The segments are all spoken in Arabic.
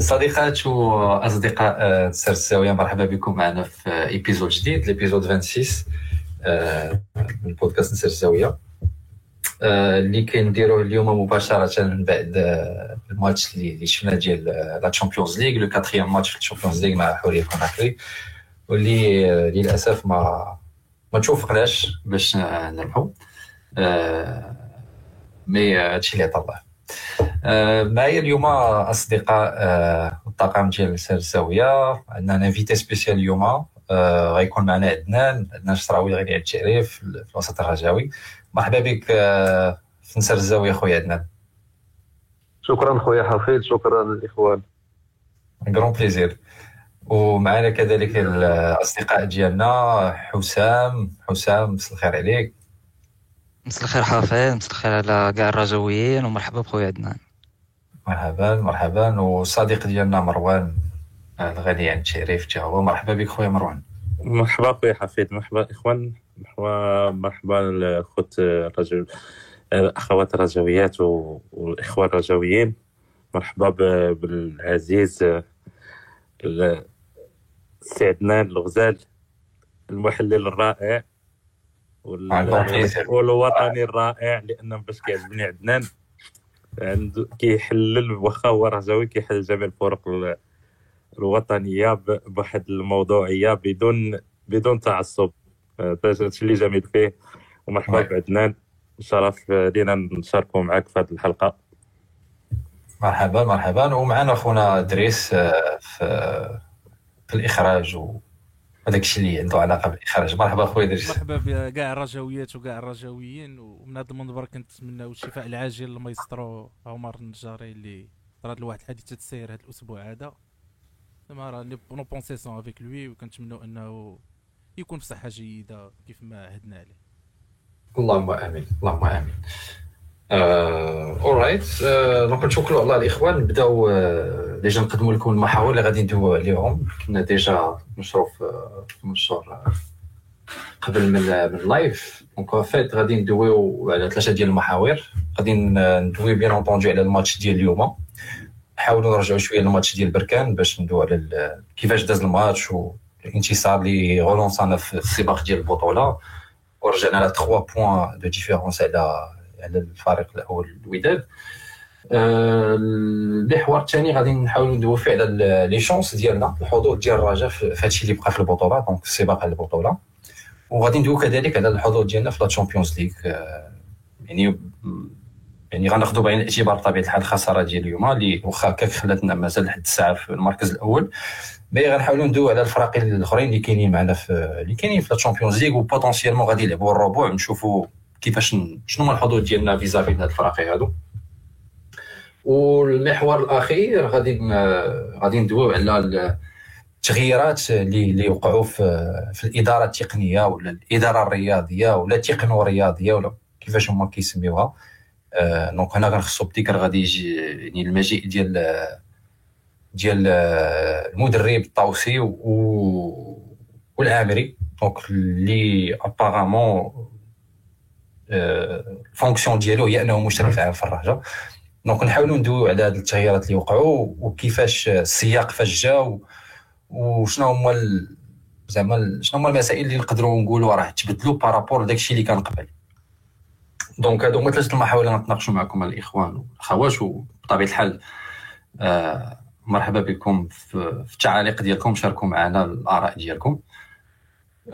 صديقات واصدقاء آه، نسر الزاويه مرحبا بكم معنا في épisode جديد l'épisode 26 آه، من بودكاست نسر الزاويه آه، اللي كنديروه اليوم مباشرة من بعد الماتش اللي شفنا ديال la Champions League le quatrième match في ال Champions League مع حورية كوناكري واللي للأسف ما ما توفقناش باش نربحوا mais هادشي اللي طلع معايا اليوم اصدقاء الطاقم ديال الزاويه عندنا invité spécial اليوم غيكون معنا عدنان عدنان الشراوي غني عن التعريف في الوسط الرجاوي مرحبا بك في نسر الزاويه خويا عدنان شكرا خويا حفيظ شكرا الاخوان كرون plaisir ومعنا كذلك الاصدقاء ديالنا حسام حسام مساء الخير عليك مساء الخير حافظ مساء الخير على كاع الرجويين ومرحبا بخويا عدنان مرحبا مرحبا. والصديق ديالنا مروان الغني عن التعريف حتى هو مرحبا بك خويا مروان. مرحبا خويا حفيظ مرحبا إخوان. مرحبا مرحبا الاخوات الرجل الأخوات الرجويات والاخوه الرجويين. مرحبا بالعزيز السي عدنان الغزال المحلل الرائع والوطني الرائع لأنه باش كيعجبني عدنان. عنده كيحلل واخا هو رجاوي كيحلل جميع الفرق الوطنية بواحد الموضوعية بدون بدون تعصب. هادشي اللي جميل فيه. ومرحبا بعدنان. شرف لينا نشاركوا معك في هذه الحلقة. مرحبا مرحبا. ومعنا خونا دريس آه، في في الإخراج و هذاك الشيء اللي عنده علاقة بالإخراج. مرحبا خويا مرحبا بكاع الرجاويات وكاع الرجاويين ومن هذا المنبر كنتمناو الشفاء العاجل لمايسترو عمر النجاري اللي طرات لواحد الحادثة د السير هذا الأسبوع هذا. زعما راه nos pensées sont avec lui وكنتمناو أنه يكون بصحة جيدة كيف ما عهدنا عليه. اللهم آمين اللهم آمين. alright donc نشكروا على الاخوان نبداو déjà نقدموا لكم المحاور اللي غادي ندويو عليهم كنا déjà نشروا في منشور قبل من من ال live donc vite غادي ندويو على ثلاثة ديال المحاور. غادي ندوي bien entendu على الماتش ديال اليوم. نحاولوا نرجعوا شوية للماتش ديال بركان باش ندويو على كيفاش داز الماتش والانتصار اللي relança نا في السباق ديال البطولة. ورجعنا على 3 points de différence على على الفريق الأول الوداد. المحور الثاني غادي نحاولوا فيه على les chances ديالنا الحضور ديال الرجاء في هادشي اللي بقى في البطولة donc السباق على البطولة. وغادي ندوي كذلك على الحضور ديالنا في la Champions League يعني يعني غناخذوا بعين الاعتبار بطبيعه الحال الخساره ديال اليوم اللي واخا هكاك خلاتنا مازال لحد الساعة في المركز الأول. mais غنحاولوا ندوي على الفرائق الأخرين اللي كاينين معنا في اللي كاينين في la Champions League و potentiellement غادي يلعبوا الربوع نشوفوا كيفاش شنو هو الحضور ديالنا vis-à-vis هاد الفرق هادو؟ والمحور الأخير غادي غادي ندويو على التغييرات اللي اللي وقعوا في في الإدارة التقنية ولا الإدارة الرياضية ولا التقنو الرياضية ولا كيفاش هما كيسميوها. آه، donc هنا غنخصو particulier غادي يجي يعني المجيء ديال ديال المدرب الطوسي والعامري. donc اللي apparemment ال fonction ديالو هي أنه مشرف عام في الرجاء donc نحاولوا ندويو على هذه التغييرات اللي وقعوا وكيفاش السياق فاش جا وشنو هما زعما شنو هما المسائل اللي نقدروا نقولوا راه تبدلوا par rapport لداك الشيء اللي كان قبل. donc هادو هما ثلاثة المحاور اللي نتناقشوا معكم الإخوان والاخوات وبطبيعة الحال آه مرحبا بكم في, التعاليق ديالكم شاركوا معنا الآراء ديالكم.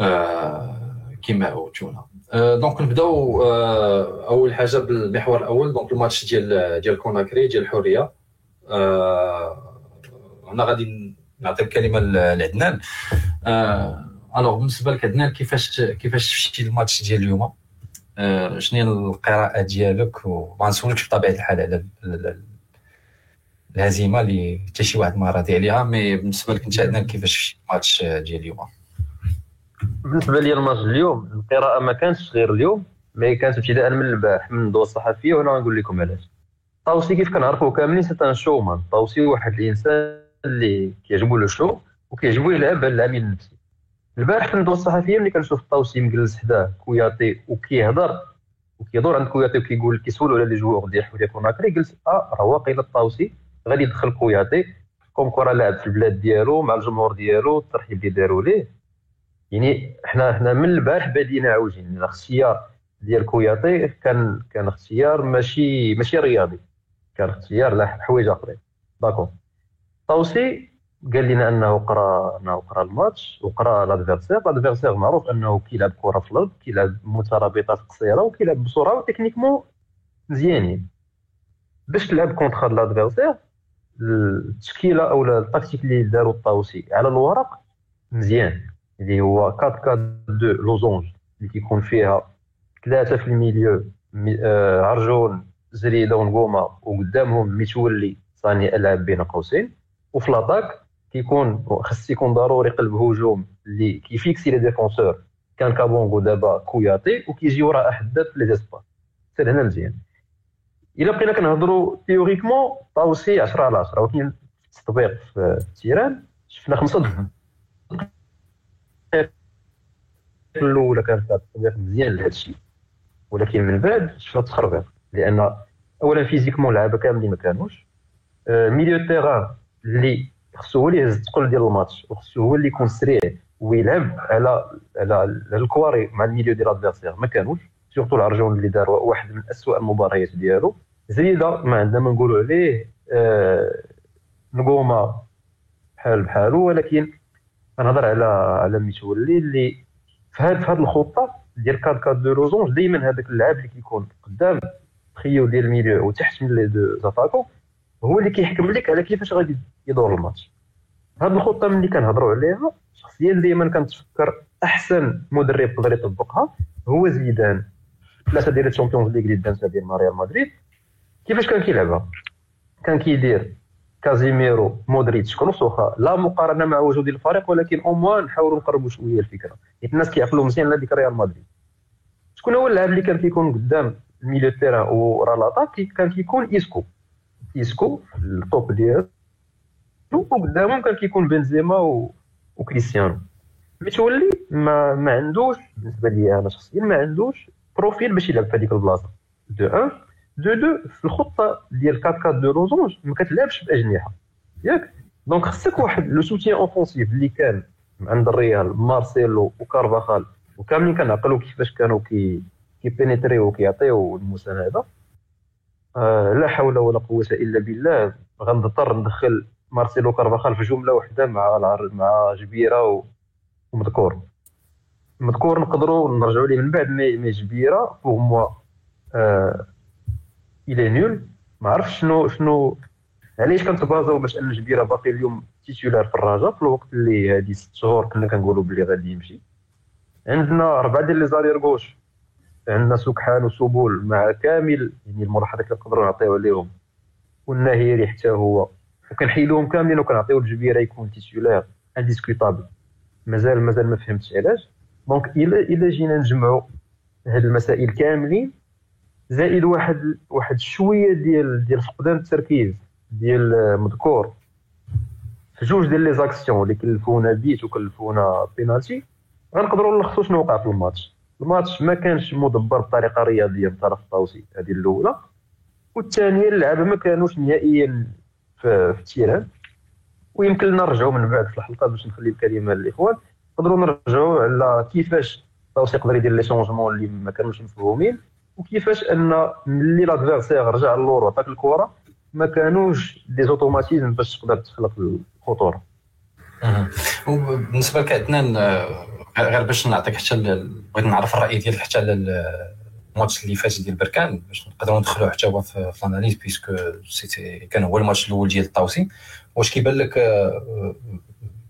آه كما عودتونا donc نبداو أول حاجة بالمحور الأول donc ال match ديال ديال كوناكري ديال حوريا هنا غادي نعطي الكلمة لعدنان. alors بالنسبة لك عدنان كيفاش كيفاش شفتي الماتش ديال اليوم؟ شنو هي القراءة ديالك؟ وغنسولك بطبيعة الحال على الهزيمة اللي حتى شي واحد ما راضي عليها mais بالنسبة لك انت عدنان كيفاش شفتي الماتش ديال اليوم؟ بالنسبة لي الماتش اليوم القراءة ما كانتش غير اليوم mais كانت ابتداء من البارح من الندوة الصحفية وأنا غنقول لكم علاش. طاوسي كيف كنعرفوا كاملين c'est un showman. طاوسي واحد الإنسان اللي كيعجبو le show وكيعجبو يلعب على العامل النفسي. البارح في الندوة الصحفية ملي كنشوف طاوسي مجلس حداه كوياطي وكيهضر وكيدور عند كوياطي وكيقول كيسولو على les joueurs ديال حوريا كوناكري قلت آه راه واقيلا الطاوسي غادي يدخل كوياطي comme كره لاعب في البلاد ديالو مع الجمهور ديالو الترحيب اللي داروا ليه. يعني حنا حنا من البارح باديين عاوجين يعني الاختيار ديال كوياطي كان كان اختيار ماشي ماشي رياضي كان اختيار حوايج آخرين. d'accord طوسي قال لنا أنه قرأ أنه قرأ الماتش وقرأ l'adversaire l'adversaire معروف أنه كيلعب كرة في الأرض كيلعب مثلثات قصيرة وكيلعب بسرعة و techniquement مزيانين. باش تلعب contre l'adversaire التشكيلة أو التكتيك اللي داروا الطاوسي على الورق مزيان. اللي هو 4 4 2 losange اللي كيكون فيها ثلاثة في ال milieu آه، عرجون زريدة ونقومه وقدامهم متولي صانع ألعاب بين قوسين. وفي l'attaque كيكون خص يكون ضروري قلب هجوم اللي كي fixer les défenseurs. كان كابونغو دابا كوياطي وكيجي وراء حداد في les espaces sur هنا مزيان. إلا بقينا كنهضروا théoriquement طاوسي 10 على 10 ولكن التطبيق في ال terrain شفنا خمسة الاولى كانت التطبيق مزيان لهذا الشيء. ولكن من بعد شفنا التخربيق لأن اولا physiquement اللعابه كاملين ما كانوش. milieu terrain اللي خصو هو اللي يهز الثقل ديال الماتش وخصو هو اللي يكون سريع ويلعب على على الكواري مع ال milieu ديال ال adversaire ما كانوش. surtout العرجون اللي دار واحد من اسوء المباريات ديالو. زيدا ما عندنا ما نقولوا عليه آه نقومه بحال بحالو. ولكن كنهضر على على متولي اللي في هذه الخطة ديال 4 4 2 losange دائما هذاك اللاعب اللي كيكون قدام تخيو ديال ال milieu وتحت من les deux attaquants هو اللي كيحكم لك على كيفاش غادي يدور الماتش. هاد الخطة ملي كنهضروا عليها شخصيا دائما كنتفكر أحسن مدرب يقدر يطبقها هو زيدان. ثلاثة ديال ال Champions League اللي دازها ديال ريال مدريد. كيفاش كان كيلعبها؟ كان كيدير كازيميرو مودريتش كروس واخا لا مقارنة مع وجود الفريق ولكن au moins نحاولوا نقربوا شوية الفكرة. حيت الناس كيعقلوا مزيان على ديك ريال مدريد. شكون هو اللاعب اللي كان كيكون قدام ال milieu terrain ورا l'attaque كان كيكون إيسكو. إيسكو الطوب ديالو وقدامهم كان كيكون بنزيما و... وكريستيانو متولي ما ما عندوش بالنسبة لي أنا شخصيا ما عندوش profil باش يلعب في هذيك البلاصة. de un de deux في الخطة ديال 4 4 deux losange ما كتلعبش بأجنحة. ياك. donc خصك واحد le soutien offensif اللي كان عند الريال مارسيلو وكارفاخال. وكاملين كنعقلوا كيفاش كانوا كي كيبينيتريو وكيعطيو المساعده آه لا حول ولا قوة إلا بالله. غنضطر ندخل مارسيلو كارفاخال في جملة واحدة مع مع جبيرة ومذكور. مذكور نقدروا نرجعوا ليه من بعد مي جبيرة. بوغ آه إلى نول ما عرفتش شنو شنو علاش كنتبازاو باش ان جبيره باقي اليوم تيتولار في الرجاء في الوقت اللي هادي ست شهور كنا كنقولوا بلي غادي يمشي. عندنا اربعه ديال les arrières gauches. عندنا سكحان وسبول مع كامل يعني الملاحظات اللي نقدروا نعطيو عليهم. والناهيري حتى هو. وكنحيدوهم كاملين وكنعطيو الجبيرة يكون titulaire indiscutable مازال مازال ما فهمتش علاش. donc الا إلا جينا نجمعوا هاد المسائل كاملين زائد واحد واحد شوية ديال ديال فقدان التركيز ديال مذكور في جوج ديال les actions اللي كلفونا بيت وكلفونا بينالتي غنقدروا نلخصوا شنو وقع في الماتش. الماتش ما كانش مدبر بطريقة رياضية من طرف الطاوسي هذه الأولى. والثانية اللعابه ما كانوش نهائيا في, ال terrain ويمكن لنا نرجعوا من بعد في الحلقة باش نخلي الكلمة للإخوان. نقدروا نرجعوا على كيفاش الطاوسي يقدر يدير les changements اللي ما كانوش مفهومين. وكيفاش أن ملي l'adversaire رجع اللور وعطاك الكرة ما كانوش des automatismes باش تقدر تخلق الخطورة. وبالنسبة لك عدنان غير باش نعطيك حتى بغيت نعرف الرأي ديالك حتى الماتش اللي فات ديال بركان باش نقدروا ندخلوا حتى هو في ال analyse puisque c'était كان هو الماتش الأول ديال الطاوسي. واش كيبان لك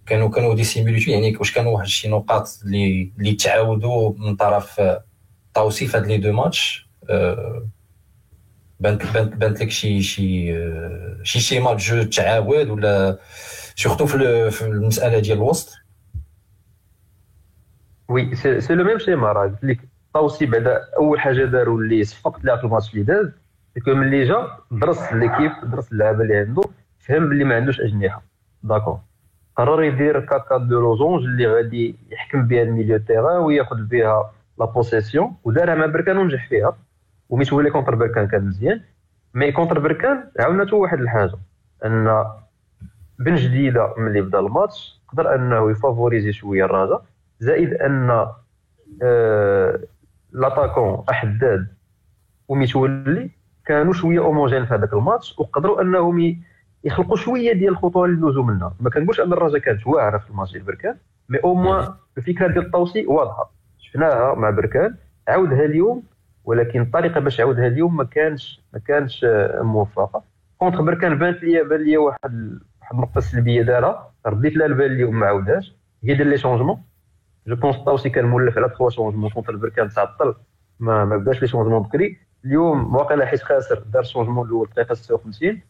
كانوا كانوا des similarités يعني واش كانوا واحد شي نقاط اللي اللي تعاودوا من طرف في هاد les deux matchs بانت بانت بانت لك شي شي شي schéma de jeu تعاود ولا surtout في المساله ديال الوسط oui c'est le même schéma راه قلت لك طاوسي بعدا اول حاجة داروا اللي صفقت لها في الماتش اللي داز parce que ملي جا درس l'équipe درس اللعابه اللي عنده فهم بلي ما عندوش اجنحه d'accord قرر يدير 4 4 deux losange اللي غادي يحكم بها ال milieu terrain وياخذ بها la possession ودارها مع بركان ونجح فيها وميتولي contre بركان كان مزيان mais contre بركان عاوناتو واحد الحاجة ان بن جديده ملي بدا الماتش قدر انه ي favoriser شوية الرجاء زائد ان آه l'attaquant احداد ومتولي كانوا شوية homogènes في هذاك الماتش وقدروا انهم يخلقوا شوية ديال الخطوره اللي ندوزو منها ما كنقولش ان الرجاء كانت واعره في الماتش ديال بركان mais au moins الفكرة ديال الطاوسي واضحه شفناها مع بركان. عاودها اليوم ولكن الطريقة باش عاودها اليوم ما كانش ما كانش آه، موفقة. contre بركان بانت ليا بان ليا واحد واحد النقطه سلبية دارها رديت لها البال اليوم ما عاودهاش. هي دار les changements je pense طاوسي كان مولف على trois changements contre بركان تعطل. ما ما بداش les changements بكري. اليوم واقيلا حيت خاسر دار changement الأول دقيقة 56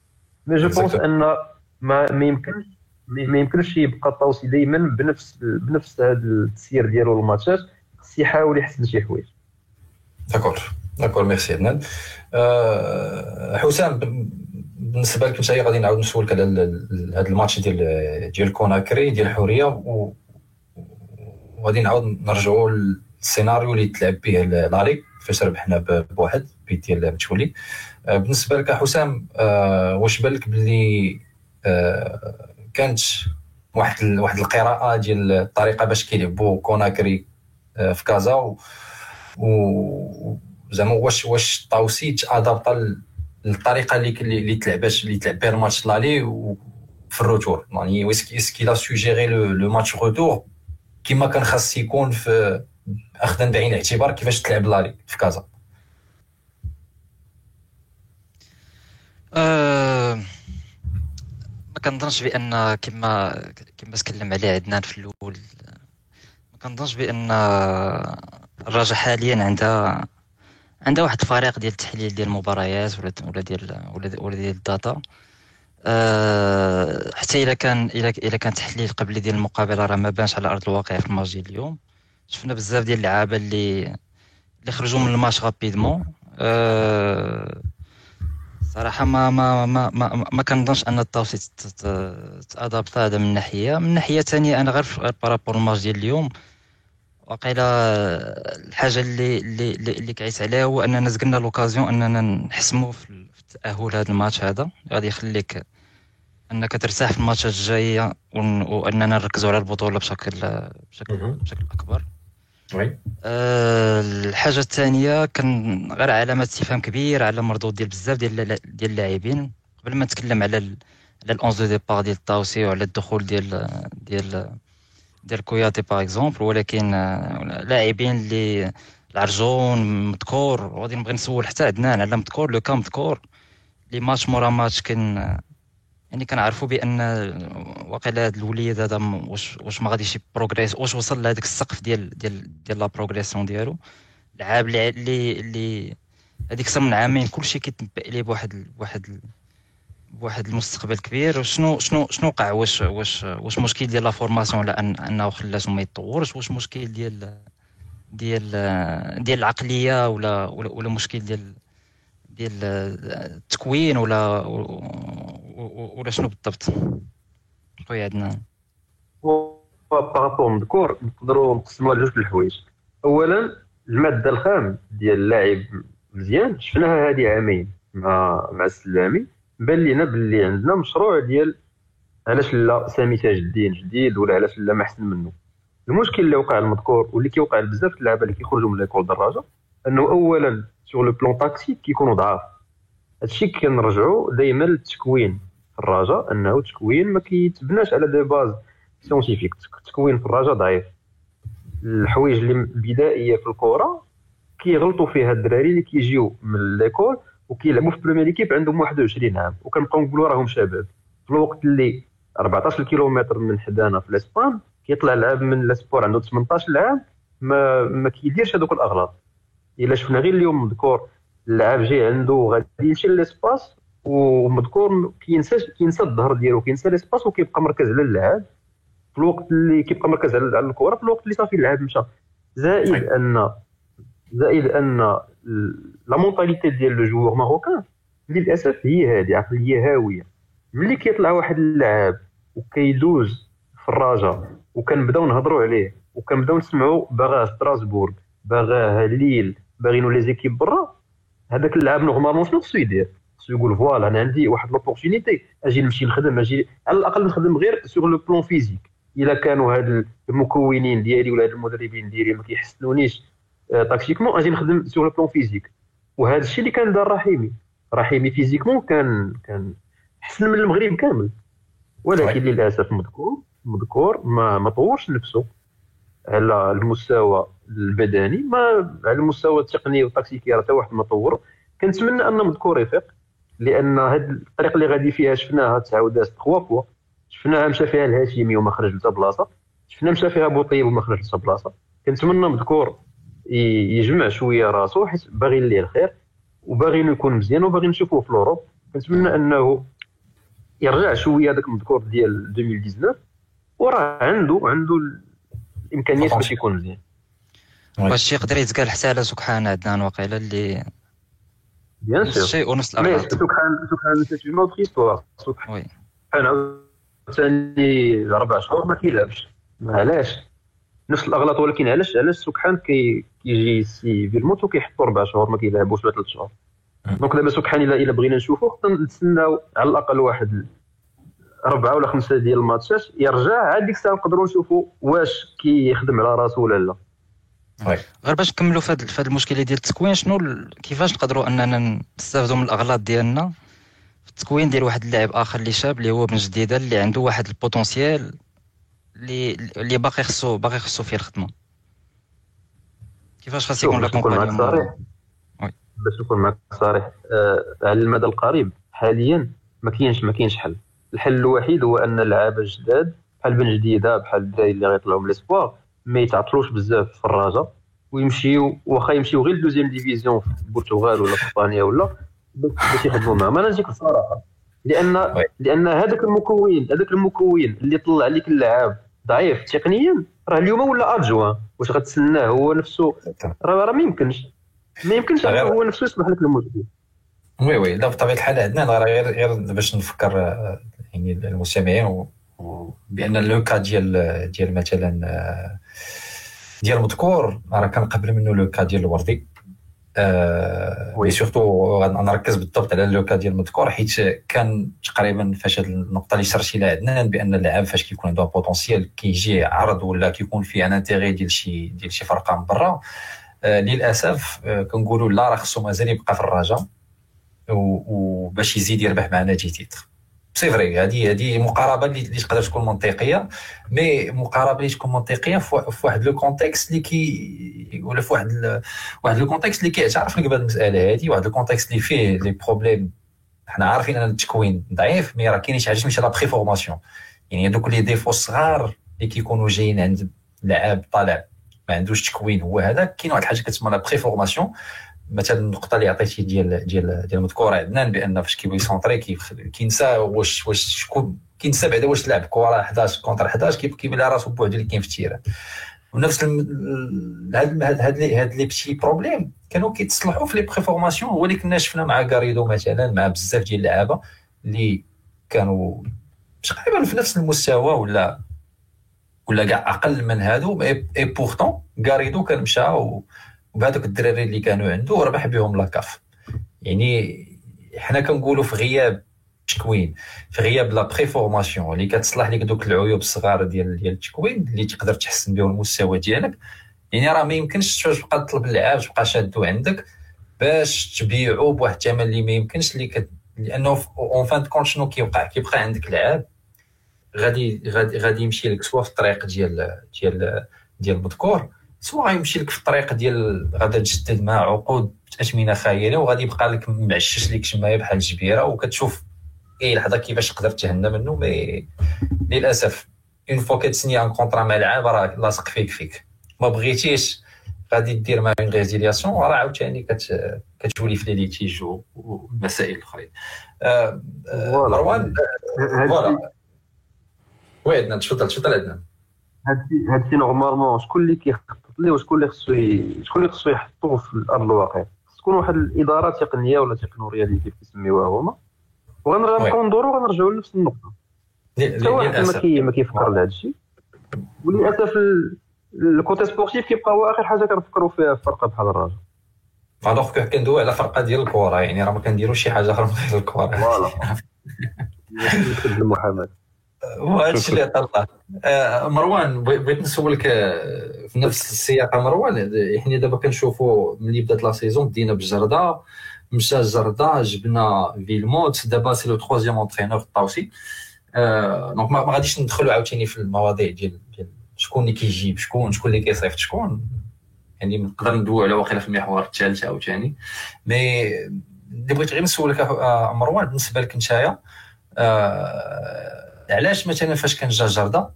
mais je pense أن ما ما يمكنش ما يمكنش يبقى الطاوسي دائما بنفس بنفس هذا التسيير ديالو الماتشات يحاول يحسن شي حوايج. d'accord. d'accord merci عدنان. أه حسام بالنسبة لك أنت غادي نعاود نسولك على هذا الماتش ديال ديال كوناكري ديال الحوريه وغادي نعاود نرجعوا للسيناريو اللي تلعب به l'aller فاش ربحنا بواحد بيت ديال متولي. أه بالنسبة لك حسام أه واش بان لك باللي أه كانت واحد واحد القراءة ديال الطريقة باش كيلعبوا كوناكري آه، في كازا و, و زعما واش واش طاوسي ت adapta للطريقة اللي اللي تلعبات اللي تلعب بها الماتش l'aller في ال retour يعني est-ce qu'il a su gérer le match retour كما كان خاص يكون في اخذا بعين الاعتبار كيفاش تلعب لالي في كازا. أه ما كنظنش بأن كما كما تكلم عليه عدنان في الأول ما كنظنش بأن الرجاء حاليا عندها عندها واحد الفريق ديال التحليل ديال المباريات ولا ولا ديال ولا ديال الداتا. أه حتى إلا كان الا كان تحليل قبل ديال المقابلة راه ما بانش على أرض الواقع في الماتش ديال اليوم. شفنا بزاف ديال اللعابة اللي اللي خرجوا من الماتش rapidement أه صراحة ما ما ما ما, ما كنظنش أن الطاوسي ت adapta هذا من ناحية. من ناحية ثانية أنا غير par rapport الماتش ديال اليوم وقيلا الحاجة اللي اللي اللي كعيت عليها هو أننا زقلنا l'occasion أننا نحسموا في التأهل هذا الماتش هذا. غادي يخليك أنك ترتاح في الماتشات الجايه وأننا نركزوا على البطولة بشكل بشكل بشكل أكبر. oui. أه الحاجة الثانية كان غير علامه استفهام كبيره على مردود ديال بزاف ديال ديال اللاعبين. قبل ما نتكلم على ال على ال onze de départ ديال الطاوسي وعلى الدخول ديال ديال ديال كوياتي par exemple ولكن آه، لاعبين اللي العرجون مذكور وغادي نبغي نسول حتى عدنان على مذكور le cas مذكور لي ماتش مورا ماتش كان يعني كنعرفوا بأن واقيلا هذا الوليد هذا واش واش ما غاديش progresse واش وصل لهذاك السقف ديال ديال ديال la progression ديالو. لعاب اللي اللي هذيك من عامين كلشي كيتنبأ ليه بواحد بواحد بواحد المستقبل كبير. وشنو شنو شنو وقع؟ واش واش واش مشكل ديال la formation أن أنه خلاته ما يتطورش؟ واش مشكل ديال ديال ديال العقلية ولا ولا, ولا مشكل ديال ديال التكوين ولا ولا شنو بالضبط؟ خويا عندنا par rapport مذكور نقدروا نقسموها لجوج الحوايج. اولا المادة الخام ديال اللاعب مزيان شفناها هذه عامين مع مع السلامي. بان لينا باللي عندنا مشروع ديال علاش لا سامي تاج الدين جديد ولا علاش لا ما أحسن منه. المشكل اللي وقع المذكور واللي كيوقع لبزاف اللعابه اللي كيخرجوا من l'école د الرجاء أنه اولا sur le plan tactique كيكونوا ضعاف هادشي كنرجعوا دائما للتكوين في الرجاء أنه التكوين ما كيتبناش على des bases scientifiques التكوين في الرجاء ضعيف. الحوايج اللي بدائية في الكره كيغلطوا فيها الدراري اللي كيجيو من l'école وكيلعبوا في première équipe عندهم 21 عام. وكنبقاو نقولوا راهم شباب. في الوقت اللي 14 كيلومتر من حدانا في الإسبان كيطلع لعاب من les espoirs عنده 18 عام ما ما كيديرش هذوك الأغلاط. إلا شفنا غير اليوم مذكور اللاعب جاي عنده غادي يمشي لل espace ومذكور كينسى كينسى الظهر ديالو كينسى l'espace وكيبقى مركز على اللعاب. في الوقت اللي كيبقى مركز على الكره في الوقت اللي صافي اللعاب مشى. زائد ان زائد أن la mentalité ديال le joueur marocain للأسف هي هذه عقلية هاوية. ملي كيطلع واحد اللاعب وكيدوز في الرجاء وكنبداو نهضروا عليه وكنبداو نسمعوا باغاه ستراسبورغ باغاه ليل باغينو les équipes برا هذاك اللاعب normalement شنو خصو يدير. خصو يقول voilà أنا عندي واحد l'opportunité أجي نمشي نخدم أجي على الأقل نخدم غير sur le plan physique إلا كانوا هاد المكونين ديالي ولا هاد المدربين ديالي ما كيحسنونيش آه، tactiquement أجي نخدم sur le plan physique وهذا الشيء اللي كان دار رحيمي. رحيمي physiquement كان كان احسن من المغرب كامل. ولكن للأسف مذكور مذكور ما ما طورش نفسه على المستوى البدني ما على المستوى التقني والتكتيكي راه حتى واحد ما طور كنتمنى ان مذكور يفيق لأن هذه الطريق اللي غادي فيها شفناها تعاود trois fois شفناها مشى فيها الهاشمي وما خرج لتا بلاصة. شفنا مشى فيها بوطيب وما خرج لتا بلاصة. كنتمنى مذكور يجمع شوية راسو حيت باغي ليه الخير وباغي يكون مزيان وباغي نشوفوه في l'Europe كنتمنى أنه يرجع شوية هذاك المذكور ديال 2019 وراه عنده عنده الإمكانيات باش يكون مزيان. واش يقدر يتقال حتى على سبحان عدنان وقيلا اللي bien sûr الشيء ونفس mais الأغلاط سبحان سبحان c'est une autre histoire oui ثاني أربع شهور ما كيلعبش علاش نفس الاغلاط ولكن علاش علاش سبحان كي كيجي سي فيلموت وكيحطوا أربع شهور ما كيلعبوش ولا ثلاث شهور donc دابا سبحان الا الا بغينا نشوفوه خصنا نتسناو على الاقل واحد اربعه ولا خمسه ديال الماتشات يرجع عاد ديك الساعة نقدروا نشوفوا واش كيخدم على راسو ولا لا غير باش نكملوا في هذا المشكلة ديال التكوين شنو كيفاش نقدروا أننا نستافدوا من الأغلاط ديالنا في التكوين ديال واحد اللاعب آخر اللي شاب اللي هو بن جديدة اللي عنده واحد ال potentiel اللي اللي باقي خصو باقي خصو فيه الخدمة. كيفاش خاص يكون l'accompagnement oui. باش نكون معك صريح آه على المدى القريب حاليا ما كاينش ما كاينش حل. الحل الوحيد هو أن اللعابه الجداد بحال بن جديدة بحال الدراري اللي غيطلعوا من les espoirs ما يتعطلوش بزاف في الرجاء ويمشيو واخا يمشيو غير ل deuxième division في البرتغال ولا في إسبانيا ولا باش يخدموا معاهم. أنا نجيك الصراحه لأن. لأن هذاك المكون هذاك المكون اللي طلع لك اللاعب ضعيف تقنيا راه اليوم ولا adjoint واش غتسناه هو نفسه؟ راه راه ما يمكنش. ما يمكنش هو نفسه يصبح لك المشكل oui oui. لا بطبيعة الحال عندنا راه غير غير باش نفكر آه، يعني المستمعين بأن le cas ديال ديال مثلا آه، ديال مذكور راه كان قبل منه le cas ديال الوردي oui. oui surtout غنركز بالضبط على le cas ديال مذكور حيت كان تقريبا فاش هاد النقطة اللي شرتي لها عندنا بأن اللاعب فاش كيكون عنده potentiel كيجي عرض ولا كيكون فيه un intérêt ديال شي ديال شي فرقة من برا. آه، للأسف آه، كنقولوا لا راه خصو مازال يبقى في الرجاء وباش يزيد يربح معنا des titres. c'est vrai هذه هذه مقاربة اللي تقدر تكون منطقية mais مقاربة اللي تكون منطقية في وا- في واحد le contexte اللي كي ولا في واحد واحد le contexte اللي كيعترف لك بهذه المسألة هذه واحد le contexte اللي فيه les problèmes حنا عارفين أن التكوين ضعيف mais راه كاين شي حاجة سميتها la préformation يعني هذوك les défauts صغار اللي كيكونوا جايين عند لاعب طالع ما عندوش تكوين هو هذا كاين واحد الحاجة كتسمى la préformation مثلا النقطة اللي عطيتي ديال ديال ديال مذكور عدنان بأن فاش كيبغي يسونطري كيف- كينسى واش واش شكون كينسى بعدا واش لعب. كره 11 contre 11 كيف كيبان لها راسو بوحدو اللي كاين في ال terrain. ونفس هاد هاد هاد les petits problèmes كانوا كيتصلحوا في les préformations هو اللي كنا شفنا مع غاريدو مثلا مع بزاف ديال اللعابة اللي كانوا تقريبا في نفس المستوى ولا ولا كاع أقل من هادو. et pourtant غاريدو كان مشى وبهذوك الدراري اللي كانوا عنده ربح بهم la CAF يعني حنا كنقولوا في غياب التكوين في غياب la préformation اللي كتصلح لك دوك العيوب الصغار ديال ديال التكوين اللي تقدر تحسن بهم المستوى ديالك. يعني راه ما يمكنش تبقى تطلب اللعاب تبقى شادو عندك باش تبيعو بواحد الثمن اللي ما يمكنش اللي كت... لأنه en fin de compte شنو كيوقع؟ كيبقى عندك لعاب غادي غادي غادي يمشي لك سوا في الطريق ديال ديال ديال المذكور سواء غيمشي لك في الطريق ديال غادا تجدد مع عقود اثمنه خيالية وغادي يبقى لك معشش لك شماية بحال الجبيره وكتشوف اي لحظة كيفاش تقدر تهنى منه mais للأسف une fois كتسني un contrat مع لعاب راه لاصق فيك فيك. ما بغيتيش غادي دير مع une résiliation راه عاوتاني كت كتولي في les litiges والمسائل الاخرين آه، آه،. مروان؟ voilà. oui عدنان تفضل تفضل عدنان. هادشي هادشي normalement شكون اللي كيخطط ليه وشكون اللي خصو شكون اللي خصو يحطوه في الأرض الواقع. تكون واحد الإدارة تقنية ولا تكنولوجيه اللي كيف كيسميوها هما. وغنبقاو ندورو وغنرجعوا لنفس النقطة. حتى واحد ما كي ما كيفكر لهذا الشيء. وللأسف ال- ال côté sportif كيبقى هو آخر حاجة كنفكروا فيها في فرقة بحال الرجاء alors que كندوي على فرقة ديال الكره يعني راه ما كنديروش شي حاجة أخرى من غير الكره voilà. محمد وهذا الشيء اللي طلع آه، مروان بغيت نسولك آه، في نفس السياق مروان يعني دابا كنشوفوا ملي بدات la saison بدينا بجردة. مشى جردة جبنا فيلموت. دابا c'est le troisième entraîneur الطاوسي donc ما غاديش ندخلوا عاوتاني في المواضيع ديال ديال شكون اللي كيجيب شكون شكون اللي كيصيفط شكون. يعني نقدر ندوي على واقيلا في المحور الثالث عاوتاني. mais اللي بغيت غير نسولك مروان بالنسبة لك نتايا علاش مثلا فاش كان جا جردة؟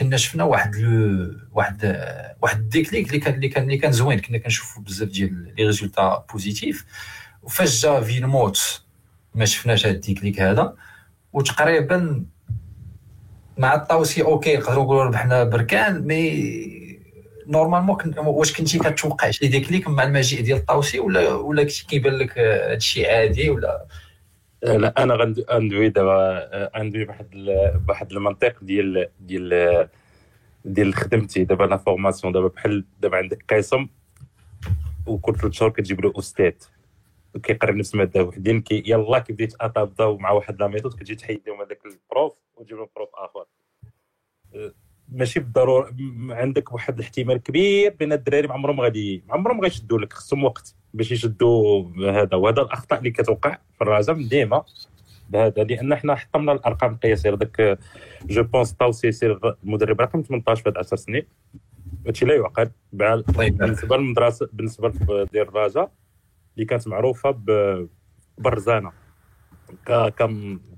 كنا شفنا واحد le واحد واحد ال déclic اللي كان اللي كان اللي كان زوين. كنا كنشوفوا بزاف ديال les résultats positifs. وفاش جا فيلموت ما شفناش هاد ال déclic هذا. وتقريبا مع الطاوسي OK نقدروا نقولوا ربحنا بركان mais normalement واش كنتي كتوقع شي déclic مع المجيء ديال الطاوسي ولا ولا كنتي كيبان لك هادشي عادي ولا؟ لا أنا غندوي دابا غندوي بواحد بواحد المنطق ديال ديال ديال خدمتي. دابا la formation دابا بحال دابا عندك قسم وكل شهور كتجيب له أستاذ. كيقرا نفس المادة وحدين كي يلا كي بديت مع واحد la méthode كتجي تحيد لهم هذاك ال prof وتجيب لهم prof آخر. ماشي بالضرورة عندك واحد الاحتمال كبير بين الدراري ما عمرهم غادي ما عمرهم غيشدوا لك خصهم وقت. باش يشدوا هذا وهذا الأخطاء اللي كتوقع في الرازم ديما بهذا لأن حنا حطمنا الأرقام القياسية. داك je pense طاوسي يصير المدرب رقم 18 في 10 سنين. هادشي لا يعقل. بالنسبة للمدرسة بالنسبة ديال الرجاء اللي كانت معروفة برزانة.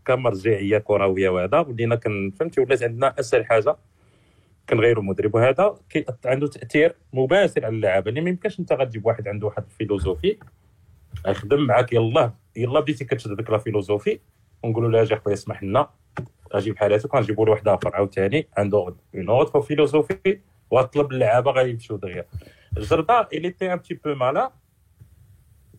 كمرجعية كروية وهذا. ولينا كن فهمتي ولات عندنا أسهل حاجة. كنغيروا المدرب وهذا عنده تأثير مباشر على اللعابه اللي ما يمكنش أنت غتجيب واحد عنده واحد ال philosophie يخدم معاك يلا يلا بديتي كتشد ديك la philosophie ونقولوا له أجي خويا اسمح لنا أجي بحال هذاك غنجيبوا له واحد آخر عاوتاني عنده une autre philosophie وطلب اللعابة غيمشيو دغيا. الجرده il était un peu mal là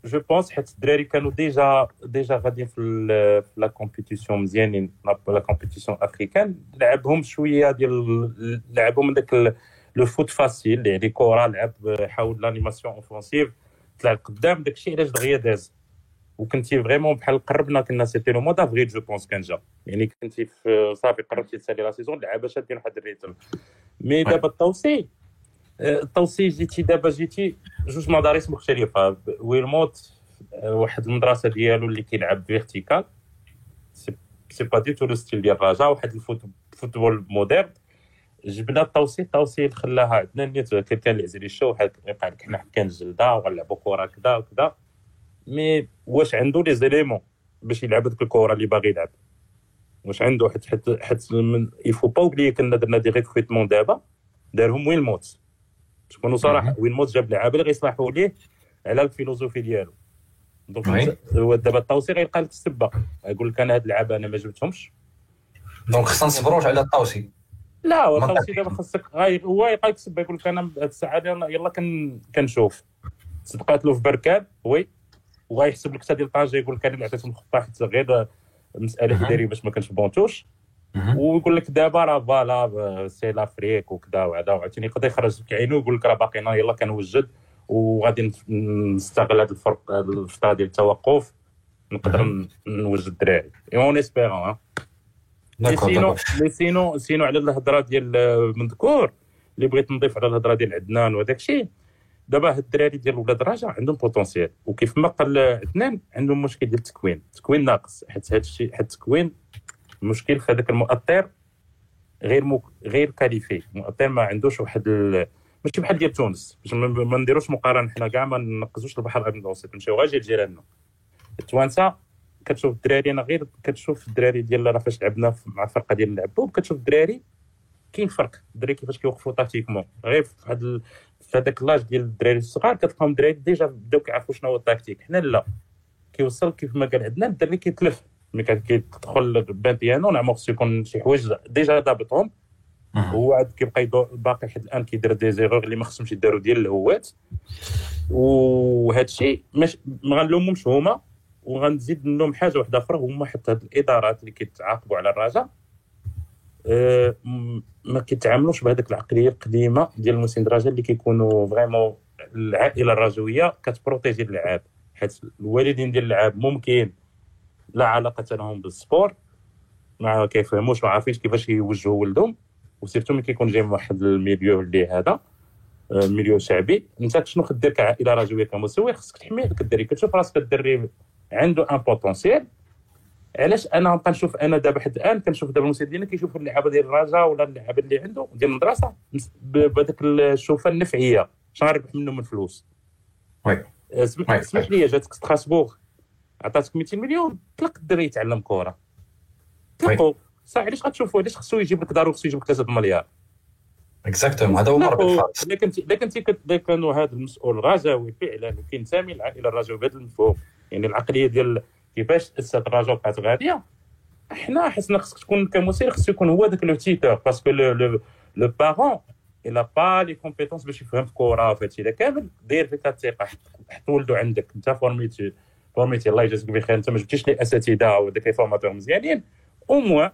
je pense حيت الدراري كانوا déjà déjà غاديين في la compétition مزيانين la compétition africaine لعبهم شوية ديال لعبهم داك le foot facile يعني كره لعب حاول l'animation offensive طلع لقدام داكشي علاش دغيا داز وكنتي vraiment بحال قربنا كنا c'était le mois d'avril je pense كان جا يعني كنتي في صافي قربتي تسالي la saison اللعابه شادين واحد ال rythme mais دابا التوصي التوصي جيتي دابا جيتي جوج مدارس مختلفة. ويلموت واحد المدرسة ديالو اللي كيلعب vertical c'est pas du tout le style ديال الرجاء واحد ال football moderne جبنا التوصي التوصي خلاها عندنا نيت كان عزيز الشو. يبقى لك حنا كان الجلده وغنلعبوا كرة كذا وكذا mais واش عنده les éléments باش يلعب ديك الكرة اللي باغي يلعب؟ واش عنده؟ حيت حيت حيت يفو با اوبلي كنا درنا des recrutements دابا. دارهم ويلموت تكونوا صراحة ويلموت جاب لعابه اللي غيصلحوا ليه على ال philosophie ديالو. donc هو دابا الطوسي غيلقى لك السبه يقول لك أنا هاد اللعابه أنا ما جبتهمش. donc خصنا نصبروش على الطوسي لا هو الطوسي دابا خاصك هو يلقى لك السبه يقول لك أنا هاد الساعة يلا كن كنشوف. صدقات له في بركان oui. وغيحسب لك حتى ديال طنجه يقول لك أنا اللي عطيتهم الخطه حتى غير مسألة إدارية باش ما كانش بونتوش. ويقول لك دابا راه voilà c'est l'Afrique وكذا وهذا وعاوتاني يقدر يخرج لك عينو ويقول لك راه باقينا يلا كنوجد وغادي نستغل هذا الفرق الفترة ديال التوقف نقدر نوجد الدراري. en espérant sinon sinon sinon على الهضرة ديال مذكور اللي بغيت نضيف على الهضرة ديال عدنان وهذاك الشيء دابا هاد الدراري ديال ولاد الرجاء عندهم potentiel وكيف ما قال عدنان عندهم مشكل ديال التكوين. التكوين ناقص. حيت هاد الشيء حيت التكوين المشكل في هذاك المؤطر غير مك... غير qualifié. المؤطر ما عندوش واحد ال... ماشي بحال ديال تونس. باش ما نديروش مقارنة. حنا كاع ما نقصوش البحر الأبيض المتوسط. نمشيو غير جيراننا. التوانسة كتشوف الدراري أنا غير كتشوف الدراري ديال راه فاش لعبنا مع الفرقه ديال العبوب كتشوف الدراري كاين فرق. الدراري كيفاش كيوقفوا tactiquement. غير في هذا ال... في هذاك l'âge ديال الدراري الصغار كتلقاهم الدراري déjà بداو كيعرفوا شنو هو ال tactique. حنا لا. كيوصل كيف ما قال عندنا الدري كيتلف. ملي كيدخل بان bien, oui نعم خصو يكون شي حوايج déjà ضابطهم هو عاد كيبقى باقي حتى الآن كيدير des erreurs اللي ما خصهمش يداروا ديال الهوات. وهذا الشيء ما غنلومهمش هما وغنزيد منهم حاجة واحدة أخرى هما حتى هاد الإدارات اللي كيتعاقبوا على الرجاء أه ما كيتعاملوش بهذيك العقلية القديمة ديال المسند الرجاء اللي كيكونوا vraiment العائلة الرجوية كت protéger اللعاب حيت الوالدين ديال اللعاب ممكن لا علاقة لهم بال sport. ما كيفهموش ما عارفينش كيفاش يوجهوا ولدهم. و surtout ملي كيكون جاي من واحد ال milieu اللي هذا آه، milieu شعبي انت شنو كدير كعائله رجويه كمسوي خصك تحميه داك الدري كتشوف راسك الدري عنده un potentiel علاش أنا نبقى نشوف أنا دابا حد الآن كنشوف دابا المسير ديالنا كيشوف اللعابة ديال الرجاء ولا اللعابة اللي عنده ديال المدرسة بهذاك الشوفة النفعية. شنو غنربح منه من فلوس. آه، oui. سمح لي جاتك ستراسبورغ عطاتك 200 مليون طلق الدري يتعلم كره طلقوا صح علاش غتشوفوا علاش خصو يجيب لك دار وخصو يجيب لك 3 مليار exactement هذا هو مربط. الفرس الا كنت الا كنتي كت- كانوا هذا المسؤول رجاوي فعلا وكينتمي للعائله الرجاويه بهذا المفهوم. يعني العقلية ديال كيفاش تاسست الرجاء بقات غادية. حنا حسنا خصك تكون كمسير خصو يكون هو ذاك le tuteur. Parce que le le parent il a pas les compétences باش يفهم في الكره وفي هادشي كامل داير فيك الثقة حط ولده عندك أنت formité formité الله يجازيك بخير انت ما جبتيش لي اساتذه وداك les formateurs مزيانين. au moins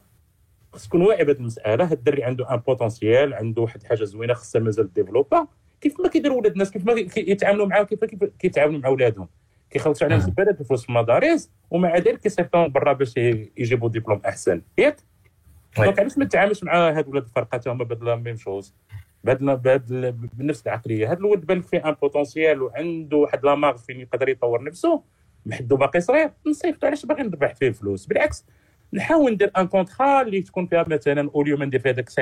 خص تكون واعي بهذه المساله هاد الدري عنده un potentiel عنده واحد الحاجة زوينة خصها مازال développa كيف ما كيديروا ولاد الناس كيف ما كي- يتعاملوا معاهم كيف كيف كيتعاملوا مع ولادهم. كيخلصوا عليهم. سبالات الفلوس في المدارس ومع ذلك كيصيفطوهم برا باش يجيبوا ديبلوم أحسن. ياك؟ Oui. Donc علاش ما تتعاملش مع هاد ولاد الفرقه هما بهاد la même chose. بهاد بنفس العقلية. هاد الولد بان فيه un potentiel وعنده واحد la marge فين يقدر يطور نفسه. محدو باقي صغير نصيفطو علاش باغي نربح فيه الفلوس؟ بالعكس نحاول ندير un contrat اللي تكون فيها مثلا au lieu ما ندير فيها داك 5%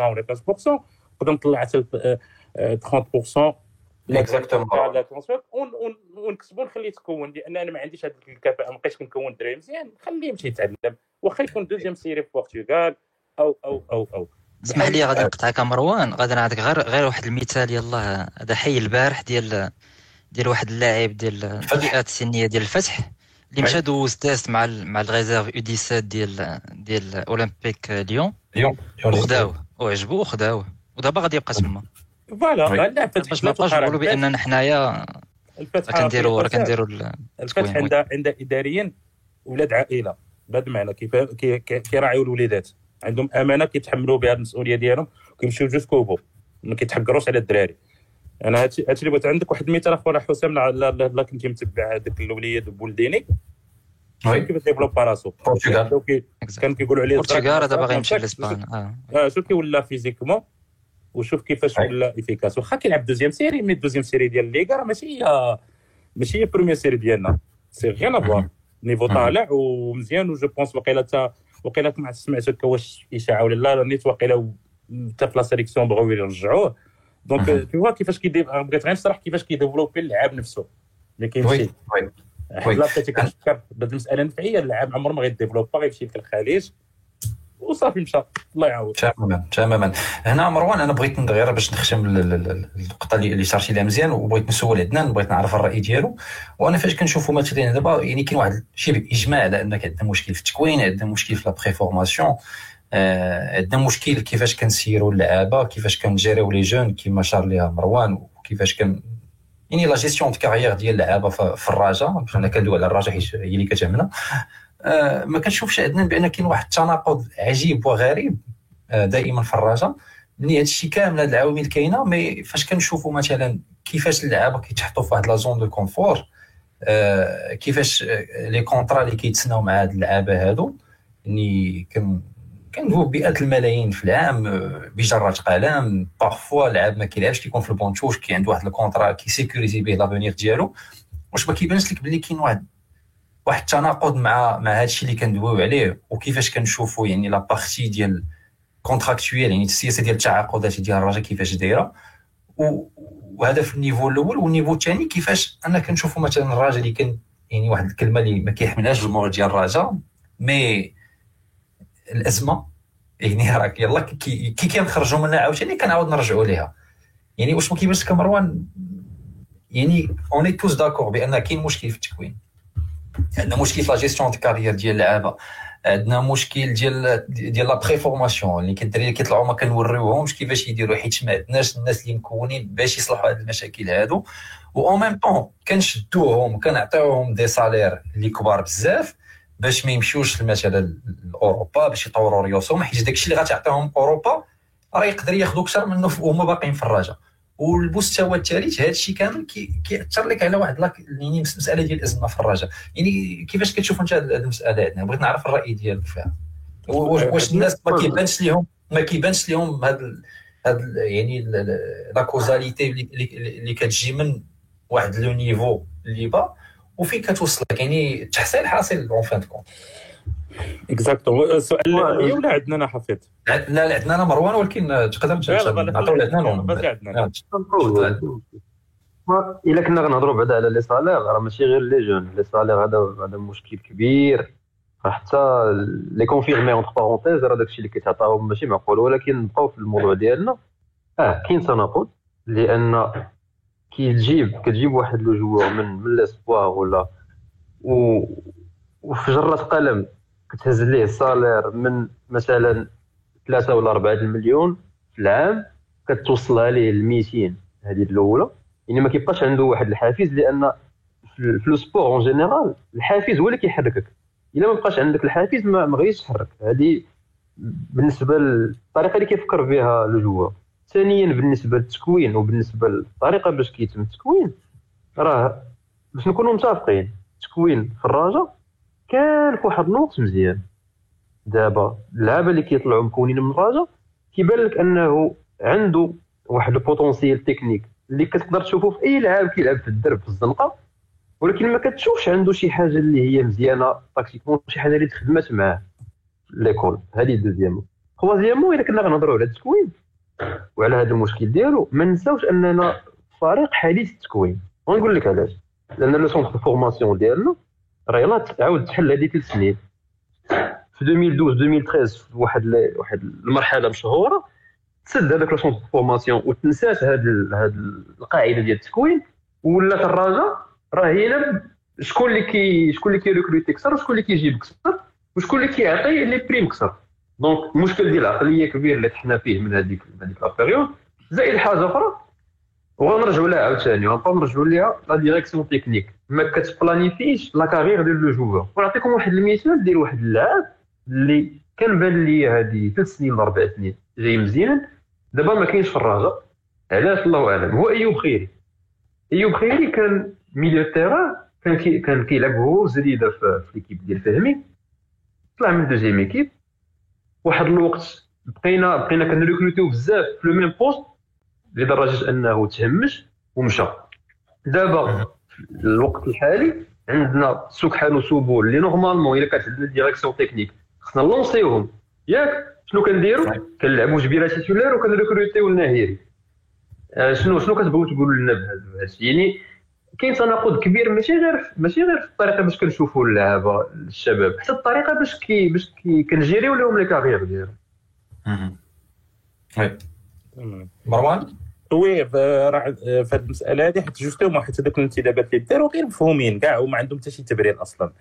ولا 15% نقدر نطلع حتى ل- آه، 30% لا Exactement. تاع le transfert ون- ون- ونكسبو نخليه يتكون لأن أنا ما عنديش هذيك الكفاءه ما بقيتش كنكون الدراري مزيان خليه يمشي يتعلم. واخا يكون deuxième série في البرتغال أو أو أو أو. اسمح لي غادي نقطعك مروان غادي نعطيك غير غير واحد المثال يلا هذا حي البارح ديال ديال واحد اللاعب ديال الفئات السنية ديال الفتح اللي مشى دوز test مع ال- مع ال réserve U 17 ديال ديال اولمبيك ليون. اليوم وخداوه. وعجبو وخداوه. ودابا غادي يبقى تما. Voilà فتح باش ما نبقاش نقولوا بأننا حنايا الفتح كنديروا راه كنديروا ال- الفتح عندها عندها اداريا ولاد عائلة. بهذا المعنى كيف كي- كي- كيراعيو الوليدات. عندهم أمانة كيتحملوا بها المسؤولية ديالهم كيمشيو jusqu'au bout ما كيتحقروش على الدراري. أنا هادشي هادشي اللي بغيت عندك واحد المثال اخر حسام لا لا, لا, لا كنتي متبع هذاك الوليد بولديني. Oui. كيف développa راسو Exact. كان كيقولوا عليه البرتغال هذا باغي يمشي لإسبان. آه. آه، شوف كي ولا physiquement وشوف كيفاش. ولا efficace واخا كيلعب deuxième série mais deuxième série ديال الليغا راه ماشي هي ماشي هي بروميير سيري ديالنا. سي غيان افوار نيفو. طالع ومزيان وجو بونس وقيلا تا وقيلا ما سمعت هكا واش اشاعه ولا لا نيت وقيلا حتى في لا سيليكسيون بغاو يرجعوه دونك. تو فوا كيفاش كيدير بغيت غير نشرح كيفاش كيديفلوبي اللعاب نفسه ملي كيمشي لا بقيتي كتفكر بهذه المساله نفعيه اللعاب عمره ما غيديفلوبا غيمشي لك الخليج وصافي مشى الله يعاود تماما تماما هنا مروان أنا بغيت غير باش نختم ال- ال- ال- النقطه اللي اللي شارتي لها مزيان وبغيت نسول عدنان بغيت نعرف الرأي ديالو. وأنا فاش كنشوفوا مثلا دابا يعني كاين واحد شبه إجماع على ان عندنا مشكل في التكوين عندنا مشكل في la préformation عندنا مشكل كيفاش كنسيروا اللعابة كيفاش كن gérer يو les jeunes كيما شار ليها مروان وكيفاش كن يعني la gestion de carrière ديال اللعابة في الرجاء باش أنا كندوي على الرجاء هي اللي كتهمنا آه، ما كنشوفش عندنا بأن كاين واحد التناقض عجيب وغريب آه، دائما في الرجاء ملي هذا الشيء كامل هاد العوامل كاينة mais فاش كنشوفوا مثلا كيفاش اللعابة كيتحطوا في واحد la zone de confort آه، كيفاش آه، les contrats اللي كيتسناو مع هاد اللعابة هادو كن كندويو بمئات الملايين في العام آه، بجرات قلم. Parfois اللاعب ما كيلعبش كيكون في ال banc de touche كي عنده واحد ال contrat كي sécuriser به l'avenir ديالو. واش ما كيبانش لك بلي كاين واحد واحد التناقض مع مع هذا الشيء اللي كندويو عليه. وكيفاش كنشوفوا يعني la partie ديال contractuelle يعني السياسة ديال التعاقدات ديال الرجاء كيفاش دايرة. وهذا في ال niveau الأول. وال niveau الثاني كيفاش أنا كنشوفوا مثلا الرجاء اللي كان يعني واحد الكلمة اللي ما كيحملهاش الجمهور ديال الرجاء mais الأزمة. يعني راك يلا كي كي كنخرجوا منها عاوتاني كنعاود نرجعوا ليها. يعني واش ما كيبانش لك مروان يعني on est tous d'accord بأن كاين مشكل في التكوين. عندنا مشكل في la de carrière ديال اللعابه عندنا مشكل ديال ديال la préformation اللي كالدراري كيطلعوا ما كنوريوهمش كيفاش يديروا حيت ما عندناش الناس اللي مكونين باش يصلحوا هذه المشاكل هادو. و en même temps كنشدوهم وكنعطيوهم des salaires اللي كبار بزاف. باش ما يمشيوش مثلا لاوروبا باش يطوروا ريوسهم حيت داكشي اللي غتعطيهم أوروبا راه يقدر ياخذوا أكثر منه وهما باقيين في الرجاء والمستوى الثالث هذا الشيء كامل كي- كيأثر لك على واحد يعني مسألة ديال الأزمة في الرجاء يعني كيفاش كتشوف انت هذه المسألة عندنا بغيت نعرف الرأي ديالك فيها. واش واش الناس ما كيبانش لهم ما كيبانش لهم هاد ال- هاد يعني la causalité اللي كتجي من واحد le niveau اللي bas. وفين كتوصلك يعني تحصيل حاصل en fin de compte exactement السؤال الأولي ولا عندنا أنا حفيظ؟ لا لا عندنا أنا مروان ولكن تقدر نعطيو عندنا. إلا كنا غنهضروا بعدا على les salaires راه ماشي غير les jeunes. les salaires هذا هذا مشكل كبير. راه حتى les confirmés entre parenthèses راه داكشي اللي كيتعطاهم ماشي معقول ولكن نبقاو في الموضوع ديالنا. آه كاين تناقض لأن كي تجيب كتجيب واحد le joueur من من les espoirs ولا. و وفي جرة قلم كتهز ليه ال salaire من مثلا ثلاثة ولا أربعة المليون في العام كتوصلها ليه ل 200 هذه الأولى. يعني ما كيبقاش عنده واحد الحافز لأن في le sport en général الحافز هو اللي كيحركك. إلا ما بقاش عندك الحافز ما غاديش تحرك. هذه بالنسبة للطريقة اللي كيفكر بها le joueur. ثانيا بالنسبة للتكوين وبالنسبة للطريقة باش كيتم التكوين راه باش نكونوا متفقين التكوين في الرجاء كان في واحد الوقت مزيان. دابا اللعابة اللي كيطلعوا مكونين من الرجاء كيبان لك أنه عنده واحد ال potentiel technique اللي كتقدر تشوفه في أي لاعب كيلعب في الدرب في الزنقة ولكن ما كتشوفش عنده شي حاجة اللي هي مزيانة tactiquement شي حاجة اللي تخدمات معاه. l'école هذه deuxièmement. troisièmement إلا كنا غنهضروا على التكوين وعلى هذا المشكل ديالو ما نساوش أننا فريق حديث التكوين ونقول لك علاش. لأن le centre formation ديالنا راه يلاه تعاود تحل هذه ثلاث سنين. في 2012 2013 في واحد ال- واحد المرحلة مشهورة تسد هذاك le centre formation وتنسات هاد هاد القاعدة ديال التكوين. ولات الرجاء راه هي شكون اللي كي شكون اللي كي recruter كثر وشكون اللي كيجيب كثر وشكون اللي كيعطي les primes كثر donc المشكل ديال العقلية كبير اللي طحنا فيه من هذيك من هذيك la période زائد حاجة أخرى وغنرجعوا لها عاوتاني غنبقاو نرجعوا ليها la direction technique ما كت planifier ش la carrière ديال le joueur ونعطيكم واحد المثال ديال واحد اللاعب اللي كان بان لي هذه ثلاث سنين ولا أربع سنين. جاي مزيان. دابا ما كاينش في الرجاء علاش؟ الله أعلم. هو أيوب خيري. أيوب خيري كان milieu terrain كان كي كان كيلعب هو وزريده في, في l'équipe ديال فهمي. طلع من deuxième équipe واحد الوقت بقينا بقينا كن recruter و بزاف في le même poste لدرجة أنه تهمش ومشى. دابا في الوقت الحالي عندنا سكحان وسوبول اللي normalement إلا كانت عندنا direction technique خصنا ن lancer وهم ياك؟ شنو كنديروا كنلعبوا جبيرة titulaire وكن recruter و الناهيري آه، شنو شنو كتبغيو تقولوا لنا بهذا الشيء؟ يعني كاين تناقض كبير ماشي غير ماشي غير في الطريقة باش كنشوفوا اللعابة الشباب. حتى الطريقة باش كي باش كي كن gérer و لهم les carrières ديالهم. oui مروان؟ oui راه في هذه المسألة هذه حيت justement حيت هذوك الانتدابات اللي داروا غير مفهومين كاع وما عندهم حتى شي تبرير أصلا.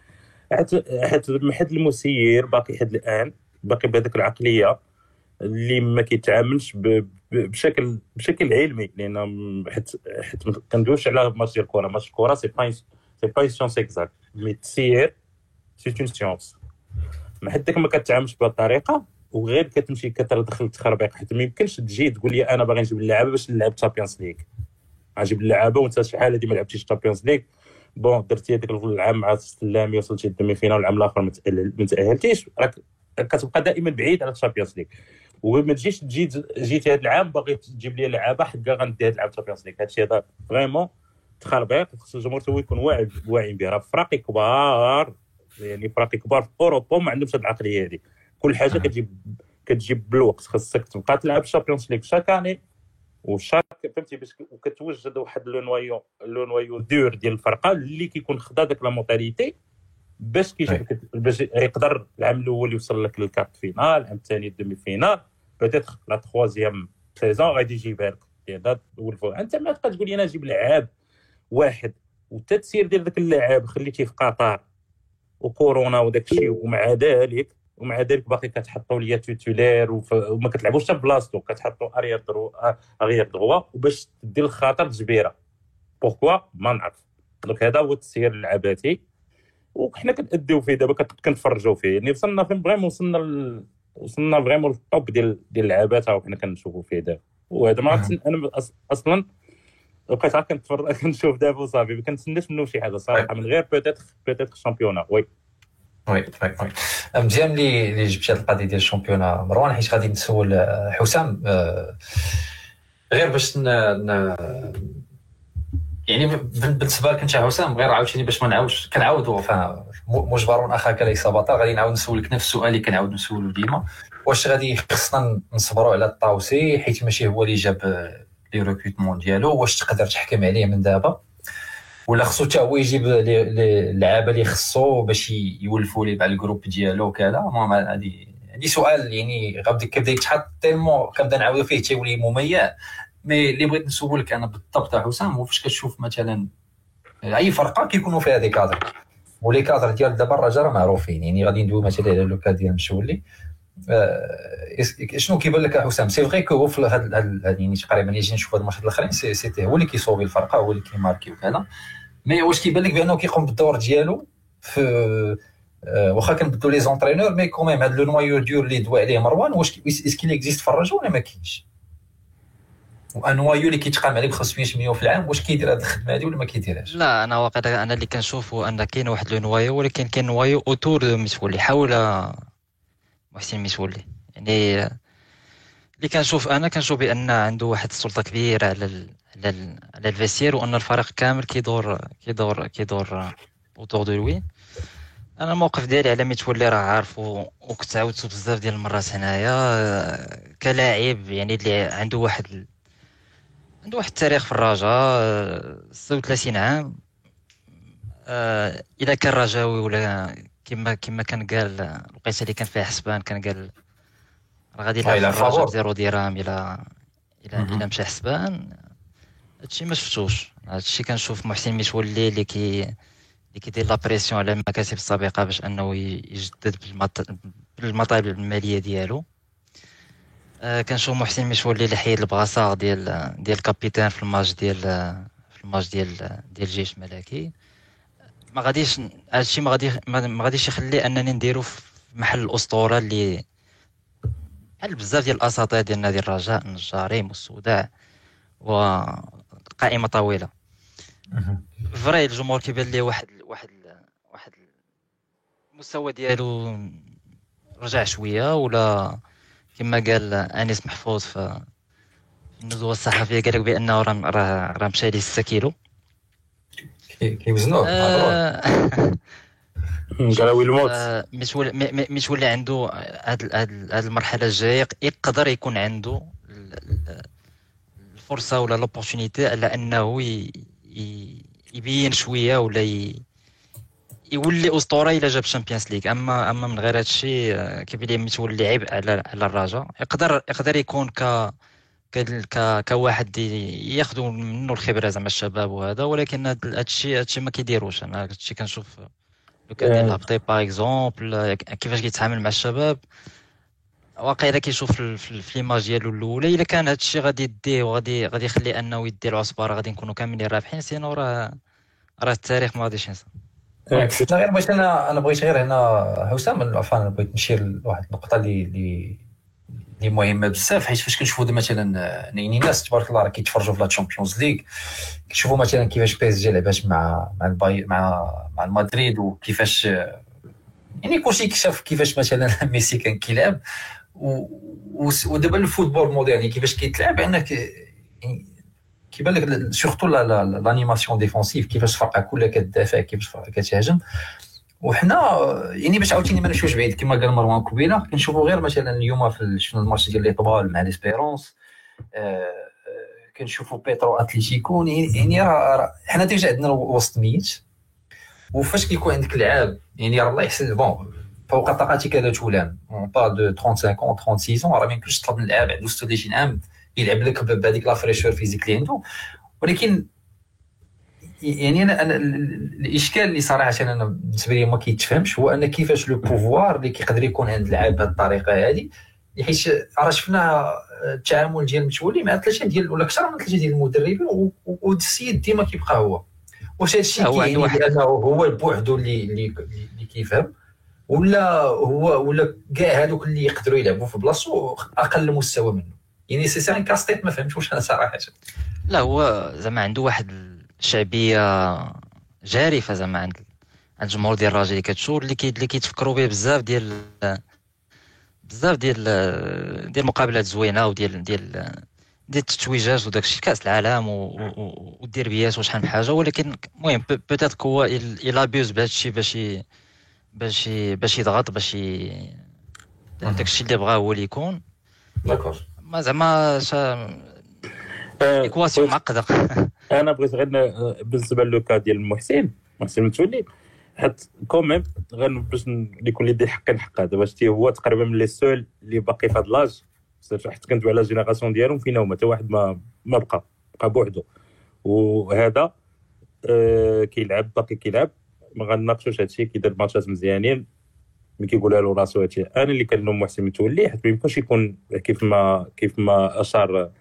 حيت حيت حد المسير باقي حد الآن باقي بهذيك العقلية. اللي ما كيتعاملش بشكل بشكل علمي لأن حيت حيت ما كندويوش على ماتش ديال الكره ماتش الكره c'est pas c'est pas science exacte mais التسيير c'est une science ما حدك ما كتعاملش بهذه الطريقة وغير كتمشي كتدخل تخربيق حيت ما يمكنش تجي تقول لي أنا باغي نجيب اللعابه باش نلعب Champions League غنجيب اللعابه وانت شحال هادي ما لعبتيش Champions League bon درتي هذاك العام مع السلامي وصلتي لل demi-finale والعام الآخر ما تأهلتيش. راك كتبقى دائما بعيد على ال Champions League وما تجيش تجي جيتي هذا العام باغي تجيب لي لعابة حتى غندي هاد العام Champions League هادشي هذا vraiment تخربيق خص الجمهور هو يكون واعي واعي به راه فراقي كبار يعني فراقي كبار في أوروبا ما عندهمش هاد العقلية هذه كل حاجة كتجيب كتجيب بالوقت. خصك تبقى تلعب ال Champions League chaque année و chaque فهمتي؟ باش وكتوجد واحد le noyau le noyau dur ديال الفرقة اللي كيكون خدا داك la mentalité باش كيجيب باش يقدر العام الأول يوصل لك لل quart finale العام الثاني ال demi-finale peut-être la troisième saison غادي يجيبها لك هذا هو الفو أنت ما تبقى تقول لي أنا نجيب لعاب واحد والتاثير ديال ذاك اللاعب خليتيه في قطر وكورونا وداك الشيء ومع ذلك ومع ذلك باقي كتحطوا ليا titulaire وف- وما كتلعبوش حتى بلاصتو كتحطوا arrière droit arrière droit وباش تدي الخاطر جبيره pourquoi ما نعرف. donc هذا هو التسيير اللعباتي وحنا كنأديو فيه دابا كنتفرجوا فيه. يعني وصلنا فين vraiment وصلنا ل... وصلنا vraiment لل top ديال ديال اللعبات ها وحنا كنشوفوا فيه دابا. وهذا ما عرفتش أنا أصلا بقيت عاد كنتفرج كنشوف دابا وصافي ما كنتسناش منه شي حاجة صراحة من غير peut-être peut-être championnat oui. oui oui oui. مزيان اللي اللي جبتي هذه القضية ديال ال championnat مروان حيت غادي نسول آه، حسام آه، غير باش. يعني بال- بالنسبة لك أنت حسام غير عاوتاني باش ما نعاودش كنعاودوا مجبر أخاك ليس بطل غادي نعاود نسولك نفس السؤال اللي كنعاود نسولو ديما. واش غادي خصنا نصبروا على الطاوسي حيت ماشي هو اللي جاب لي recrutement ديالو واش تقدر تحكم عليه من دابا؟ ولا خصو حتى هو يجيب اللعابة اللي خصو باش يولفوا ليه مع groupe ديالو وكذا. المهم هذه هذه سؤال يعني غادي كيبدا يتحط tellement كنبدا نعاودو فيه تيولي مميع mais اللي بغيت نسولك أنا بالضبط حسام هو فاش كتشوف مثلا اي فرقه كيكونوا فيها des cadres و les cadres ديال دابا الرجاء راه معروفين يعني غادي ندوي مثلا على le cas ديال متولي آه، شنو كيبان لك حسام c'est vrai que في هاد يعني تقريبا اللي جينا نشوف هاد الماتشات الاخرين si c'était هو اللي كيصوبي الفرقه هو اللي كيماركي وكذا mais واش كيبان لك بانه كيقوم بالدور ديالو في آه، واخا كنبدلوا les entraîneurs mais quand même هاد le noyau dur اللي دوا عليه مروان واش est-ce que في الرجاء ولا ما كاينش وان noyau اللي كيتقام عليه ب 500 مليون في العام واش كيدير هاد الخدمة هادي ولا ما كيديرهاش؟ لا أنا واقع أنا اللي كنشوف أن كاين واحد le noyau ولكن كاين noyau autour متولي حول محسن متولي يعني اللي كنشوف أنا كنشوف بأن عنده واحد السلطة كبيرة على ال على ال على الفيسير وأن الفريق كامل كيدور كيدور كيدور autour de lui. أنا الموقف ديالي على متولي راه عارفه وكنت عاودته بزاف ديال المرات هنايا كلاعب يعني اللي عنده واحد عنده واحد التاريخ في الرجاء آه، 36 عام آه، إذا كان رجاوي ولا كما كما كان قال الوقيته اللي كان فيها حسبان كان قال راه غادي يلعب في الرجاء. بزيرو درهم إلى إلى. إلى مشى حسبان هادشي ما شفتوش هادشي كنشوف محسن متولي اللي كي اللي كيدير la pression على المكاتب السابقة باش أنه يجدد بالمط- بالمطالب المالية ديالو كنشوف محسن متولي اللي حيد البلاصة ديال ديال ال capitaine في الماتش ديال في الماتش ديال ديال الجيش الملكي ما غاديش هادشي ما غادي ما غاديش يخلي أنني نديرو في محل الأسطورة اللي بحال بزاف ديال الأساطير ديال نادي الرجاء النجاري والسوداء وقائمة طويلة. vrai الجمهور كيبان ليه واحد واحد واحد المستوى ديالو رجع شوية ولا كما قال انيس محفوظ في الندوه الصحفية قال لك بأنه راه راه راه مشى ليه 6 كيلو. كي- كيوزنوه آه، قالوا الموت. آه، متولي م- م- متولي عنده هاد المرحلة الجاية يقدر يكون عنده ال- ال- الفرصة ولا l'opportunité على أنه يبين شوية ولا ي- يولي أسطورة إلا جاب Champions League اما أما من غير هادشي آه، كيبان لي متولي عبء على على الرجاء يقدر يقدر يكون ك ك- ك كواحد ياخذوا منه الخبرة زعما الشباب وهذا ولكن هاد- هادشي هادشي ما كيديروش. أنا هادشي كنشوف لو كان آه. لابطي par exemple كيفاش كيتعامل مع الشباب. واقع الا كيشوف في l'image ديالو الأولى إلا كان هذا الشيء غادي يديه وغادي غادي يخلي أنه يدي العصبه راه غادي نكونوا كاملين رابحين sinon راه راه التاريخ ما غاديش ينسى. لا غير بغيت أنا أنا بغيت غير هنا حسام عفوا أنا بغيت نشير لواحد النقطة اللي اللي اللي مهمة بزاف حيت فاش كنشوفوا مثلا يعني الناس تبارك الله راه كيتفرجوا في la Champions League كيشوفوا مثلا كيفاش PSG لعبات مع مع الباي مع مع المدريد وكيفاش يعني كلشي كشف كيفاش مثلا ميسي كان كيلعب ودابا ال football moderne كيفاش كيتلعب انك يعني كيبان لك surtout l'animation défensive كيفاش الفرقه كلها كتدافع كيفاش الفرقه كتهاجم وحنا يعني باش عاوتاني ما نمشيوش بعيد كما قال مروان كوبيله كنشوفوا غير مثلا اليوم في شفنا الماتش ديال l'Étoile مع l'Espérance آه، آه، كنشوفوا بيترو أتليتيكو يعني يعني راه حنا déjà عندنا وسط ميت. وفاش كيكون عندك لعاب يعني راه الله يحسن bon فوق طاقتك la tolérance. On parle de 35 ans 36 راه ما يمكنش تطلب من اللاعب عنده 36 عام يلعب لك بهذيك la fraîcheur physique اللي عنده ولكن يعني أنا أنا ال- ال- الإشكال اللي صراحة أنا بالنسبة لي ما كيتفهمش هو أن كيفاش le pouvoir اللي كيقدر يكون عند اللاعب بهذه الطريقة هذه حيت راه شفنا التعامل ديال متولي مع ثلاثة ديال ولا أكثر من ثلاثة ديال المدربين والسيد ديما كيبقى هو. واش هذا الشيء كيعني بانه هو بوحدو اللي اللي اللي كيفهم؟ ولا هو ولا كاع هذوك اللي يقدروا يلعبوا في بلاصتو أقل مستوى منه؟ نيسيسير كاستيت ما فهمتش واش أنا صراحة لا هو زعما عنده واحد الشعبية جارفة زعما عند عند الجمهور ديال الراجل اللي كتشوف اللي كي اللي كيتفكروا به بزاف ديال بزاف ديال ديال المقابلات زوينة وديال ديال ديال التتويجات وداك الشيء كأس العالم والديربيات وشحال من حاجة. ولكن المهم peut-être هو il abuse بهذا الشيء باش باش باش يضغط باش داك الشيء اللي بغاه هو اللي يكون. d'accord ما زعما équation معقدة. أنا بغيت غير بالنسبة le cas ديال المحسن محسن متولي حيت quand même غير باش يكون يدي حق حق دابا شتي هو تقريبا من les seuls اللي باقي في هذا l'âge. حيت كندوي على génération ديالهم فينا هما حتى واحد ما ما بقى بقى بوحدو. وهذا آه كيلعب باقي كيلعب. ما غنناقشوش هادشي كيدير ماتشات مزيانين. ملي كيقولها له راسو هادشي أنا اللي كنلوم محسن متولي حيت ما يمكنش يكون كيف ما كيف ما أشار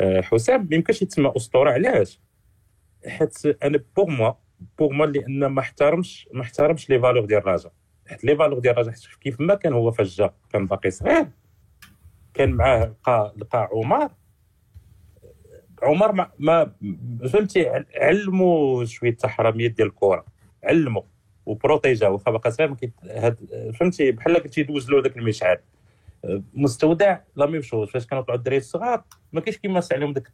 آه حسام ما يمكنش يتسمى أسطورة. علاش؟ حيت أنا pour moi pour moi لأن ما احترمش ما احترمش les valeurs ديال الراجا حيت les valeurs ديال الراجا كيف ما كان هو فاش جا كان باقي صغير. كان معاه لقى لقى عمر. عمر ما, ما فهمتي علموا شوية التحرميات ديال الكره علموا و protégé واخا باقي صغير فهمتي؟ بحال قلتي دوز له ذاك المشعل. مستودع la même chose فاش كانوا طلعوا الدراري الصغار ما كاينش كيمارس عليهم داك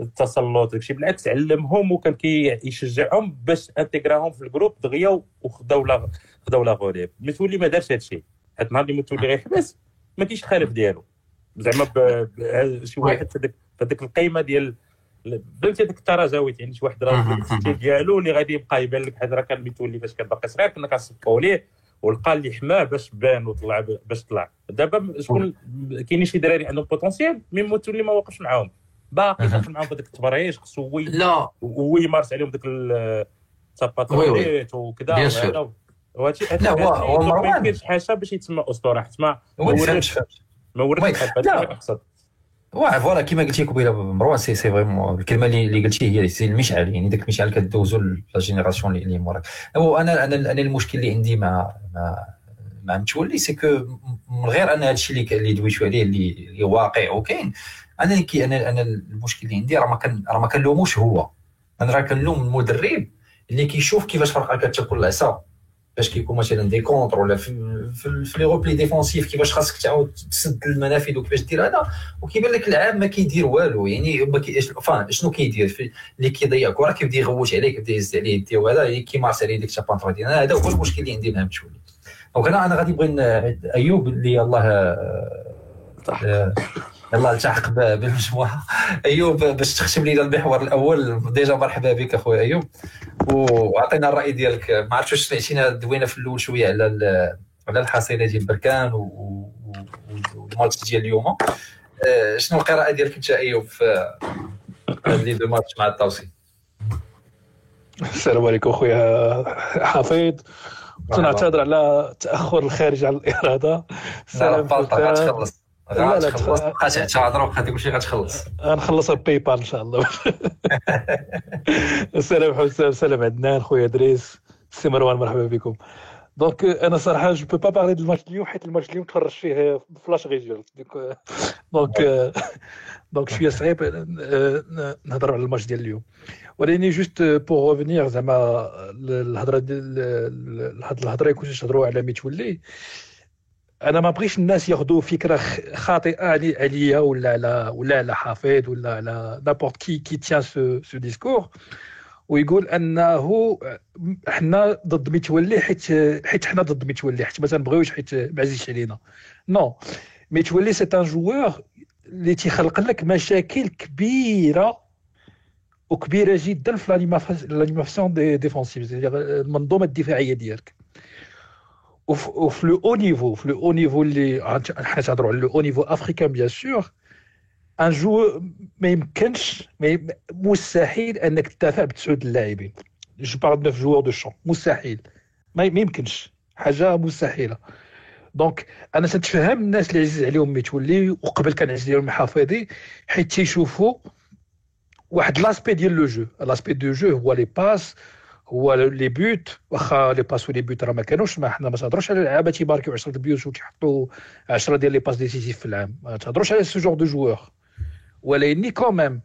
التسلط داكشي بالعكس علمهم وكان كيشجعهم باش intégra هم في ال groupe دغيا وخداو la خداو la relève متولي ما دارش هادشي. حيت النهار اللي متولي غيحبس ما كاينش خالف ديالو. زعما شي واحد في هذيك القيمة ديال فهمتي هذيك التراجويت يعني شي واحد راه ديالو اللي غادي يبقى يبان لك بحال راه كان متولي فاش كان باقي صغير كنا كنصفقوا ليه ولقى اللي حماة باش بان وطلع باش طلع. دابا شكون كاينين شي دراري عندهم potentiel mais متولي ما واقفش معاهم. باقي داخل معاهم بهذاك التبريج خصو هو لا. هو يمارس عليهم ديك l'autorité وكذا لا هو هو مروان. ما كاينش حاجة باش يتسمى أسطورة. حيت ما ورثش ما ورثش لا. واه voilà كيما قلتي قبيله مروان c'est c'est vraiment الكلمة اللي قلتي هي c'est المشعل يعني داك المشعل كدوزو la génération اللي موراك هو أنا أنا المشكل اللي عندي مع مع مع متولي c'est que من غير أنا هادشي اللي اللي دويتو عليه اللي, اللي واقع وكاين أنا كي أنا أنا المشكل اللي عندي راه ما كان راه ما كنلوموش هو أنا راه كنلوم المدرب اللي كيشوف كيفاش فرقه كتاكل العصا باش كيكون مثلا des contres ولا في, في, في les replis défensifs كيفاش خاصك تعاود تسد المنافذ وكيفاش دير هذا وكيبان لك اللاعب ما كيدير والو. يعني ما كي شنو كيدير اللي كيضيع كره كيبدا يغوت عليه كيبدا يهز عليه يديه وهذا كيمارس عليه ديك الشابانترا ديال هذا هو المشكل اللي عندي مع متولي donc أنا أنا غادي نبغي أيوب اللي الله صح. يلا التحق بالمجموعه أيوب باش تختم لينا المحور الأول. déjà مرحبا بك أخويا أيوب. وعطينا الرأي ديالك. ما عرفتش واش سمعتينا دوينا في الأول شوية على على الحصيلة ديال بركان والماتش ديال اليوم. آه، شنو القراءة ديالك أنت أيوب في هذه les matchs مع الطوسي السلام عليكم خويا حفيظ. تنعتذر على تأخر الخارج عن الإرادة. سلام غتخلص تبقى تعتذر وبقى كل شيء غتخلص. غنخلصها PayPal إن شاء الله. السلام حسام سلام عدنان خويا دريس. سي مروان مرحبا بكم. donc أنا صراحة je peux pas parler de الماتش اليوم حيت الماتش اليوم تفرج فيه فلاش ريجول donc donc شوية صعيب نهضروا على الماتش ديال اليوم. ولكن juste pour revenir زعما الهضره ديال الهضرة كنتو تهضروا على متولي أنا ما بغيش الناس ياخذوا فكرة خاطئه عليا ولا على ولا على حفيظ ولا على n'importe qui qui tient ce ce discours ويقول أنه حنا ضد متولي حيت حيت حنا ضد متولي حيت ما تنبغيوش حيت معزيز علينا. non متولي c'est un joueur اللي تيخلق لك مشاكل كبيرة وكبيرة جدا في l'animation défensive المنظومة الدفاعية ديالك. وفي le haut niveau في le haut niveau اللي حنا تهضروا على le haut niveau africain bien sûr un jeu ما يمكنش مستحيل انك تدافع بتسعود اللاعبين je parle neuf joueurs de champ مستحيل ما يمكنش حاجة مستحيله donc أنا تتفهم الناس اللي عزيز عليهم متولي وقبل كان عزيز عليهم حافظي حيت تيشوفوا واحد l'aspect ديال le jeu l'aspect du jeu هو les passes هو les buts واخا les passes و les buts راه ما كانوش ما حنا ما تهضروش على لعابه تيماركيو 10 ال buts وتيحطوا 10 ديال les passes décisives في العام. ما تهضروش على ce genre de joueur ولكن quand même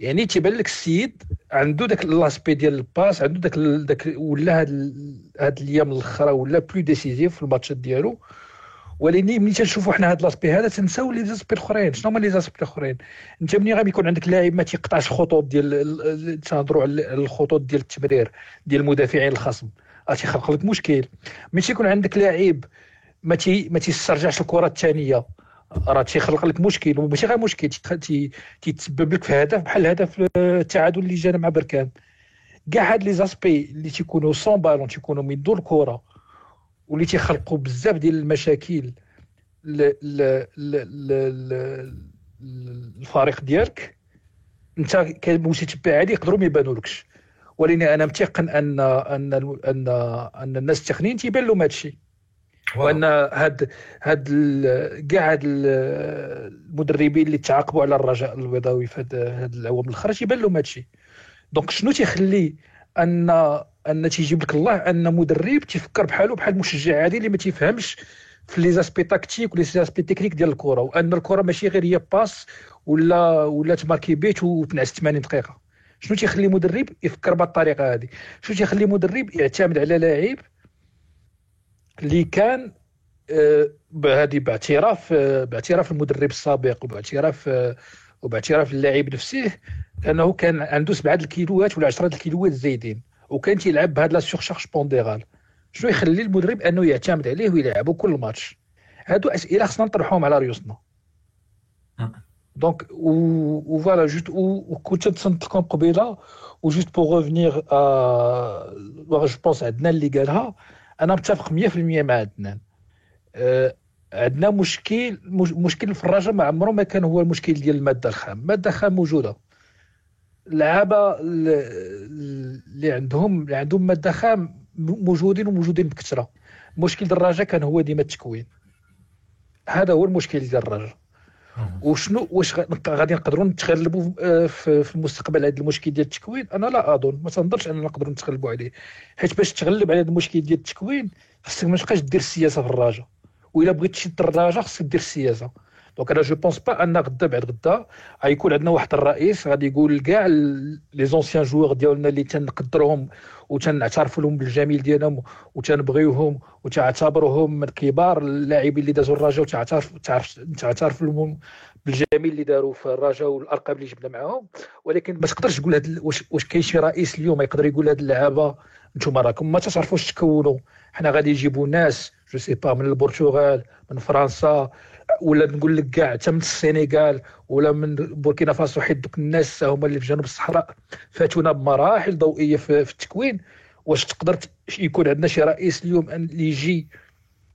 يعني تيبان لك السيد عنده داك l'aspect ديال ال passe عنده داك داك ولا هاد هاد الأيام الأخرى ولا plus décisif في الماتشات ديالو. ولكن ملي تنشوفوا حنا هاد l'aspect هذا تنساو les aspects الاخرين. شنو هما les aspects الاخرين؟ انت ملي غادي يكون عندك لاعب ما تيقطعش الخطوط ديال تنهضروا على الخطوط ديال التمرير ديال المدافعين الخصم. تيخلق لك مشكل. ملي تيكون عندك لاعب ما تي ما تيسترجعش الكرة الثانية راه تيخلق لك مشكل. وماشي غير مشكل تيتسبب لك في هدف بحال هدف التعادل اللي جانا مع بركان. كاع هاد لي زاسبي اللي تيكونوا سون بالون تيكونوا من دون الكرة واللي تيخلقوا بزاف ديال المشاكل للفريق ديالك انت كمتتبع عادي يقدروا ما يبانولكش. ولكن أنا متيقن ان ان ان ان الناس التقنيين تيبان لهم هذا الشيء وأن هاد هاد كاع هاد المدربين اللي تعاقبوا على الرجاء البيضاوي في هاد العوام الأخرى تيبان لهم هاد الشيء donc شنو تيخلي ان أن تيجيب لك الله أن مدرب تيفكر بحالو بحال مشجع عادي اللي ما تيفهمش في les aspects tactiques و les aspects techniques ديال الكرة وأن الكرة ماشي غير هي passe ولا ولا تماركي but وتنعس 80 دقيقة. شنو تيخلي مدرب يفكر بهذه الطريقة هذه شنو تيخلي مدرب يعتمد على لاعب اللي كان هذه باعتراف باعتراف المدرب السابق وباعتراف وباعتراف اللاعب نفسه انه كان عنده سبعة الكيلوات ولا 10 الكيلوات زايدين. وكان تيلعب بهذا la surcharge pondérale. شنو يخلي المدرب أنه يعتمد عليه ويلعبوا كل ماتش؟ هادو أسئلة خصنا نطرحهم على ريوسنا. donc و voilà juste وكنت تنطقهم قبيله و juste pour revenir je pense عندنا اللي قالها أنا متفق 100% مع عدنان عندنا مشكل مشكل في الرجاء ما عمره ما كان هو المشكل ديال المادة الخام. المادة الخام موجودة. اللعابة اللي عندهم اللي عندهم مادة خام موجودين وموجودين بكثرة. ديال الرجاء كان هو ديما التكوين. هذا هو المشكل ديال الرجاء وشنو واش غادي نقدروا نتغلبوا آه، في المستقبل على هذا المشكل ديال التكوين؟ أنا لا أظن. ما تنظرش أننا نقدروا نتغلبوا عليه. حيت باش تغلب على هذا المشكل ديال التكوين خصك ما تبقاش دير السياسة في الرجاء والا بغيت تشد الرجاء خصك دير السياسة donc أنا je pense pas أن غدا بعد غدا غيكون عندنا واحد الرئيس غادي يقول كاع les anciens joueurs ديالنا اللي تنقدرهم وتنعترفوا لهم بالجميل ديالهم وتنبغيوهم وتعتبرهم من كبار اللاعبين اللي دازوا الرجاء وتعترف تعترف لهم بالجميل اللي داروا في الرجاء والارقام اللي جبنا معاهم ولكن ما تقدرش تقول هاد واش واش كاين شي رئيس اليوم يقدر يقول هاد اللعابه أنتم راكم ما تعرفوش تكونوا حنا غادي نجيبوا ناس je sais pas من البرتغال من فرنسا ولا نقول لك كاع حتى من السنغال ولا من بوركينا فاسو حيت دوك الناس هما اللي في جنوب الصحراء فاتونا بمراحل ضوئية في, في التكوين. واش تقدر يكون عندنا شي رئيس اليوم اللي يجي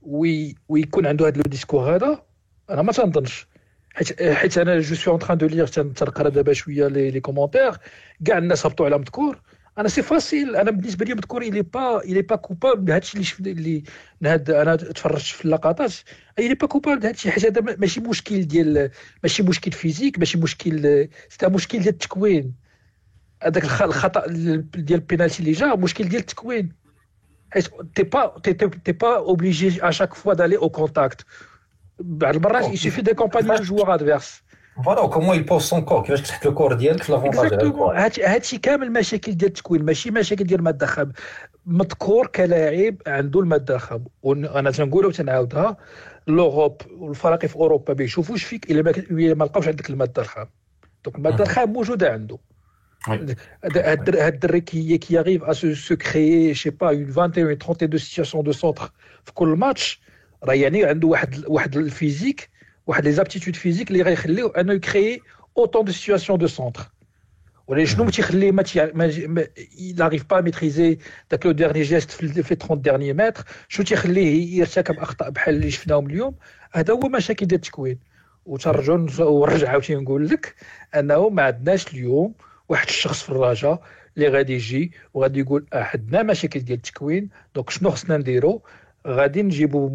وي ويكون عنده هذا le discours هذا؟ أنا ما تنظنش. حيت حيت أنا je suis en train de lire تنقرا دابا شوية les commentaires كاع الناس هبطوا على مذكور. أنا c'est facile أنا بالنسبة لي مذكور il est pas il est pas coupable بهذا الشيء اللي شفت اللي هاد أنا تفرجت في اللقطات. il est pas coupable بهذا الشيء حيت هذا ماشي مشكل ديال ماشي مشكل physique ماشي مشكل c'est مشكل ديال التكوين. هذاك الخطأ ديال البينالتي اللي جا مشكل ديال التكوين. حيت t'es pas t'es, t'es pas obligé à chaque fois d'aller au contact بعض المرات il suffit d'accompagner le joueur adverse voilà comment il pose son corps كيفاش تحط ال corps ديالك في l'avantage هادشي كامل مشاكل ديال التكوين ماشي مشاكل ديال الماده خام مذكور كلاعب عنده الماده خام وأنا تنقولها وتنعاودها l'Europe والفرق في اوروبا ما بيشوفوش فيك الا ما ما لقاوش عندك الماده الخام donc الماده الخام موجوده عنده هاد الدري qui qui arrive à se, se créer je sais pas une vingtaine une trentaine de situations de centre. في كل ماتش راه يعني عنده واحد واحد ال physique واحد les aptitudes physiques اللي غيخليو انه يكري autant de situations de centre ولا شنو ما تيخليه mais il arrive pas à maîtriser داك le dernier geste في 30 derniers mètres شنو تيخليه يرتكب اخطاء بحال اللي شفناهم اليوم هذا هو مشاكل ديال التكوين وترجع ونرجع عاوتاني نقول لك انه ما عندناش اليوم واحد الشخص في الرجاء اللي غادي يجي وغادي يقول عندنا مشاكل ديال التكوين donc شنو خصنا نديرو غادي نجيبوا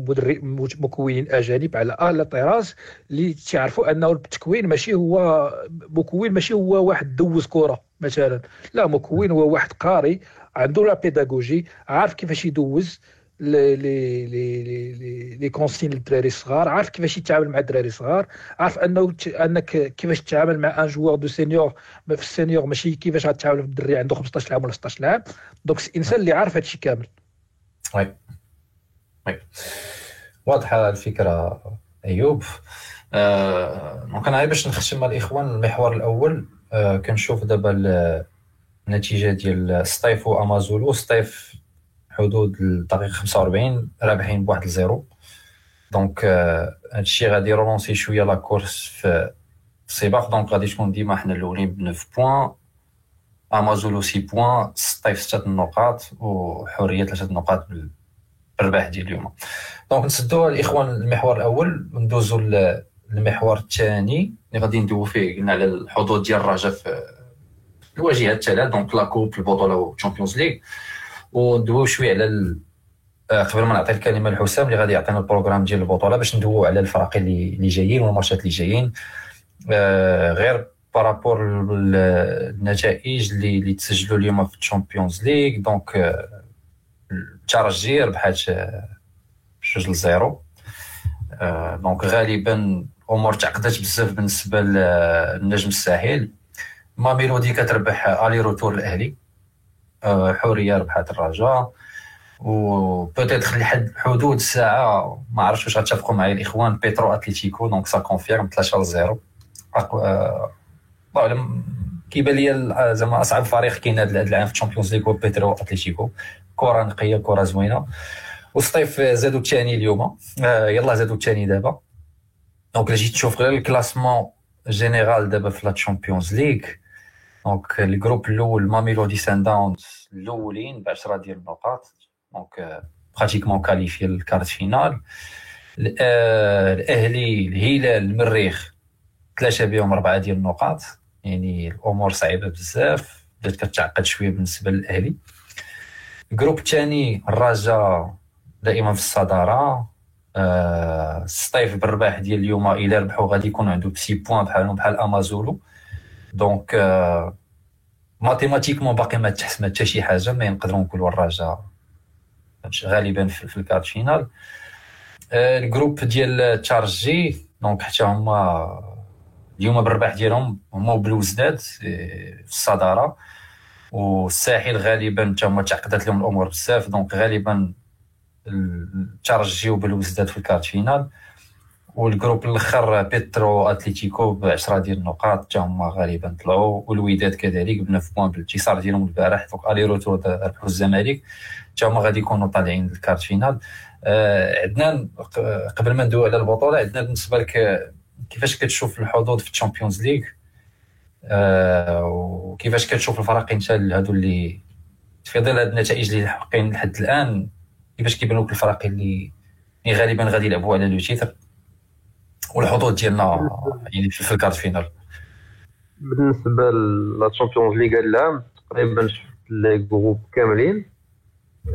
مكونين أجانب على اعلى طراز اللي تعرفوا أنه التكوين ماشي هو مكون ماشي هو واحد دوز كرة مثلا. لا مكون هو واحد قاري عنده la pédagogie عارف كيفاش يدوز les les les les consignes للدراري الصغار عارف كيفاش يتعامل مع الدراري الصغار عارف أنه أنك كيفاش تتعامل مع un joueur de senior في ال senior ماشي كيفاش غتعامل في الدري عنده 15 عام ولا 16 عام donc الإنسان اللي عارف هادشي كامل. oui واضحة الفكرة أيوب. آه donc أنا باش نختم الإخوان المحور الأول آه كنشوف دابا النتيجة ديال ستايف وأمازولو. ستايف حدود الدقيقة 45 رابحين بواحد ال zéro donc هادشي غادي يرولونسي شوية la course في السباق donc غادي تكون ديما حنا الأولين ب 9 points أمازولو 6 points ستايف 6 النقاط وحرية 3 النقاط بالرباح ديال اليوم. donc نسدو الإخوان المحور الأول وندوزو للمحور الثاني اللي غادي ندوي فيه قلنا على الحظوظ ديال الرجاء في الواجهات الثلاث donc la coupe البطولة والتشامبيونز ليغ. وندويو شوية على ال... آه، قبل ما نعطي الكلمة لحسام اللي غادي يعطينا ال programme ديال البطولة باش ندويو على الفرق اللي اللي جايين والماتشات اللي جايين. آه غير par rapport النتائج اللي اللي تسجلوا اليوم في الشامبيونز ليغ. donc آه الترجي ربحات آه، جوج ل zéro. آه donc غالبا امور تعقدات بزاف بالنسبة للنجم الساحل. ماميلودي كتربح aller-retour الأهلي. آه، حورية ربحات الرجاء و peut-être لحد حدود الساعة ما عرفتش واش غتفقوا معايا الإخوان بيترو اتليتيكو donc ça confirme 3 ل 0 الله اعلم كيبان لي زعما أصعب فريق كاين هذا العام في الشامبيونز ليغ هو بيترو اتليتيكو كره نقية كره زوينة. وسطيف زادوا الثاني اليوم. آه يلا زادوا الثاني دابا. donc الا جيت تشوف غير ال classement général دابا في la Champions League donc ال groupe الأول ماميلودي سان داونز الاولين ب 10 ديال النقاط donc pratiquement qualifié ال quart de finale الاهلي الهلال المريخ ثلاثة بهم اربعه ديال النقاط يعني الأمور صعيبه بزاف بدات كتعقد شوية بالنسبة للاهلي ال groupe الثاني الرجاء دائما في الصداره آه السطيف بالرباح ديال اليوم إلى ربحوا غادي يكون عنده ب six points بحالهم بحال امازولو donc mathématiquement باقي ما تحسم حتى شي حاجة ما نقدروا نقولوا الرجاء غالبا في ال quart de finale ال groupe ديال ترجي donc حتى هما اليوم بالرباح ديالهم هما بلوزداد في الصداره والساحل غالبا حتى هما تعقدات لهم الأمور بزاف. donc غالبا ترجي وبلوزداد في ال quart de finale. وال groupe الأخر بيترو اتليتيكو ب 10 ديال النقاط. حتى هما غالبا طلعوا. والوداد كذلك ب 9 points بالانتصار ديالهم البارح donc aller-retour ربحوا الزمالك حتى هما غادي يكونوا طالعين لل quart de finale. آه عندنا قبل ما ندوي على البطولة عندنا بالنسبة لك كيفاش كتشوف الحظوظ في ال Champions League؟ آه وكيفاش كتشوف الفرق انت هادو اللي في ظل هاد النتائج اللي حقين لحد الآن؟ كيفاش كيبانوا لك الفرق اللي غالبا غادي يلعبوا على le titre؟ والحظوظ ديالنا يعني في ال quart de finale. بالنسبة لل Champions League العام تقريبا شفت les groupes كاملين.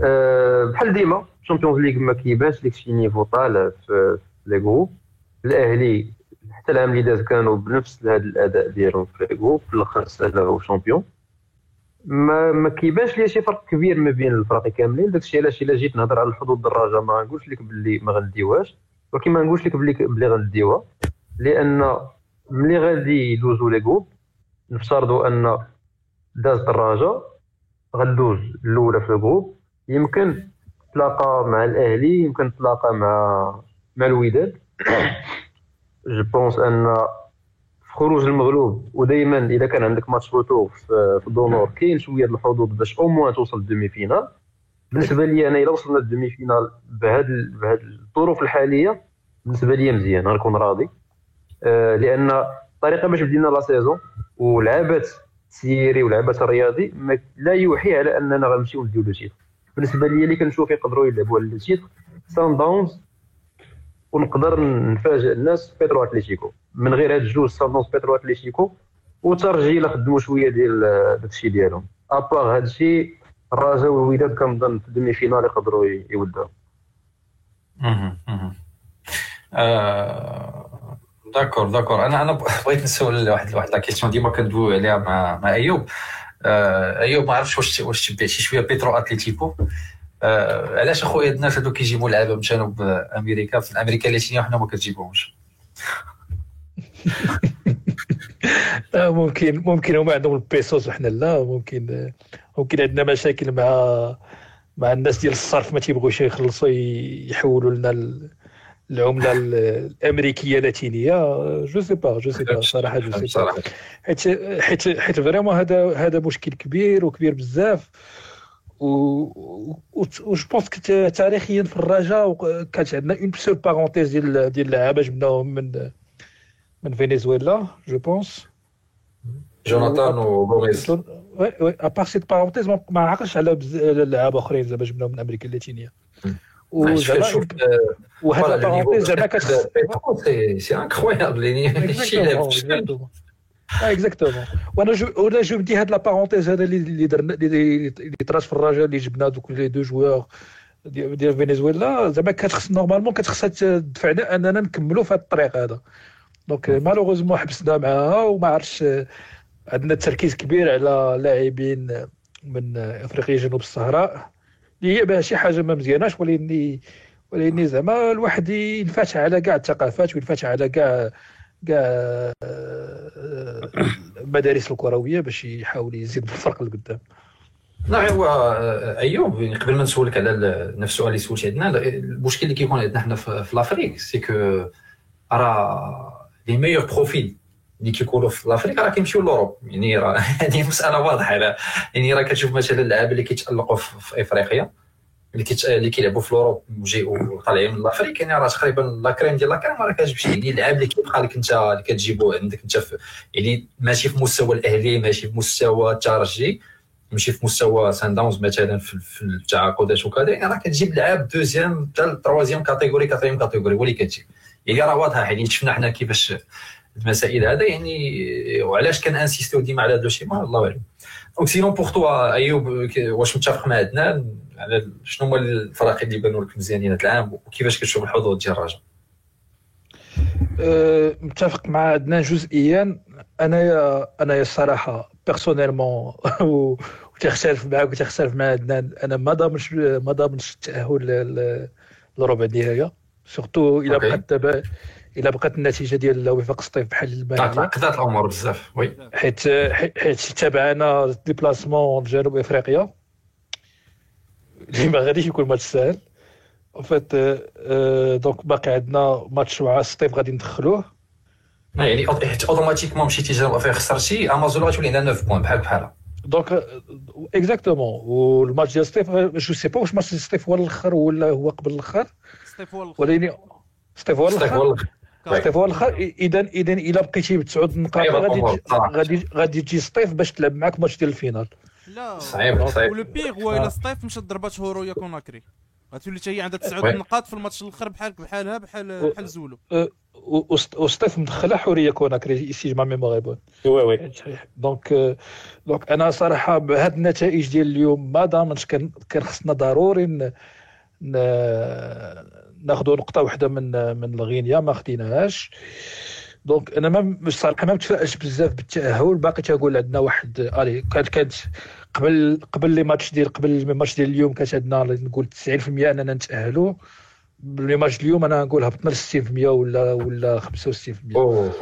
أه بحال ديما ال Champions League ما كيبانش لك شي niveau طالع في les groupes الأهلي حتى العام اللي داز كانوا بنفس هذا الأداء ديالهم في les groupes في الأخر سالاو champion ما ما كيبانش لي شي فرق كبير ما بين الفرق كاملين. داكشي علاش إلا جيت نهضر على الحظوظ د الرجاء ما نقولش لك باللي ما غنديوهاش ولكن ما نقولش لك بلي بلي غنديوها. لأن ملي غادي يدوزو les groupes نفترضوا أن داز الرجاء غدوز الأولى في ال groupe يمكن تلاقى مع الأهلي يمكن تلاقى مع مع الوداد. je pense أن خروج المغلوب ودائما إذا كان عندك match retour في الدونور كاين شوية الحظوظ باش au moins توصل لل demi-finale بالنسبة لي أنا إلا وصلنا لل demi-finale بهذه بهذه الظروف الحالية بالنسبة لي مزيان غنكون راضي. آه لأن الطريقة باش بدينا la saison ولعبات السيري ولعبات الرياضي لا يوحي على أننا غنمشيو نديو le بالنسبة لي اللي كنشوف يقدروا يلعبوا على le titre سان داونز ونقدر نفاجئ الناس بيترو اتليتيكو من غير هاد الجوج سان داونز بيترو اتليتيكو وترجي إلا خدموا شوية ديال داكشي ديالهم. à part هادشي الرجاء والوداد كنظن في ال demi-finale يقدروا يودوا d'accord d'accord. أنا أنا بغيت نسول واحد واحد la question ديما كندويو عليها مع مع أيوب. آه، أيوب ما عرفتش واش واش شي شوية بيترو اتليتيكو آه، علاش اخويا الناس هادو كيجيبوا لعابة من جنوب أمريكا؟ في أمريكا اللاتينيه وحنا ما كتجيبوهمش. آه، ممكن ممكن هما عندهم ال pesos وحنا لا ممكن ممكن عندنا مشاكل مع مع الناس ديال الصرف ما تيبغوش يخلصوا يحولوا لنا ال- العملة ال- الأمريكية اللاتينيه je sais pas je sais pas صراحة je sais pas حيت حيت حيت vraiment هذا هذا مشكل كبير وكبير بزاف. و و je pense تاريخيا في الرجاء كانت عندنا une seule parenthèse ديال ديال اللعابه جبناهم من من فنزويلا je pense جوناثان وغوميز oui oui à part cette parenthèse ما ما عقلش على بز- على لعابه اخرين زعما جبناهم من أمريكا اللاتينيه وزعما شوف وهذا ال parenthèse زعما كت c'est c'est incroyable يعني شي لعب في الشمال. exactement وأنا جو وأنا جو بدي هاد la parenthèse هذا اللي درنا اللي طرات في الرجاء اللي جبنا دوك les deux joueurs ديال فنزويلا زعما كتخص normalement كتخصها تدفعنا اننا نكملوا في هذا الطريق هذا donc malheureusement حبسنا معاها وما عرفتش عندنا تركيز كبير على لاعبين من افريقيا جنوب الصحراء اللي هي شي حاجة ما مزياناش ولكن ولكن زعما الواحد ينفتح على كاع الثقافات وينفتح على كاع كاع آه، المدارس الكروية باش يحاول يزيد بالفرق لقدام. لا هو آه، أيوب يعني قبل ما نسولك على نفس السؤال اللي سولتي عندنا المشكل اللي كيكون عندنا حنا في l'Afrique c'est que راه les meilleurs profils اللي كيكونوا في l'Afrique راه كيمشيو l'Europe يعني راه هذه مسألة واضحة. يعني راه كتشوف مثلا اللعابه اللي كيتألقوا في إفريقيا اللي. اللي كيلعبوا في l'Europe وجاي طالعين من l'Afrique يعني راه تقريبا la crème ديال la crème راه كتمشي يعني اللعاب اللي كيبقى لك انت اللي كتجيبو عندك. انت يعني ماشي في مستوى الأهلي ماشي في مستوى الترجي ماشي في مستوى سان داونز مثلا في, التعاقدات وكذا يعني راه كتجيب لعاب deuxième حتى troisième catégorie quatrième catégorie هو اللي كتجيب. يعني راه واضحة يعني شفنا حنا كيفاش المسائل هذا يعني وعلاش كان insisté ديما على هذا الشيء ما الله أعلم. donc sinon pour toi ايوب واش متفق مع عدنان؟ على شنو هما الفرق اللي بانوا لك مزيانين هذا العام وكيفاش كتشوف الحظوظ ديال الرجاء أه، متفق مع عدنان جزئيا. انايا انايا الصراحه personnellement وتختلف معك وتختلف مع عدنان أنا ما ضامنش ما ضامنش التأهل لربع النهايه surtout إلا أوكي. بقات دابا إلا بقات النتيجة ديال وفاق السطيف بحال المالي تعقدات الأمور بزاف oui. حيت حيت تابعنا déplacement لجنوب إفريقيا. اللي ما غاديش يكون ماتش سهل en fait donc باقي عندنا ماتش مع السطيف غادي ندخلوه. يعني حيت automatiquement مشيتي جنوب افريقيا خسرتي أمازولو غتولي عندها 9 points بحال بحالها donc exactement وال match ديال ستيف je sais pas واش ماتش ديال ستيف هو الأخر ولا هو قبل الأخر. ستيف هو ولكن ستيف هو الأخر. ستيف هو الأخر. اذا اذا إلا بقيتي بتسعود نقاط أيوة، غادي طبعاً. تجي- غادي غادي تجي ستيف باش تلعب معاك ماتش ديال ال final. لا. صعيب صعيب. ولو بيغ هو آه. الا ستيف مشات ضربات هورويا كوناكري غتولي حتى هي عندها تسعود. نقاط في الماتش الآخر بحال بحالها بحال بحال أمازولو. و- وست- وستيف مدخلة حوريه كوناكري si ma mémoire est bonne. oui oui. donc آه، donc أنا صراحة بهاد النتائج ديال اليوم ما ضامنش كان كان خصنا ضروري ناخذوا نقطة واحدة من من الغينيا ما خديناهاش. donc أنا ما مش صراحة ما متفائلش بزاف بالتأهل. باقي تقول عندنا واحد ألي كانت كانت قبل قبل les matchs ديال قبل الماتش ديال اليوم كانت عندنا نقول 90% أننا نتاهلوا les matchs اليوم أنا نقول هبطنا ل 60% ولا ولا 65% أوه.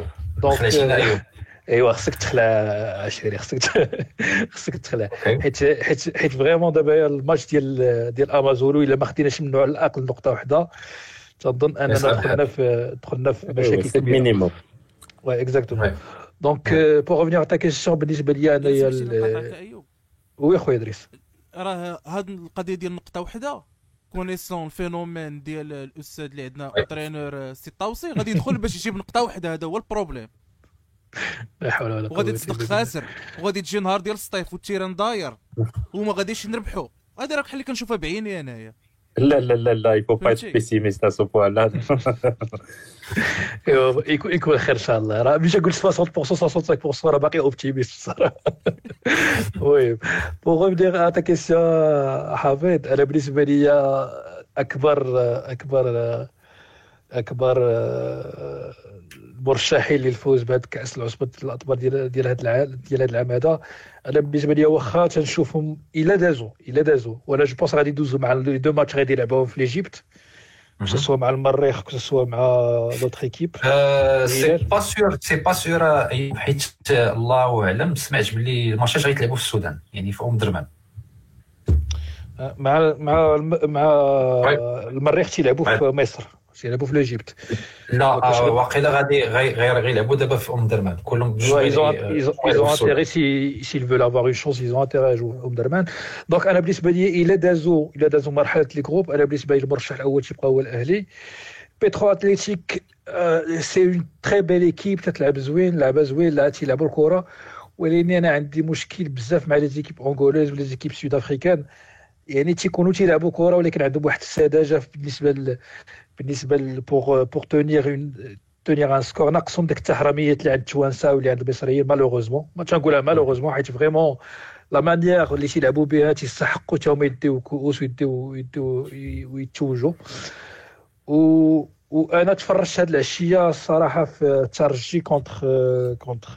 donc أيوا خصك تخلع عشيري خصك خصك تخلع. حيت حيت حيت vraiment دابا الماتش ديال ديال أمازولو الا ما خديناش منه على الأقل نقطة واحدة تنظن أننا دخلنا في دخلنا في مشاكل كبيرة. minimum oui exactement. donc pour revenir ta question بالنسبة لي انايا oui خويا دريس. راه هاد القضية ديال نقطة واحدة connaissant ال phénomène ديال الأستاذ اللي عندنا oui. entraîneur c'est ta aussi غادي يدخل باش يجيب نقطة واحدة هذا هو ال problème. لا حول ولا قوة وغادي تصدق. خاسر. وغادي تجي نهار ديال السطيف وال terrain داير. وما غاديش نربحوا هذا راه بحال اللي كنشوفها بعيني أنايا. لا لا لا لا يفو با فهمتي؟ être pessimiste à ce point là ايوا يكون يكون خير إن شاء الله. راه مش نقول 60% 65% راه باقي optimiste الصراحه oui pour revenir ta question حفيظ أنا بالنسبة لي اكبر أكبر أكبر آه، مرشحين للفوز بهذا كاس العصبة الأبطال ديال ديال هذا العام ديال هذا العام هذا. أنا بالنسبة لي واخا تنشوفهم إلا دازوا إلا دازوا وأنا je pense غادي يدوزوا مع les deux matchs غادي يلعبوهم في l'Egypte. soit مع المريخ ce soit مع l'autre équipe. c'est pas sûr c'est pas sûr حيت الله أعلم سمعت باللي ال matchات غيتلعبوا في السودان يعني في أم درمان مع مع مع المريخ تيلعبوا في مصر. تيلعبوا في l'Egypte. لا واقيلا غادي غير غيلعبوا دابا في أم درمان. كلهم بجوج veulent avoir une chance ils ont intérêt à jouer ام درمان donc أنا بالنسبة لي الا دازوا الا دازوا مرحله les groupes أنا بالنسبة لي المرشح الأول تيبقى هو الاهلي بيترو اتليتيك c'est une très belle équipe تتلعب زوين لعبه زوين لا تيلعبوا الكره ولكن أنا عندي مشكل بزاف مع les équipes angolaises ولا les équipes sud-africaines يعني تيكونوا تيلعبوا كره ولكن عندهم واحد السذاجة بالنسبة ل... بالنسبة pour pour tenir tenir un score ناقصهم ديك التحرميات اللي عند التوانسه واللي عند المصريين malheureusement ما تنقولها malheureusement حيت vraiment la manière اللي تيلعبوا بها تيستحقوا حتى هما يديو كؤوس ويديو ويتوجوا و وأنا تفرجت هاد العشية الصراحه في ترجي contre contre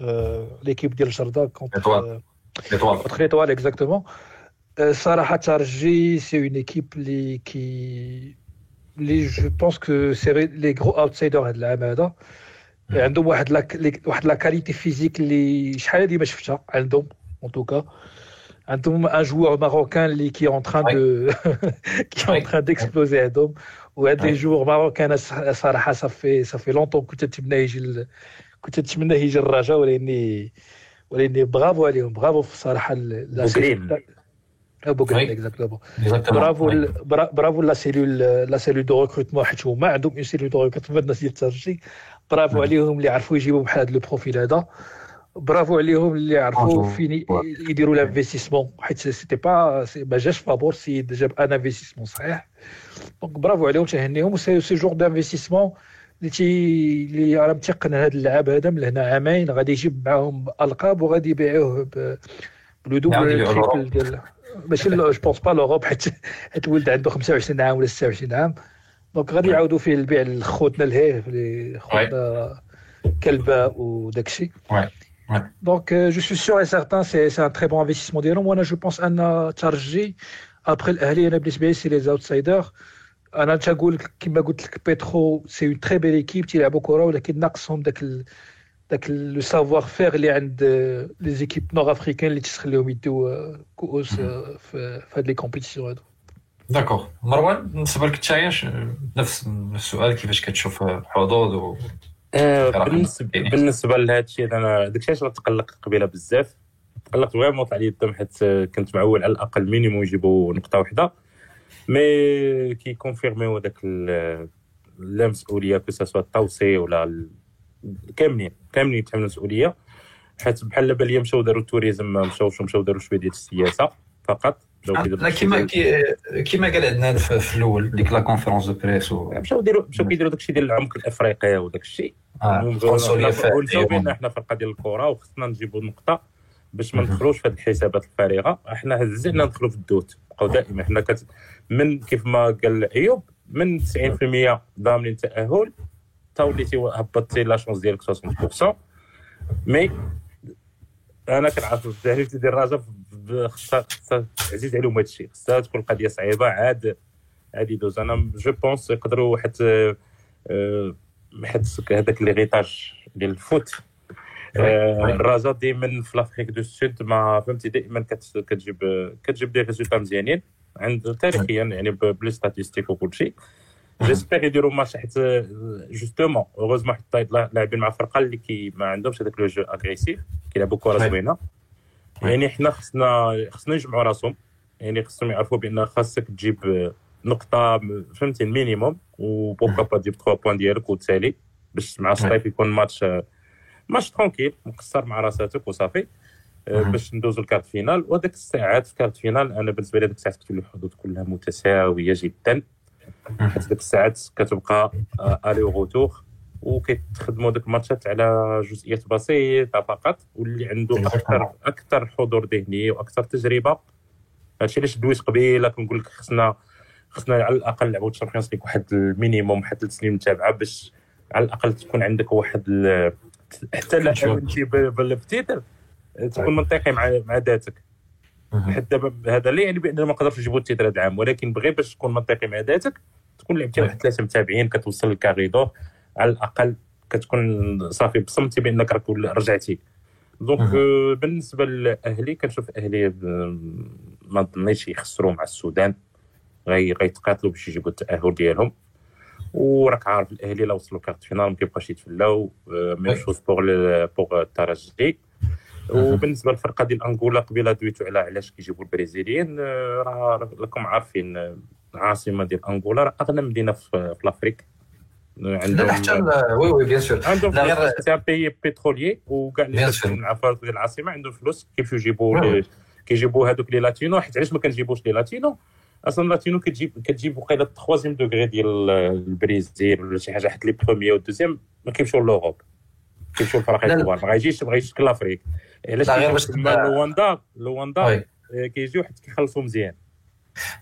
l'équipe ديال الجرده contre contre l'Etoile exactement صراحة ترجي c'est une équipe اللي qui اللي je pense que c'est les gros outsiders هاد العام هذا عندهم واحد la واحد la qualité physique اللي شحال هادي ما شفتها عندهم en tout cas عندهم un joueur marocain اللي qui est en train de qui est en train d'exploser عندهم وهاد les joueurs marocains صراحة صافي صافي longtemps كنت نتمنى يجي كنت نتمنى يجي الرجاء ولاني ولاني برافو عليهم برافو في الصراحه pour rien exactement برافو برافو la cellule la cellule de recrutement حيت هما عندهم une cellule de recrutement الناس ديال الترجي. برافو عليهم اللي عرفوا يجيبوا بحال هذا le profil هذا. برافو عليهم اللي عرفوا فين يديروا l'investissement حيت c'était pas ما جاش فابور السيد جاب un investissement صحيح. دونك برافو عليهم تهنيهم. سي جور دانفستيسمون اللي تي اللي راه متيقن هذا اللعاب هذا من هنا عامين. غادي يجيب معاهم ألقاب وغادي يبيعوه بلو دوبل تريبل ديال ماشي جو بونس با لوروب حيت حيت الولد عنده 25 عام ولا 26 عام. دونك غادي يعاودوا فيه البيع لخوتنا الهيه اللي خوتنا كلبة وداك الشيء. دونك جو سوي سيغ اي سارتان سي سي ان تري بون انفستيسمون ديالهم وأنا جو بونس ان ترجي ابخي الاهلي أنا بالنسبة لي c'est l'outsider أنا تنقول كما قلت لك بيترو c'est une très belle équipe تيلعبوا كره ولكن ناقصهم داك داك le savoir-faire اللي عند les équipes nord-africaines اللي تخليهم يديو كؤوس في هاد les compétitions هادو d'accord مروان بالنسبة لك انت نفس السؤال كيفاش كتشوف الحظوظ و بالنسبة بالنسبة لهذا الشيء أنا داكشي علاش تقلقت قبيلة بزاف. تقلقت vraiment طلع لي الدم حيت كنت معول على الأقل minimum يجيبوا نقطة واحدة. mais كي confirmيو داك المسؤوليه que ce soit التوصي ولا كاملين. كاملين يتحملوا المسؤوليه حيت بحال دابا اللي مشاو داروا ال tourisme ما مشاوش مشاو داروا شوية ديال السياسة فقط لا كيما كيما قال عندنا في الأول ديك la conférence de presse مشاو يديروا مشاو كيديروا داكشي ديال العمق الإفريقي وداك الشيء ونساو حنا فرقة ديال الكرة وخصنا نجيبوا نقطة باش ما ندخلوش في هذه الحسابات الفارغة. إحنا هزينا ندخلوا في الدوت. بقاو دائما. حنا كت من كيف ما قال ايوب من 90% ضامنين التاهل حتى وليتي هبطتي لا شونس ديالك 60% مي أنا كنعرف التهريب ديال الرجاء خصها عزيز عليهم هذا الشيء. خصها تكون قضية صعيبة عاد عاد يدوز. أنا je pense يقدروا واحد حيت هذاك l'héritage ديال ال foot. الرجاء دائما في l'Afrique du Sud ما فهمتي دائما كتجيب كتجيب des résultats مزيانين. عند تاريخيا يعني ب les statistiques وكل شيء j'espère يديروا ماتش حيت justement heureusement حيت لاعبين مع فرقه اللي كي ما عندهمش هذاك le jeu agressif كيلعبوا كره زوينه يعني حنا خصنا خصنا يجمعوا راسهم يعني خصهم يعرفوا بان خاصك تجيب نقطه فهمتي ال minimum و pourquoi pas تجيب 3 points ديالك وتسالي باش مع الصيف يكون ماتش ماتش tranquille مقصر مع راساتك وصافي باش ندوزو ال quart de finale وداك الساعات في quart de finale أنا بالنسبة لي ديك الساعات كتولي الحدود كلها متساويه جدا حيت ديك الساعات كتبقى aller-retour وكيتخدموا ديك الماتشات على جزئيات بسيطة فقط واللي عنده أكثر أكثر حضور ذهني وأكثر تجربة. هادشي علاش دويت قبيلة كنقول لك خصنا خصنا على الأقل نلعبوا ال Champions League واحد minimum واحد ثلاث سنين متابعة باش على الأقل تكون عندك واحد حتى لا تكون منطقي مع مع ذاتك. حتى هذا لا يعني بأننا ما نقدرش نجيبوا ال titre هذا العام ولكن بغي باش تكون منطقي مع ذاتك تكون لعبتي واحد ثلاثة متابعين كتوصل لل quart de على الأقل كتكون صافي بصمتي بأنك راك رجعتي. donc. آه، بالنسبة للاهلي كنشوف الاهلي آه، ما ظنيتش يخسروا مع السودان غي غيتقاتلوا باش يجيبوا التأهل ديالهم. وراك عارف الأهلي لو وصلوا quart de finale ما كيبقاش يتفلاو même chose pour pour الترجي وبالنسبة للفرقة ديال أنغولا قبيلة دويتو على علاش كيجيبوا البرازيليين آه، راه راكم عارفين آه، العاصمة ديال أنغولا راه أغنى مدينة في في l'Afrique آه، لا عندهم حتى oui oui bien sûr عندهم غير- pays pétrolier وكاع اللي ديال العاصمة عندهم فلوس كيمشيو يجيبوا. كيجيبوا هذوك les latinos حيت علاش ما كنجيبوش les latinos؟ أصلا latino كتجيب كتجيب وقيله ال troisième degré ديال ال Brésil ولا شي حاجة حيت les premiers وال deuxièmes ما كيمشيو l'Europe كيمشيو للفرق لا. الكبار ما غايجيش ما غايجيش l'Afrique علاش لا، غير باش لواندا لواندا oui. آه، كيجيو حيت كيخلصوا مزيان.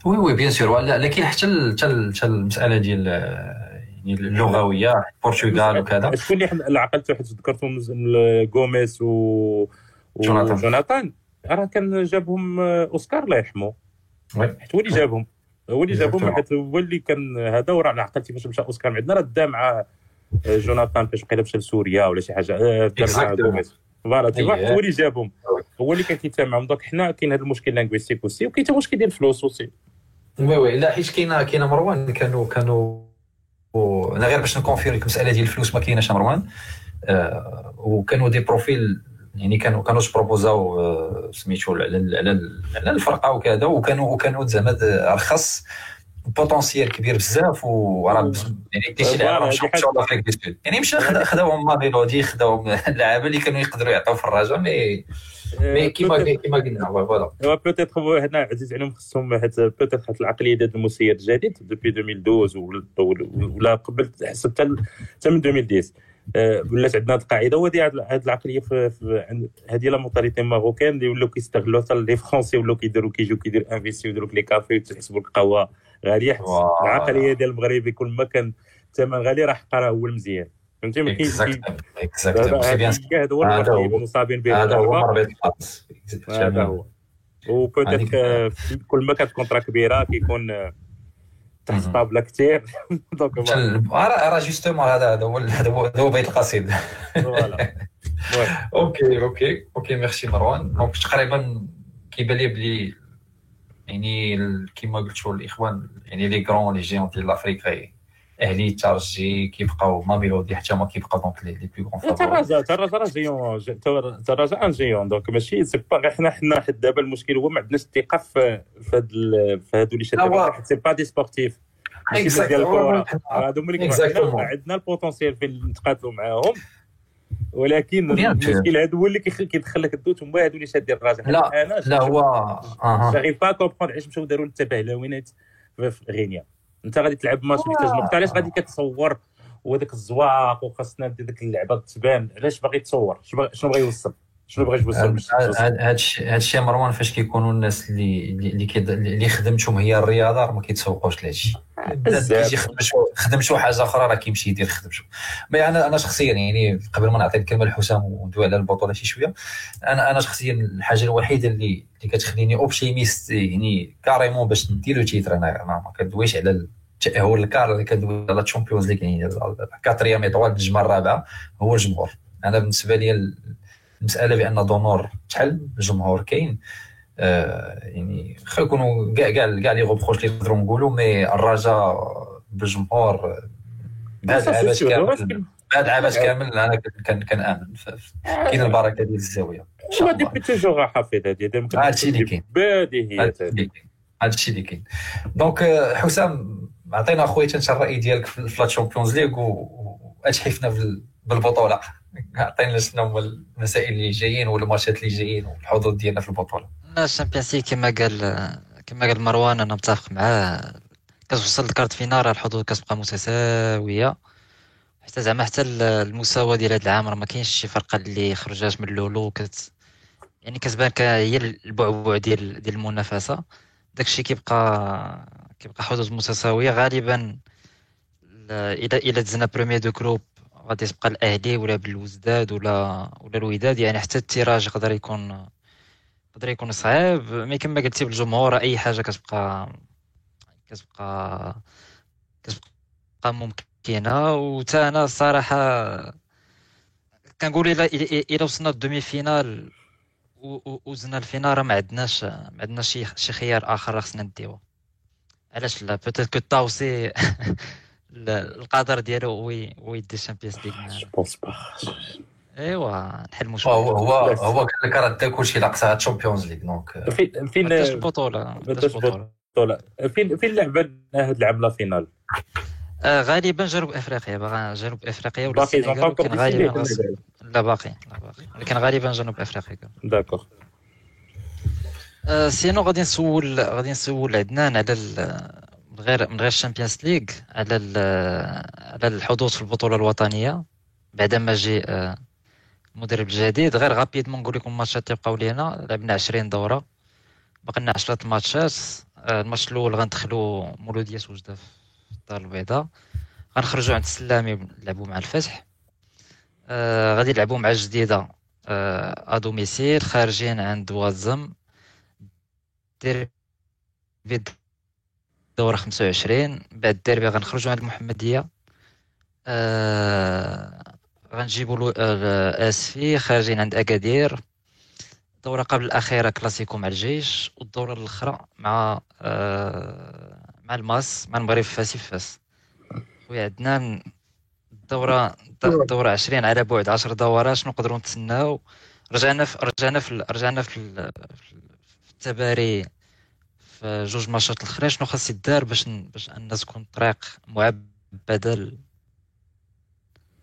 oui oui bien sûr ولا- لكن حتى حتى حتى المسألة ديال يعني اللغوية البرتغال وكذا. شكون اللي عقلت حيت ذكرتهم غوميز و جوناثان. راه كان جابهم آه، أوسكار الله يرحمه. حيت هو اللي جابهم. هو اللي جابهم. حيت هو اللي كان هذا وراه على عقلتي فاش مشى أوسكار. من عندنا راه دا مع آه، جوناثان فاش بقى مشى لسوريا ولا شي حاجة آه، دا مع Exactement. voilà تي واحد أيه. هو اللي جابهم. هو اللي كان كيتفاهم معاهم. donc حنا كاين هذا المشكل linguistique aussi وكاين حتى مشكل ديال الفلوس aussi. oui oui لا حيت كاينة كاينة مروان كانوا كانوا أنا غير باش ن confirme لك المساله ديال الفلوس ما كايناش مروان. آه وكانوا des profils يعني كانوا كانوا proposاو آه سميتو على على ال- على الفرقة وكذا وكانوا وكانوا زعما د- رخص potentiel كبير بزاف وراه بز- يعني كاين شي voilà، لعابه هذه مشاو l'Afrique du Sud يعني مشى خدا- خداوهم ما ميلودي خداوهم اللعابه اللي كانوا يقدروا يعطيو في الرجاء mais mais كيما كيما قلنا voilà. peut-être هنا عزيز عليهم خصهم حيت peut-être حيت العقلية ديال المسير الجديد depuis 2012 ولا- ولا قبل حسب حتى حتى من 2010 آه، ولات عندنا هذه القاعدة وهذه هذه العقلية هذه la mentalité marocaine اللي ولاو كيستغلوا حتى les Français ولاو كيديروا كيجيو كيدير investir ويديروا les cafés وتحسبوا القهوة غاليه حيت. العقلية ديال المغربي كل ما كان الثمن غالي راه حقا راه هو المزيان. فهمتي ما كاين اكزاكتومون اكزاكتومون سي بيان هذا هو. هو. المصابين به هذا هو. مربط الخاص هذا هو. وبوتيت كل ما كانت كونترا كبيرة كيكون آه، تحت. طابلة كثير دونك ال- راه جوستومون هذا هذا هو هذا هو بيت القصيد. أوكي أوكي أوكي ميرسي مروان دونك تقريبا كيبان لي بلي يعني كيما قلتوا الإخوان يعني لي كرون لي جيون ديال لافريك أهلي الترجي كيبقاو ما ميلودي حتى ما كيبقى دونك لي لي بلو فافوري تراجع تراجع راه جيون تراجع ان جيون دونك ماشي سي با غير حنا حنا حد دابا المشكل هو ما عندناش الثقة في هاد في هادو اللي شادين سي با دي سبورتيف ديال الكرة. هادو ملي عندنا البوتونسيال فين نتقاتلوا معاهم. ولكن. المشكل هذا هو اللي كيخ- كيدخل لك الدوت هما هادو اللي شادين الراجل لا، أنا لا هو جاريف با كومبروند علاش مشاو داروا التبهلوينات في في غينيا. انت غادي تلعب ماتش بحتاج نقطه علاش غادي كتصور وهذاك الزواق وخاصنا ديك اللعبة تبان؟ علاش باغي تصور شنو باغي- يوصل؟ شنو باش توصل؟ هذا الشيء مروان فاش كيكونوا الناس اللي اللي اللي, كيد- اللي خدمتهم هي الرياضة راه ما كيتسوقوش لهذا الشيء. كيجي خدم شو خدم شو حاجة أخرى راه كيمشي يدير خدم شو mais أنا أنا شخصيا يعني قبل ما نعطي الكلمة لحسام وندوي على البطولة شي شوية أنا أنا شخصيا الحاجة الوحيدة اللي اللي كتخليني optimiste يعني carrément باش نديرو titre أنا ما كندويش على التاهل لل quart اللي كندوي على ال Champions League يعني quatrième étoile النجمه الرابعه هو الجمهور أنا بالنسبة لي المسألة بأن دونور تحل الجمهور كاين. آه يعني خلينا يكونوا كاع كاع كاع les reproches اللي نقدروا نقولوا mais الرجاء بالجمهور بعد العباس كامل بعد العباس كامل أنا كان كنامن كاين البركة ديال الزاوية. toujours حافظ هذه هذا هادشي اللي كاين. بديهيات هذا اللي كاين. هذا الشيء اللي كاين. donc آه، حسام عطينا اخويا انت الرأي ديالك في la Champions League وأتحفنا بال- بالبطولة. عطينا شنو هما المسائل اللي جايين والماتشات اللي جايين والحظوظ ديالنا في البطولة. الشامبيونز ليغ كما قال كما قال مروان أنا متفق معاه. كتوصل ل quart de finale الحظوظ كتبقى متساوية. حتى زعما حتى ال- المساواة ديال هذا العام راه ما كاينش شي فرقة اللي خرجات من اللولو. كت يعني كتبان هي البعبع ديال ديال المنافسة. داكشي كيبقى كيبقى حظوظ متساوية. غالبا إلى إلى دزنا premier du groupe غادي تبقى الأهلي ولا بالوزداد ولا ولا الوداد. يعني حتى ال tirage يقدر يكون يقدر يكون صعيب. mais كما قلتي بالجمهور أي حاجة كتبقى كتبقى كتبقى ممكنة. وتا أنا الصراحه كنقول الا الا وصلنا ال demi-finale ودزنا ال finale راه ما عندناش ما عندناش شي خيار آخر خصنا نديوه علاش لا؟ peut-être que الطاوسي القدر ديالو هو هو يدي ال Champions League ايوا نحلموا شوية هو هو هو قال لك راه دا كلشي ناقصها ال Champions League donc فين فين ما البطولة البطولة. فين فين لعبنا هاد العام la finale؟ آه غالبا جنوب إفريقيا باغا جنوب إفريقيا ولا السنغال ولكن غالبا لا باقي لا باقي. ولكن غالبا جنوب إفريقيا. d'accord آه sinon غادي نسول غادي نسول عدنان على من غير من غير ال Champions League على على الحظوظ في البطولة الوطنية. بعدما جي آه المدرب الجديد غير rapidement نقول لكم الماتشات تيبقاو لينا. لعبنا 20 دورة. باقي لنا 10 ماتشات. آه الماتش الأول غندخلو مولوديه وجده في الدار البيضاء. غنخرجوا عند السلامي نلعبوا مع الفتح آه غادي نلعبوا مع الجديده آه ادوميسيل خارجين عند وازم. ديربي دورة خمسة وعشرين. بعد الديربي غنخرجوا عند المحمدية آه غنجيبوا آسفي خارجين عند أكادير. الدورة قبل الأخيرة كلاسيكو مع الجيش. والدورة الأخرى مع آه مع ال MAS مع المغرب فاسي فاس. خويا عندنا الدورة الدورة 20 على بعد 10 دورات شنو نقدروا نتسناو؟ رجعنا في رجعنا في رجعنا في التباري. في جوج ماتشات الاخرين شنو خاص يدار باش باش أن تكون الطريق معبده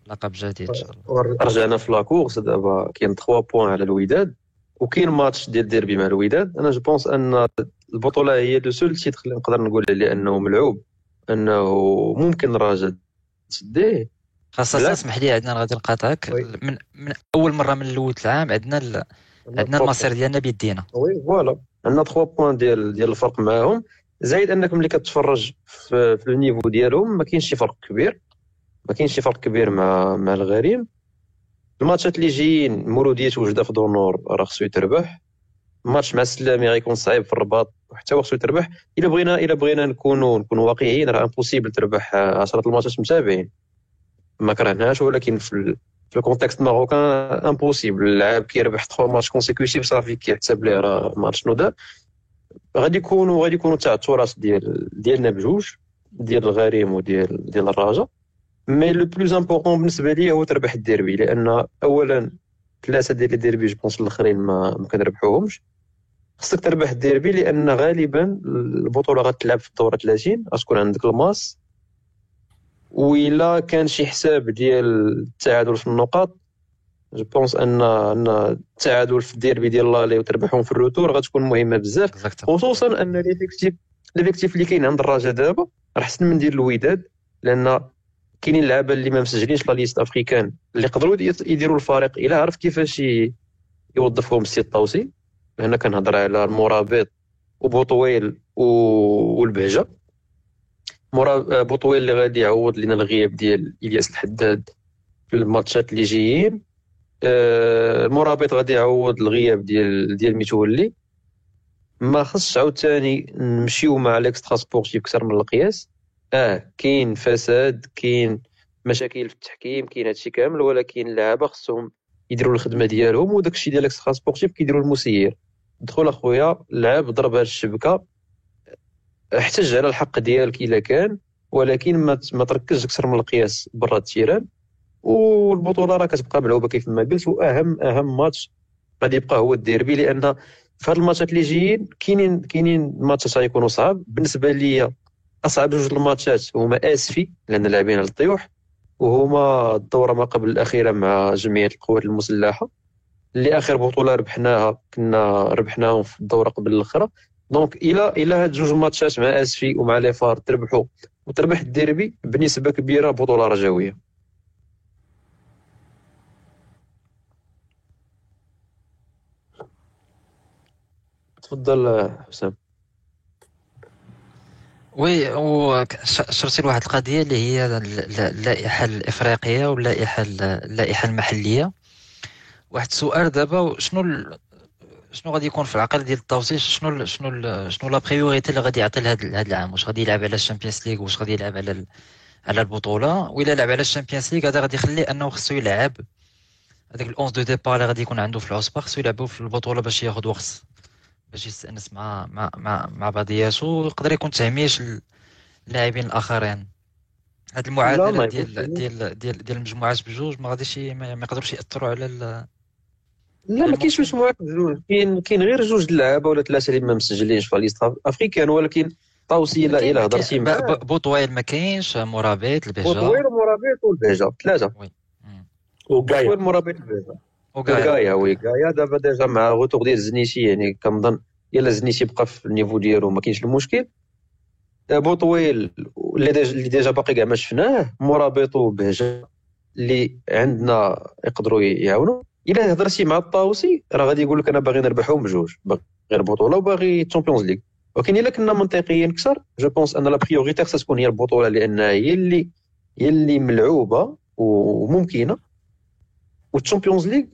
لقب جديد إن شاء الله؟ رجعنا في la course دابا كاين 3 points على الوداد وكاين ماتش ديال ديربي مع الوداد. أنا je pense أن البطولة هي le seul titre اللي نقدر نقول عليه أنه ملعوب أنه ممكن الرجاء تديه. خاصة اسمح لي عندنا غادي نقاطعك من, من أول مرة من الأول العام عندنا. عندنا المصير ديالنا بيدينا. oui voilà. عندنا 3 points ديال ديال الفرق معاهم. زايد أنك ملي كتفرج في, في ال niveau ديالهم ما كاينش شي فرق كبير. ما كاينش شي فرق كبير مع مع الغريم. الماتشات اللي جايين مولودية وجده في دونور راه خصو يتربح. ماتش مع السلامي غيكون صعيب في الرباط وحتى هو خصو يتربح. إلا بغينا إلا بغينا نكونوا نكونوا واقعيين راه impossible تربح 10 الماتشات متابعين. ما كرهناش ولكن في في ال contexte marocain impossible اللاعب كيربح 3 ماتش consécutifs صافي كيحسب ليه راه ماتش دار غادي يكونوا غادي يكونوا التراث ديال ديالنا بجوج ديال الغريم وديال ديال الرجاء mais le plus important بالنسبة لي هو تربح الديربي. لأن اولا ثلاثة ديال الديربي je pense الآخرين ما ما كنربحوهمش. خصك تربح الديربي لأن غالبا البطولة غتلعب في الدورة 30 غتكون عندك ال MAS وإلا كان شي حساب ديال التعادل في النقاط. je pense ان أن التعادل في الديربي ديال l'aller وتربحهم في ال retour غتكون مهمة بزاف. خصوصا أن l'effectif l'effectif اللي كاين عند الرجاء دابا راه احسن من ديال الوداد لأن كاينين لعابه اللي ما مسجلينش la liste africaine. اللي يقدروا يديروا الفريق إلا عرف كيفاش يوظفهم السي الطوسي هنا كنهضر على المرابط وبوطويل والبهجة. مرا بوطويل اللي غادي يعوض لنا الغياب ديال إلياس الحداد في الماتشات اللي جايين. آه، المرابط غادي يعوض الغياب ديال ديال متولي ما خصش عاوتاني نمشيو مع ال extra-sportif أكثر من القياس. آه كاين فساد كاين مشاكل في التحكيم كاين هادشي كامل ولكن اللعابة خصهم يديروا الخدمة ديالهم وداك الشيء ديال ال extra-sportif كيديروا المسير. دخل أخويا لعب ضرب هاد الشبكة. احتج على الحق ديالك إلا كان ولكن ما تركزش أكثر من القياس برا ال terrain. والبطولة راه كتبقى ملعوبة كيف ما قلت واهم أهم ماتش غادي يبقى هو الديربي لأن في هاد الماتشات اللي جايين كاينين كاينين ماتشات غيكونوا صعاب. بالنسبة لي أصعب جوج الماتشات هما آسفي لأن لاعبين على الطيوح وهما الدورة ما قبل الأخيرة مع جمعية القوات المسلحة. اللي آخر بطولة ربحناها كنا ربحناهم في الدورة قبل الاخرى donc إلى إلى هاد جوج ماتشات مع اسفي ومع les FAR تربحوا وتربح الديربي بنسبة كبيرة بطولة رجاويه تفضل حسام. oui وشرتي لواحد القضية اللي هي ال- اللائحة الإفريقية واللائحة ال- اللائحة المحلية. واحد السؤال دابا شنو شنو غادي يكون في العقل ديال الطاوسي شنو ال- شنو ال- شنو la priorité اللي غادي يعطي لهذا هذا العام واش غادي يلعب على ال Champions League واش غادي يلعب على ال- على البطولة وإلا لعب على ال Champions League هذا غادي يخلي أنه خصو يلعب هذاك ال 11 de départ اللي غادي يكون عنده في العصبة خصو يلعبوا في البطولة باش ياخذ وقت باش يستأنس مع مع مع مع بعضياته ويقدر يكون تهميش اللاعبين الآخرين هاد المعادلة ديال. ديال ديال ديال المجموعات بجوج ما غاديش ما يقدروش يأثروا على. لا ما كاينش مجموعات بجوج كاين كاين غير جوج د اللعابه ولا ثلاثة اللي ما مسجلينش في liste africaine ولكن طاوسي الا الا هضرتي ب- بوطويل ما كاينش مرابط البهجه بوطويل ومرابط والبهجه ثلاثة. وغايا بوطويل مرابط البهجه وكاع غايا oui. غايا دابا déjà مع retour ديال زنيتي يعني كنظن الا زنيتي بقى في ال niveau ديالو ما كاينش المشكل. بوطويل اللي déjà اللي déjà باقي كاع ما شفناه مرابط وبهجه اللي عندنا يقدروا يعاونوا إلا هضرتي مع الطاوسي راه غادي يقول لك أنا باغي نربحهم بجوج باغي غير بطوله وباغي Champions League ولكن إلا كنا منطقيين أكثر je pense أن la priorité خصها تكون هي البطولة لانها هي اللي هي اللي ملعوبة وممكنة. وال Champions League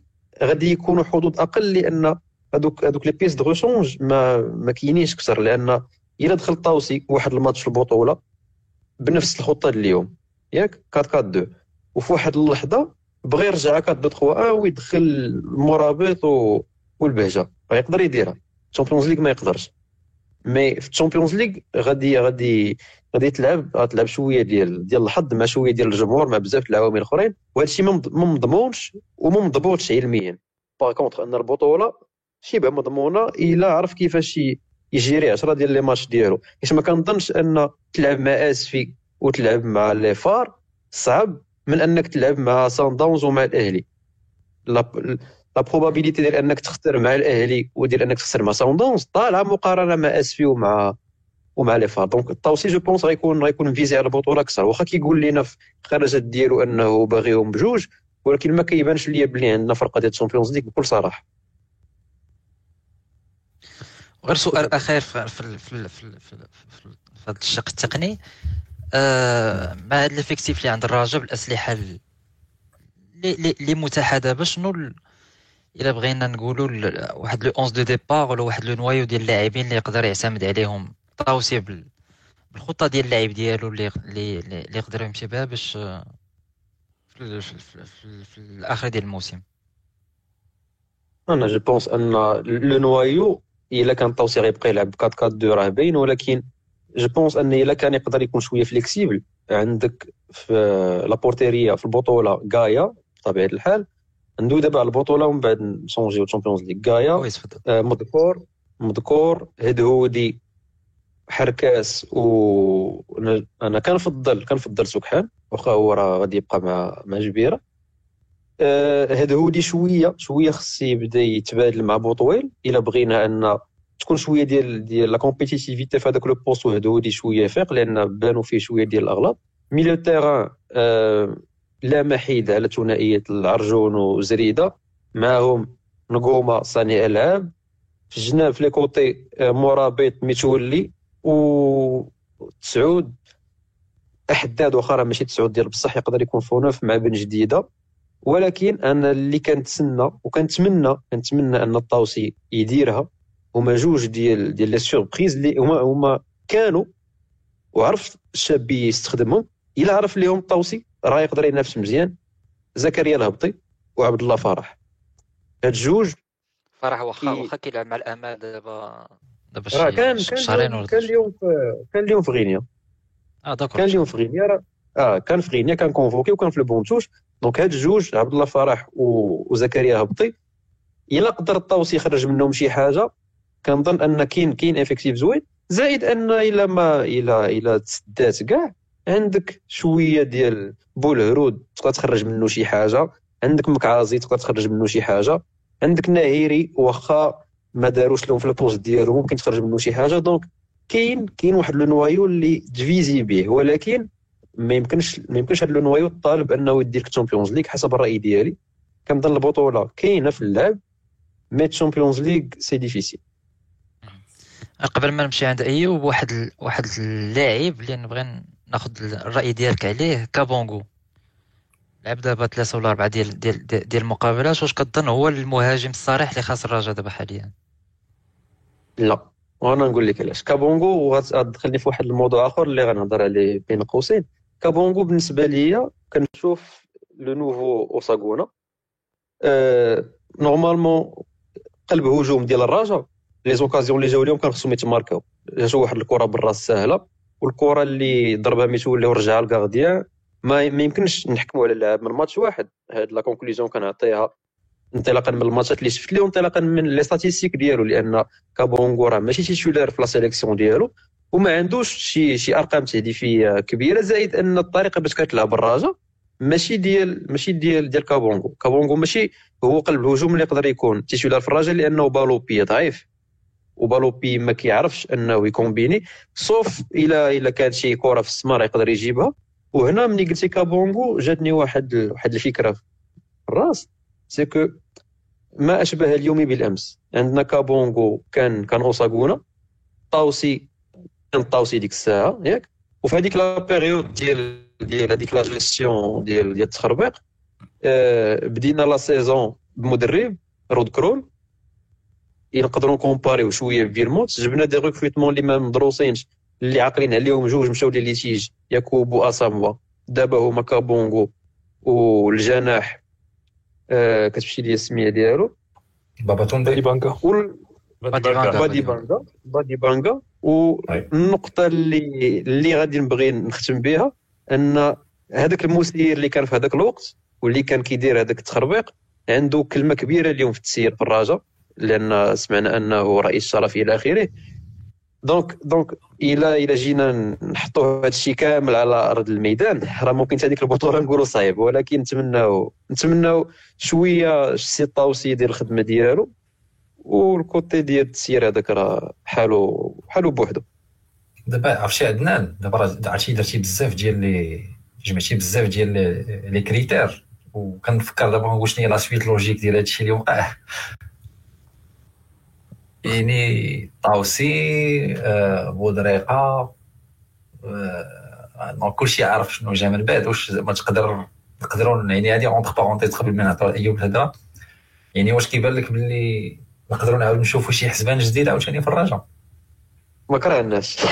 غادي يكونوا حظوظ أقل لأن هذوك هذوك les pièces de rechange ما ما كاينينش كثر لأن إلا دخل طاوسي واحد الماتش في البطولة بنفس الخطة اليوم. ياك؟ 4 4 2 وفي واحد اللحظة بغى يرجع 4 2 3 1 ويدخل المرابط و... والبهجة. يقدر يديرها. ال Champions League ما يقدرش. mais في ال Champions League غادي غادي غادي تلعب غتلعب شوية ديال ديال الحظ مع شوية ديال الجمهور مع بزاف العوامل الآخرين. وهذا الشيء ما مض- ما مضمونش وما مضبوطش علميا. par contre أن البطولة شبه مضمونة إلا عرف كيفاش ي gérer 10 ديال les matchs ديالو. حيت ما كنظنش أن تلعب مع آسفي وتلعب مع les FAR صعب. من أنك تلعب مع سان داونز ومع الأهلي. la probabilité ديال أنك تخسر مع الأهلي وديال أنك تخسر مع سان داونز طالعه مقارنة مع اسفي ومع ومع les FAR. donc الطاوسي je pense غيكون غيكون visé على البطولة أكثر. واخا كيقول لنا في الخرجات ديالو أنه باغيهم بجوج ولكن ما كيبانش ليا بلي عندنا فرقة ديال ال Champions League بكل صراحة. غير سؤال أخير في في في في, في, في, في هذا الشق التقني. مع هذا ال effectif اللي عند الرجاء بالاسلحه ال- اللي متاحه دابا شنو ال- إلا بغينا نقولوا واحد le 11 de départ ولا واحد le noyau ديال اللاعبين اللي يقدر يعتمد عليهم. طاوسي بال- بالخطة ديال اللعب ديالو اللي اللي اللي يقدر يمشي بها باش آه، في في, في, في, الآخر ديال الموسم. أنا je pense أن le noyau إلا كان طوسي غيبقى يلعب 4 4 2 راه باين ولكن je pense أن إلا كان يقدر يكون شوية flexible عندك في la portería في البطولة غايا بطبيعة الحال. ندوي دابا على البطولة ومن بعد نشونجيو Champions League غايا. آه، مذكور مذكور. هدهودي حركاس و أنا كنفضل كنفضل سكحان. واخا هو راه غادي يبقى مع مع جبيرة. آه، هدهودي شوية شوية خص يبدأ يتبادل مع بوطويل. إلا بغينا أن تكون شوية ديال ديال la compétitivité في هذاك le poste وهدهودي شوية فاق لأن بانوا فيه شوية ديال الأغلاط. milieu terrain آه، لا محيد على ثنائية العرجون وزريدة. معهم نغوما صانع العاب. في الجناب في les côtés آه، مرابط متولي و تسعود احداد واخا راه ماشي تسعود ديال بصح يقدر يكون faux neuf مع بن جديدة. ولكن أنا اللي كنتسنى وكنتمنى كنتمنى أن الطاوسي يديرها. هما جوج ديال ديال les surprises اللي هما هما كانوا وعرف الشابي يستخدمهم. إلا عرف ليهم الطاوسي راه يقدر ينافس مزيان. زكريا الهبطي وعبد الله فرح. هاد جوج فرح واخا واخا كيلعب مع الأمال دابا. دابا راه شي كان كان اليوم كان اليوم في كان اليوم في غينيا. آه d'accord. كان اليوم في غينيا راه آه كان في غينيا كان convoqué وكان في ال banc de touche. donc هاد الجوج عبد الله فرح. وزكريا هبطي إلا قدر الطاوسي يخرج منهم شي حاجة كنظن أن كاين كاين effectif زوين. زائد أن إلا ما الا إلا تسدات كاع عندك شوية ديال بولهرود تقدر تخرج منه شي حاجة عندك مكعازي تقدر تخرج منه شي حاجة عندك ناهيري واخا ما داروش لهم في ال poste ديالو ممكن تخرج منه شي حاجة. donc كاين كاين واحد le noyau اللي ت viser به ولكن ما يمكنش ما يمكنش هذا le noyau الطالب أنه يدير ال Champions League حسب الرأي ديالي. كنظن البطولة كاينة في اللعب mais الشامبيونز ليغ c'est difficile قبل ما نمشي عند أيوب واحد ال... واحد اللاعب اللي نبغي ناخذ الرأي ديالك عليه كابونغو. لعب دابا ثلاثة ولا أربعة ديال ديال ديال المقابلات واش كتظن هو المهاجم الصريح اللي خاص الرجاء دابا حاليا؟ لا. وأنا نقول لك علاش. كابونغو غتدخلني في واحد الموضوع آخر اللي غنهضر عليه بين قوسين. كابونغو بالنسبة ليا كنشوف le nouveau أوساغونا. أه normalement قلب هجوم ديال الرجاء les occasions اللي جاو لهم كان خصهم يتماركاو جاتو واحد الكره بالراس سهله والكره اللي ضربها ميتولي ورجعها لكارديان ما يمكنش نحكموا على اللاعب من ماتش واحد هاد la conclusion كنعطيها انطلاقا من ال matchات اللي شفت ليه وانطلاقا من les statistiques ديالو لأن كابونغو راه ماشي titulaire في la sélection ديالو وما عندوش شي شي ارقام تهديفيه كبيره زائد ان الطريقة باش كتلعب الرجاء ماشي ديال ماشي ديال ديال كابونغو كابونغو ماشي هو قلب الهجوم اللي يقدر يكون titulaire في الرجاء لأنه بالوبي ضعيف وبالوبي ما كيعرفش انه يكومبيني sauf إلى إلى كانت شي كره في السما يقدر يجيبها. وهنا ملي قلتي كابونغو جاتني واحد واحد الفكرة في الراس. c'est que ما أشبه اليوم بالأمس. عندنا كابونغو كان كان أوساغونا. طاوسي كان طاوسي ديك الساعة ياك؟ وفي هذيك la période ديال ديال هذيك لا جيستيون ديال ديال التخربيق آه بدينا la saison بمدرب رود كرول. نقدروا نكومباريو شوية بفيرموت جبنا des recrutements اللي ما مدروسينش اللي عاقلين عليهم جوج مشاو les litiges ياكوب اساموا دابا هما كابونغو والجناح آه كتمشي لي السمية ديالو. بابا توندي. بانكا. بادي بانكا. بادي بانكا. بادي بانكا. والنقطة اللي اللي غادي نبغي نختم بها أن هذاك المسير اللي كان في هذاك الوقت واللي كان كيدير هذاك التخربيق عنده كلمة كبيرة اليوم في التسيير في الرجاء لأن سمعنا أنه رئيس شرفي إلى آخره. donc donc إلى إلى جينا نحطوا هذا الشيء كامل على أرض الميدان. راه ممكن حتى البطولة نقولوا صعيب ولكن نتمناو نتمناو شوية السي طاوسي يدير الخدمة ديالو وال côté ديال التسيير هذاك راه حالو حالو بوحدو. دابا عرفتي عدنان دابا عرفتي درتي بزاف ديال لي- جمعتي بزاف ديال les- critères وكنفكر دابا شنو هي la suite logique ديال هادشي اللي وقع. يعني طاوسي آه، بودريقة آه، donc كلشي عارف شنو جا من بعد واش ما تقدر نقدروا يعني هذه entre parenthèses قبل ما نعطيو أيوب الهضرة. يعني واش كيبان لك باللي نقدروا نعاود نشوفوا شي حسبان جديد عاوتاني في الرجاء ما كرهناش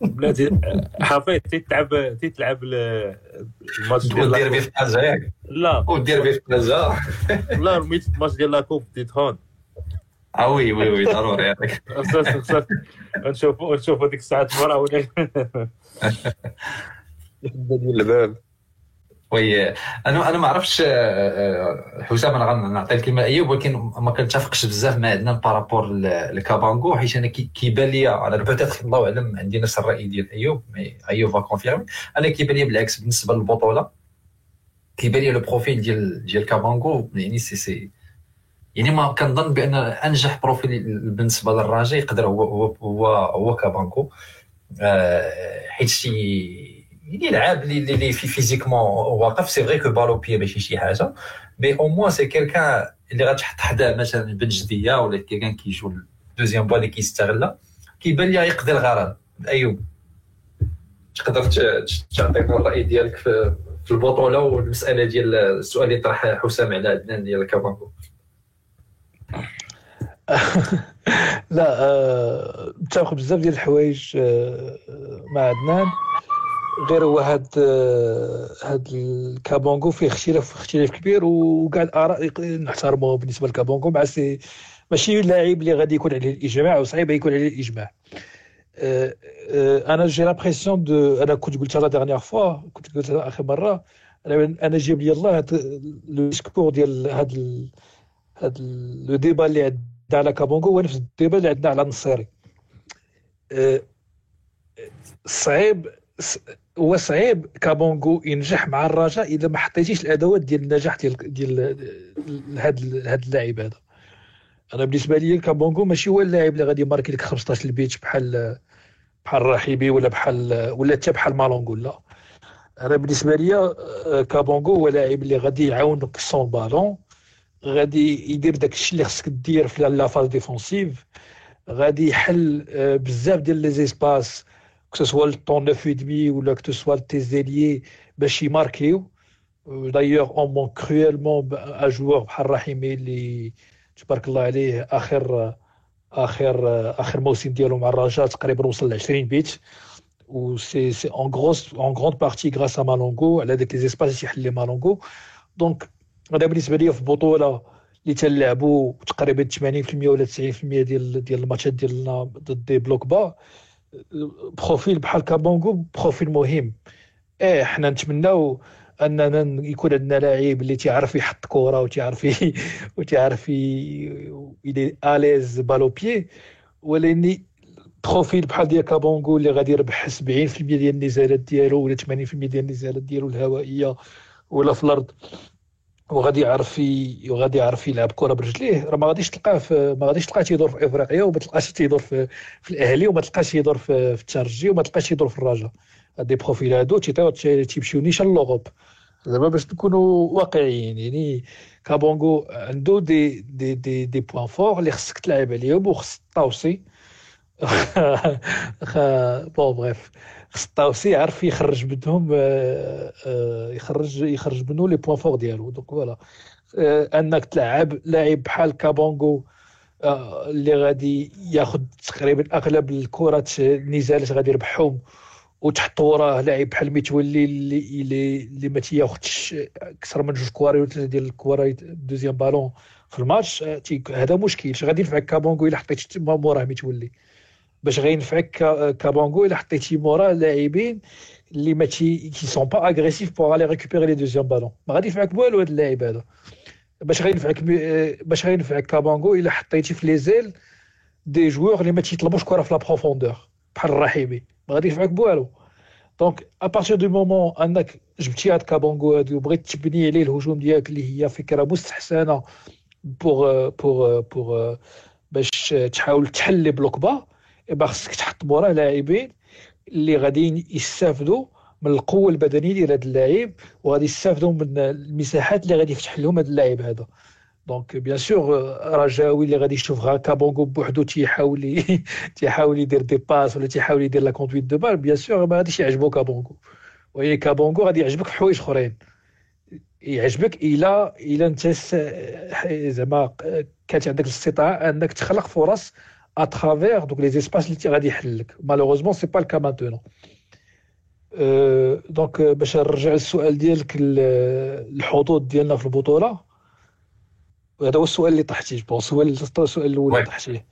بلاتي حفيظ تيتلعب تيتلعب ال- الماتش ديال والديربي لا في ياك. لا. والديربي في طنجه لا الميت- الماتش ديال la coupe ديت هون. آه oui oui oui ضروري هذاك خصنا خصنا نشوفوا نشوفوا ديك الساعة المراه ولا الباب oui أنا أنا ما عرفتش آه، آه، حسام أنا غنعطي الكلمة أيوب ولكن ما كنتفقش بزاف مع عندنا par rapport لكابانغو حيت أنا كي- كيبان لي أنا peut-être الله أعلم عندي نفس الرأي ديال أيوب mais أيوب confirmer أنا كيبان لي بالعكس بالنسبة للبطولة. كيبان لي le profil ديال ديال كابانغو يعني سي سي يعني ما كنظن بأن أنجح profil بالنسبة للرجاء يقدر هو هو هو, هو كابانغو آه، حيت شي يعني لعاب اللي اللي- في physiquement واقف. c'est vrai que ballon au pied ماشي شي حاجة. mais au moins c'est quelqu'un اللي غتحط حداه مثلا بن جدية ولا quelqu'un qui joue deuxième balle اللي كيستغلها كيبان لي يقضي الغرض. أيوب. تقدر ت- ت- تعطينا الرأي ديالك في البطولة والمسألة ديال السؤال اللي طرح حسام على عدنان ديال كابانكو لا آه، متفق بزاف ديال الحوايج آه، مع عدنان. غير هو هاد آه، هاد الكابونغو فيه اختلاف اختلاف كبير وكاع الآراء يق- نحترموه بالنسبة لكابونغو mais c'est ماشي لاعب اللي غادي يكون عليه الإجماع وصعيب يكون عليه الإجماع. أنا j'ai l'impression de أنا كنت قلتها la dernière fois كنت قلتها آخر مرة أنا جايب لي الله le discours ديال هاد هاد le débat اللي عندنا. على كابونغو هو نفس ال débat اللي عندنا على النصيري آه، صعيب هو صعيب كابونغو ينجح مع الرجاء إذا ما حطيتيش الأدوات ديال النجاح ديال ديال هاد هاد اللاعب هذا. أنا بالنسبة لي كابونغو ماشي هو اللاعب اللي غادي يماركي لك 15 البيت بحال بحال رحيمي ولا بحال ولا حتى بحال مالونغو لا. أنا بالنسبة لي آه، كابونغو هو لاعب اللي غادي يعاونك سون بالون. غادي يدير داك الشيء اللي خصك دير في لا فاز ديفونسيف. غادي يحل آه، بزاف ديال لي زيسباس كو سوا الطون 9 دمي ولا كو سوا تي زيليي باش يماركيو. دايوغ اون مون كرويلمون ا جوور بحال رحيمي اللي تبارك الله عليه آخر آخر آخر موسم ديالو مع الرجاء تقريبا وصل ل 20 بيت. و c'est c'est une grosse une grande partie grâce à مالونغو على داك les espaces اللي تيحل لي مالونغو donc هذا بالنسبة لي في البطوله اللي تنلعبوا تقريبا 80% ولا 90% ديال ديال الماتشات ديالنا ضد des blocs bas. profil بحال كابونغو profil مهم. إيه حنا نتمناو أننا يكون عندنا لاعب اللي تيعرف يحط كرة وتيعرف وتيعرف à l'aise ballon au pied ولكن profil بحال ديال كابونغو اللي غادي يربح 70% ديال النزالات ديالو ولا 80% ديال النزالات ديالو الهوائية ولا في الأرض. وغادي يعرف وغادي يعرف يلعب كرة برجليه. راه ما غاديش تلقاه في ما غاديش تلقاه تيدور في إفريقيا وما تلقاش تيدور في, في الأهلي وما تلقاش تيدور في, في الترجي وما تلقاش تيدور في الرجاء هاد profil هادو تيمشيو نيشان l'Europe زعما باش نكونوا واقعيين يعني كابونغو عنده دي دي دي دي بوان فور اللي خصك تلعب عليهم وخص الطاوسي bon bref. خص الطاوسي يعرف يخرج منهم آه، آه، يخرج يخرج منه les points forts ديالو. Donc voilà. آه، انك تلعب لاعب بحال كابونغو اللي غادي ياخذ تقريبا أغلب الكرات النزالات غادي يربحهم وتحط وراه لاعب بحال متولي اللي اللي, اللي ما تياخذش أكثر من جوج كواري ولا ثلاثة ديال الكواري deuxième ballon في الماتش هذا مشكل. غادي ينفعك كابونغو إلا حطيت موراه متولي باش غينفعك كابونغو إلا حطيتي موراه لاعبين اللي ما تي qui sont pas agressifs pour aller récupérer les deuxièmes ballons ما غادي ينفعك والو هذا اللاعب هذا. باش غينفعك باش غينفعك كابونغو إلا حطيتي في les ailes des joueurs اللي ما تيطلبوش كرة في la profondeur بحال الرحيمي. ما غادي ينفعك بوالو donc à partir du moment أنك جبتي هاد كابونغو هادي وبغيت تبني عليه الهجوم ديالك اللي هي فكرة مستحسنة pour pour pour باش تحاول تحل les blocs bas et bah خصك تحط موراه لاعبين اللي غادي يستافدوا من القوة البدنية ديال هذا اللاعب وغادي يستافدوا من المساحات اللي غادي يفتح لهم هذا اللاعب هذا. donc bien sûr رجاوي اللي غادي يشوف غا كابونغو بوحدو تيحاول تيحاول يدير des passes ولا تيحاول يدير la conduite de balle bien sûr ما غاديش يعجبو كابونغو ولكن كابونغو غادي يعجبك في حوايج أخرين. يعجبك الا إلا أنت زعما كانت عندك الاستطاعة أنك تخلق فرص à travers دوك les espaces اللي غادي يحل لك malheureusement c'est pas le cas maintenant donc باش نرجع للسؤال ديالك الحظوظ ديالنا في البطوله هذا هو السؤال اللي طحتي bon السؤال السؤال الأول اللي طحتي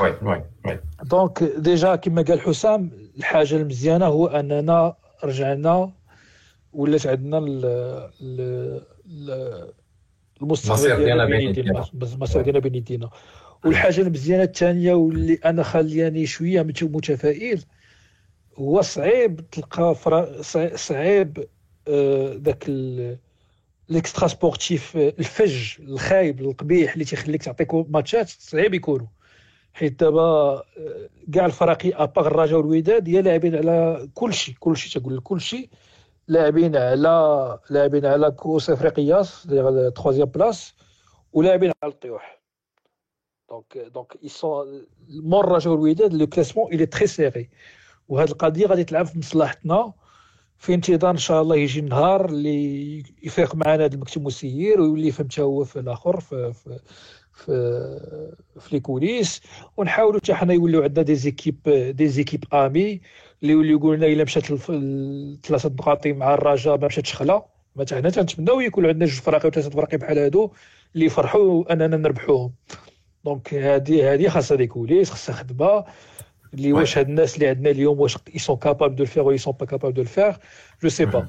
oui oui oui donc déjà كما قال حسام الحاجة المزيانه هو اننا رجعنا ولات عندنا المستقبل ديالنا بين يدينا المصير ديالنا بين يدينا والحاجة المزيانة الثانية واللي أنا خلياني شوية متفائل هو صعيب تلقى صعيب ذاك آه ليكسترا سبورتيف الفج الخايب القبيح اللي تيخليك تعطيك ماتشات صعيب يكونوا. حيت دابا كاع الفراقي اباغ الرجاء والوداد هي لاعبين على كل شيء كل شيء تقول كل شيء لاعبين على لاعبين على كؤوس افريقيا troisième place ولاعبين على الطيوح donc donc مور الرجاء والوداد le classement il est très serré وهذه القضية غادي تلعب في مصلحتنا. في انتظار إن شاء الله يجي النهار اللي يفيق معنا هذا المكتب مسير ويولي فهمت هو في الآخر في في في, في les coulisses. ونحاولوا حتى حنا يوليو عندنا des équipes des équipes amies اللي يوليو يقول لنا إلا مشات ثلاثة نقاط مع الرجاء ما مشاتش خلا. ما حنا تنتمناو يكون عندنا جوج فراقي وثلاثة فراقي بحال هادو اللي يفرحوا أننا نربحوهم. donc هذه هذه خاصها des coulisses خاصها خدمة. اللي واش هاد الناس اللي عندنا اليوم واش ils sont capables de le faire ou ils sont pas capables de le faire je sais pas.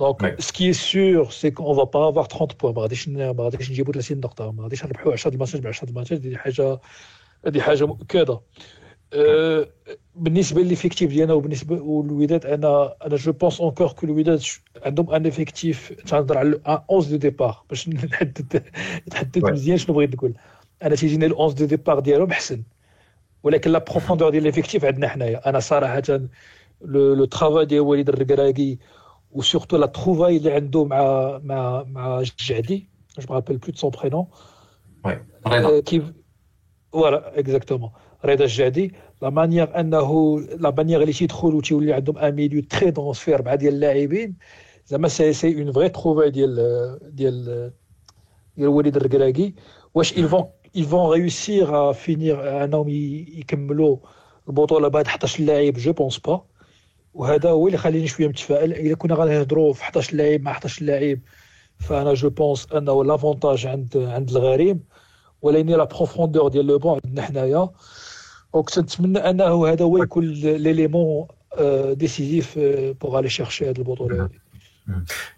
Donc ouais. ce qui est sûr c'est qu'on va pas avoir 30 points. ما غاديش ما غاديش نجيبوا 30 نقطه ما غاديش نربحوا 10 الماتشات ب 10 الماتشات هذه حاجة هذه حاجة مؤكده أه بالنسبة ل l'effectif ديالنا وبالنسبة للوداد أنا أنا je pense encore que الوداد عندهم un effectif تنهضر على 11 de départ باش نحدد نحدد مزيان شنو بغيت نقول. أنا تيجيني ال 11 de départ ديالهم حسن ولكن la profondeur ديال l'effectif عندنا حنايا. أنا صراحة le travail ديال وليد الركراكي و surtout la trouvaille اللي عنده مع مع مع الجعدي je m'appelle plus de son prénom رضا كيف voilà exactement رضا الجعدي la manière انه la manière اللي تيدخل وتيولي عندهم un milieu très dense فيه اربعه ديال اللاعبين زعما c'est c'est une vraie trouvaille ديال ديال ديال وليد الركراكي واش ils vont ils vont réussir à finir انهم يكملوا البطوله بهاد 11 لاعب je pense pas وهذا هو اللي خليني شوية متفائل. إذا كنا غادي نهضروا في 11 لاعب مع 11 لاعب فأنا je pense أنه l'avantage عند عند الغريم ولكن la profondeur ديال le banc عندنا حنايا. donc تنتمنى أنه هذا هو يكون l'élément décisif pour aller chercher هذه البطولة. هذه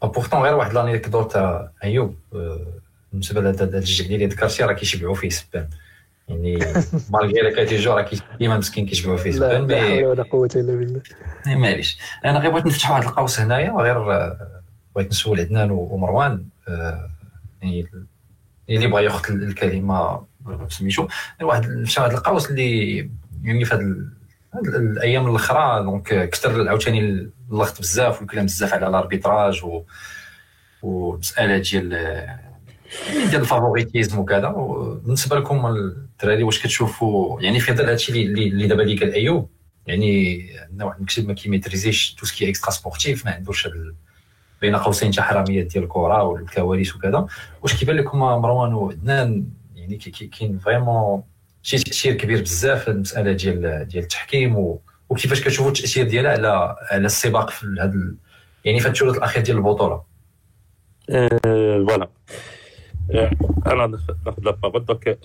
pourtant غير واحد l'anecdote تاع أيوب بالنسبة لهذا الجيل اللي ذكرتي راه كيشبعوا فيه سبان. يعني malgré qu'il était jeune راه ديما مسكين كيشبعوا فيه سبان لا حول ولا قوة إلا بالله. معليش. أنا غير بغيت نفتح واحد القوس هنايا غير بغيت نسول عدنان ومروان يعني اللي بغى ياخذ الكلمة سميتو. واحد مشى هذا القوس اللي يعني في هذه الأيام الأخرى donc كثر عاوتاني اللغط بزاف والكلام بزاف على ال arbitrage و والمساله ديال ديال ال favoritisme وكذا بالنسبة لكم الدراري واش كتشوفوا يعني في ظل هادشي اللي دابا اللي قال ايوب يعني عندنا واحد المكتب ما كي maîtrise يش tout ce qui extra-sportif ما عندوش بين قوسين حراميات ديال الكره والكواليس وكذا واش كيبان لكم مروان وعدنان يعني كاين vraiment شي تاثير كبير بزاف المساله ديال ديال التحكيم وكيفاش كتشوفوا التاثير ديالها على على السباق في هذا يعني في الثلث الاخير ديال البطوله voilà أنا la parole donc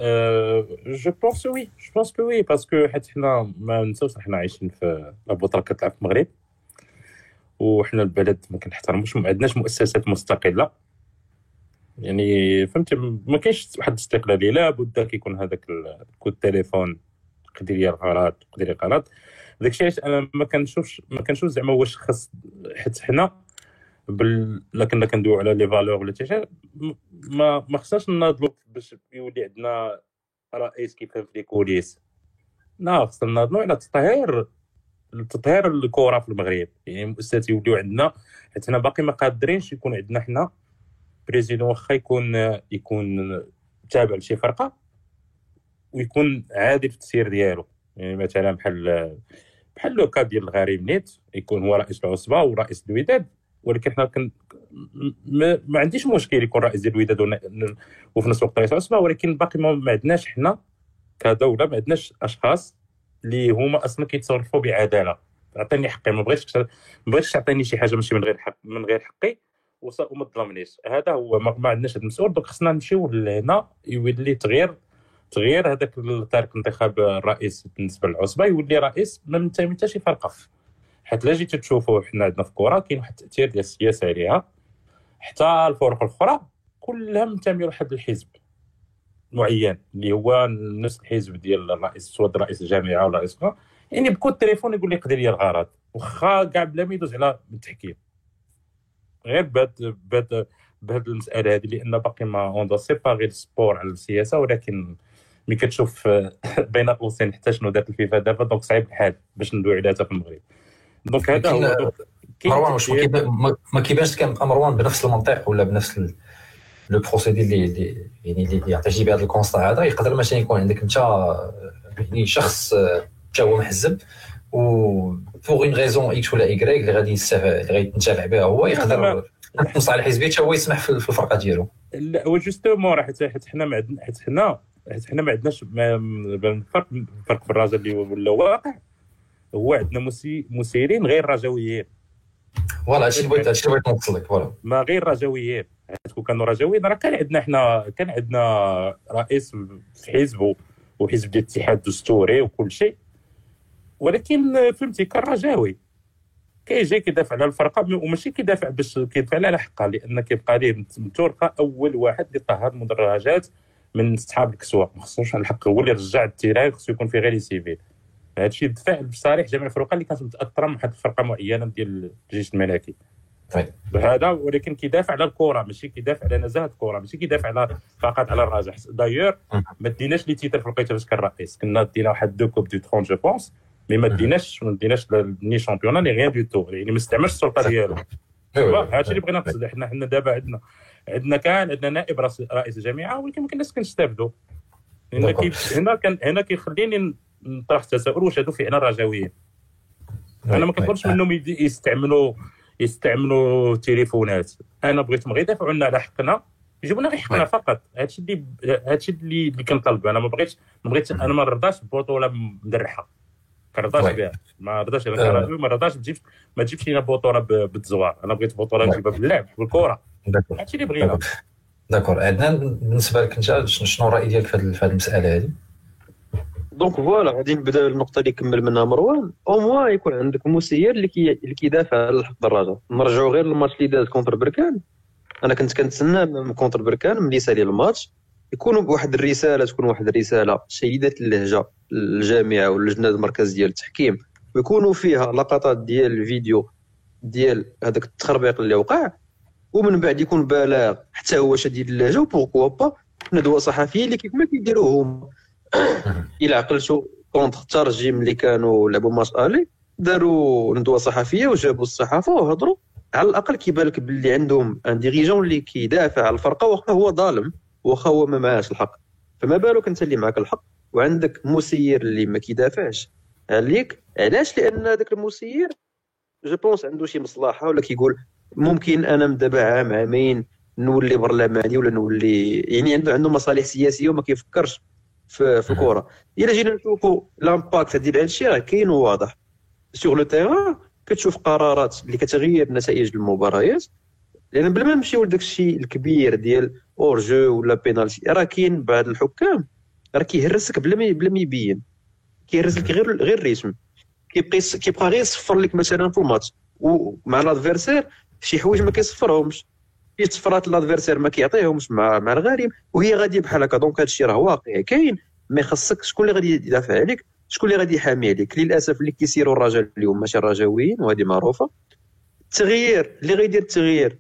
je pense oui je pense que oui parce que حيت حنا ما نساوش حنا عايشين في البطوله كتلعب في المغرب وحنا البلد ما كنحترموش ما عندناش مؤسسات مستقلة. يعني فهمتي ما كاينش واحد الاستقلاليه لابد كيكون هذاك coup de téléphone يقدر لي الغلط يقدر لي غلط داكشي علاش أنا ما كنشوفش ما كنشوفش زعما واش خاص حيت حنا لا كنا كندويو على les valeurs ولا شي ما ما خصناش ناضلوا باش يولي عندنا رئيس كيفهم في les coulisses. لا خصنا ناضلوا على تطهير تطهير الكرة في المغرب. يعني المؤسسات يوليو عندنا حيت حنا باقي ما قادرينش يكون عندنا حنا président واخا يكون يكون تابع لشي فرقة ويكون عادل في التسيير ديالو. يعني مثلا بحال بحال لو كاد ديال الغريم نيت يكون هو رئيس العصبة ورئيس الوداد. ولكن حنا كن ما, ما عنديش مشكل يكون رئيس ديال الوداد وفي نفس الوقت رئيس العصبه ولكن باقي ما عندناش حنا كدولة ما عندناش أشخاص اللي هما أصلا كيتصرفوا بعدالة. عطيني حقي ما بغيتش ما بغيتش تعطيني شي حاجة ماشي من غير حق من غير حقي وما تظلمنيش. هذا هو ما عندناش هذا المسؤول دونك خصنا نمشيو لهنا يولي تغيير تغيير هذاك طريقه انتخاب الرئيس بالنسبة للعصبة يولي رئيس ما منتمي حتى شي فرقه حيت لا جيتو تشوفوا حنا عندنا في الكره كاين واحد التأثير ديال السياسة عليها. حتى الفرق الأخرى كلها منتميه لواحد الحزب معين اللي هو نفس الحزب ديال الرئيس سواء رئيس الجامعة ولا رئيس يعني بكل التليفون يقول لي قدر لي الغرض واخا كاع بلا ما يدوز على التحكيم. غير بهاد بهاد بهاد المسألة هذه لأن باقي ما اون دو سيباري السبور على السياسة ولكن ملي كتشوف بين قوسين حتى شنو دارت الفيفا دابا donc صعيب الحال باش ندوي عليها في المغرب. donc هذا هو مروان واش ما كيبانش كان مروان بنفس المنطق ولا بنفس le procédé اللي يعني اللي يعطي بهذا ال constat هذا؟ يقدر مثلا يكون عندك انت يعني شخص حتى هو محزب و pour une raison x ولا y اللي غادي اللي غادي ينتفع بها هو يقدر المصالح الحزبيه حتى هو يسمح في الفرقة ديالو. لا هو justement راه حيت حنا ما عندنا حيت حنا حيت حنا ما عندناش الفرق الفرق في الرجاء اللي ولا واقع. هو عندنا مسيرين غير رجويين. voilà هادشي اللي بغيت هادشي اللي بغيت نوصل لك voilà. ما غير رجويين. كون كانوا رجويين راه كان عندنا حنا كان عندنا رئيس في حزب وحزب ديال الاتحاد الدستوري وكل شيء. ولكن فهمتي كان رجاوي كيجي كيدافع على الفرقة وماشي كيدافع باش كيدافع على حقها لأن كيبقى ليه متورقه أول واحد اللي طهر المدرجات من اصحاب الكسوة. ما خصوش الحق هو اللي رجع التيران خصو يكون في غير سيفيل هذا الشيء دفع بصريح جميع الفرق اللي كانت متأثرة من واحد الفرقة معينة ديال الجيش الملكي. هذا ولكن كيدافع على الكرة ماشي كيدافع على نزاهة الكرة ماشي كيدافع على فقط على الراجح. دايور ما ديناش لي تيتر في الوقيته فاش كان رئيس. كنا دينا واحد دو كوب دو 30 جو بونس مي ما ديناش ما ديناش ني شامبيون ني غيان دو تو يعني ما استعملش السلطة ديالو. هذا الشيء اللي بغينا نقصد حنا حنا دابا عندنا عندنا كان عندنا نائب رئيس الجامعة ولكن ما كناش كنستافدوا. هنا هنا كان هنا كيخليني نطرح تساؤل واش هادو فعلا رجويين أنا ما كنطلبش منهم يستعملوا يستعملوا التليفونات أنا بغيتهم غير يدافعوا لنا على حقنا. يجيبوا لنا غير حقنا. فقط. هادشي اللي هادشي اللي اللي كنطلب. أنا ما بغيتش ما بغيتش أنا ما رضاش ببطوله مدرحة. كنرضاش. بها. ما رضاش أنا. كراجل ما رضاش تجيب ما تجيبش لينا بطوله ب- بالتزوار أنا بغيت بطوله. نجيبها باللعب بالكرة. هادشي اللي بغينا. d'accord. عدنان بالنسبة لك أنت شن- شنو الرأي ديالك في هاد المسألة هذه donc voilà غادي نبدأ النقطة اللي كمل منها مروان. أو موا يكون عندك مسير اللي كي اللي كيدافع على الحق د الرجاء نرجعوا غير للماتش اللي داز contre بركان أنا كنت كنتسنى من contre بركان ملي سالي الماتش يكون بواحد الرسالة تكون واحد الرسالة شديده اللهجة للجامعه واللجنة المركز ديال التحكيم. ويكونوا فيها لقطات ديال الفيديو ديال هذاك التخربيق اللي وقع. ومن بعد يكون بلاغ حتى هو شديد اللهجة. و pourquoi pas ندوه صحفيه اللي كيف ما كيديروا هما. إلى عقلتوا contre الترجي اللي كانوا لعبوا ماتش الي داروا ندوة صحفية وجابوا الصحافة وهضروا. على الأقل كيبان لك باللي عندهم un dirigeant اللي كيدافع على الفرقة واخا هو ظالم واخا هو ما معاش الحق. فما بالك أنت اللي معك الحق وعندك مسير اللي ما كيدافعش. عليك؟ علاش؟ لأن هذاك المسير je pense عنده شي مصلحة ولا كيقول ممكن أنا من دابا عام عامين نولي برلماني ولا نولي يعني عنده عنده مصالح سياسية وما كيفكرش. في في الكره إلا جينا نشوفوا l'impact ديال هادشي راه كاين وواضح. sur le terrain كتشوف قرارات اللي كتغير نتائج المباريات. لأن بلا ما نمشيو لداك الشيء الكبير ديال hors-jeu ولا بينالتي راه كاين بعض الحكام راه كيهرسك بلا ما بلا ما يبين. كيهرس لك غير غير ال rythme كيبقى كيبقى غير يصفر لك مثلا في الماتش. ومع ال adversaire شي حوايج ما كيصفرهمش. شي صفرات ال adversaire ما كيعطيهمش مع مع الغريم وهي غادي بحال هكا. donc هادشي راه واقع كاين. mais خاصك شكون اللي غادي يدافع عليك شكون اللي غادي يحامي عليك. للأسف اللي كيسيروا الرجاء اليوم ماشي الرجاويين وهذه معروفة. التغيير اللي غيدير التغيير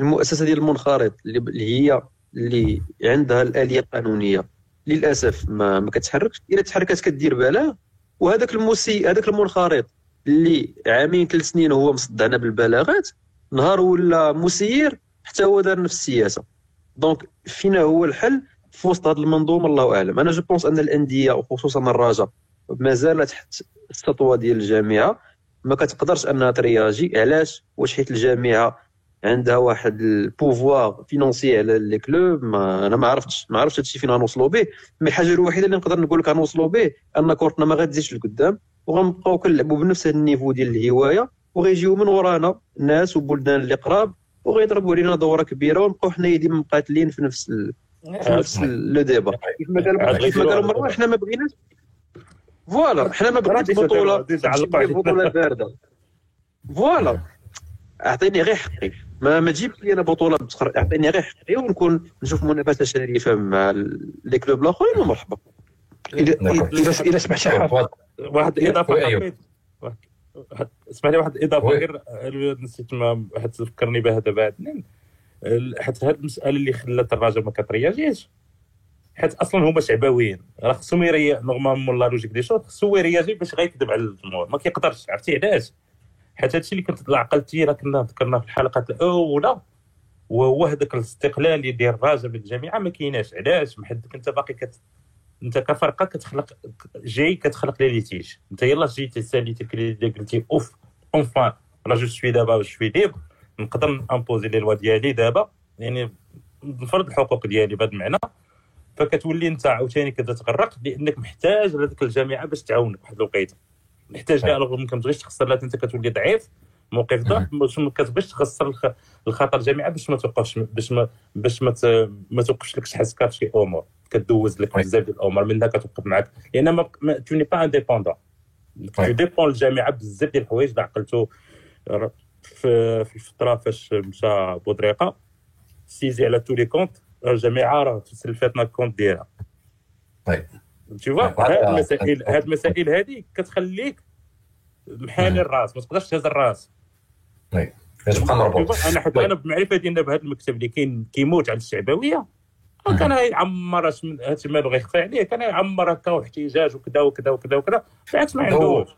المؤسسة ديال المنخرط اللي هي اللي عندها الآلية القانونية. للأسف ما ما كتحركش. إلا تحركت كدير بلاغ. وهذاك المسي هذاك المنخرط اللي عامين ثلاث سنين هو مصدعنا بالبلاغات نهار ولا مسير حتى هو دار نفس السياسة. donc فينا هو الحل في وسط هذه المنظومة الله أعلم. أنا je pense أن الأندية وخصوصا الرجاء مازال تحت السطوة ديال الجامعة. ما كتقدرش أنها ترياجي. علاش؟ واش حيت الجامعة عندها واحد ال pouvoir financier على les clubs؟ ما أنا ما عرفتش. ما عرفتش هادشي فين غنوصلوا به. mais الحاجة الوحيدة اللي نقدر نقول لك غنوصلوا به أن كورتنا ما غتزيدش لقدام وغنبقاو كنلعبوا بنفس ال niveau ديال الهواية وغيجيو من ورانا ناس وبلدان اللي قراب وغيضربوا علينا دوره كبيره ونبقاو حنايا ديما مقاتلين في نفس ال... في نفس le débat. كيف ما قال مروان حنا ما بغيناش. voilà حنا ما بغيناش بطولة. بطولة باردة. voilà. أعطيني غير حقي. ما ما تجيبش لي أنا بطولة بتخر أعطيني غير حقي ونكون نشوف منافسة شريفة مع les clubs الآخرين ومرحبا. اذا d'accord. اذا إذا سمح شي حاجة. واحد الاضافه اسمح لي واحد الاضافه. غير نسيت ما حد تفكرني بها دابا. عدنان ال- حيت هاد المسألة اللي خلات الراجل ما كترياجيش حيت أصلا هما شعبويين راه خصهم يـ réagir normalement la logique dit شوط خصو يرياجي باش غيكذب على الجمهور. ما كيقدرش عرفتي علاش؟ حيت هادشي اللي كنت عقلتي راه كنا ذكرنا في الحلقات الأولى. وهو هذاك الاستقلال اللي ديال الراجل من الجامعة ما كايناش. علاش؟ محدك أنت باقي كت... أنت كفرقة كتخلق جاي كتخلق les litiges. أنت يلاه جيتي ساليتي كلي قلتي أوف enfin راه je suis دابا je suis libre نقدر imposer les lois ديالي دابا يعني نفرض الحقوق ديالي بهذا المعنى فكتولي انت عاوتاني كتغرق لانك محتاج لهذيك الجامعة باش تعاونك واحد الوقيته محتاج كاع رغم ما كتبغيش تخسر لها انت كتولي ضعيف موقف ضعف باش ما كتبغيش تخسر الخ- الخطر الجامعة باش ما توقفش باش ما باش ما ما توقفش لك شحال في شي امور كدوز لك. بزاف ديال الأمور منها كتوقف معك لأن ما ما- tu n'es pas indépendant ديبون الجامعة بزاف ديال الحوايج اللي عقلتو في الفترة فاش مشى بودريقة سيزي على تو لي كونت الجامعة راه تسلفاتنا الكونت ديالها. tu vois هذا- هاد المسائل هاد المسائل هذه كتخليك محاني الراس ما تقدرش تهز الراس. كتبقى مربوط أنا حيت وي. أنا بمعرفه ديالنا بهذا المكتب اللي كاين كيموت على الشعبوية. كان يعمر ما بغى يخفى عليه كان يعمر هكا واحتجاج وكذا وكذا وكذا وكذا. بالعكس ما عندوش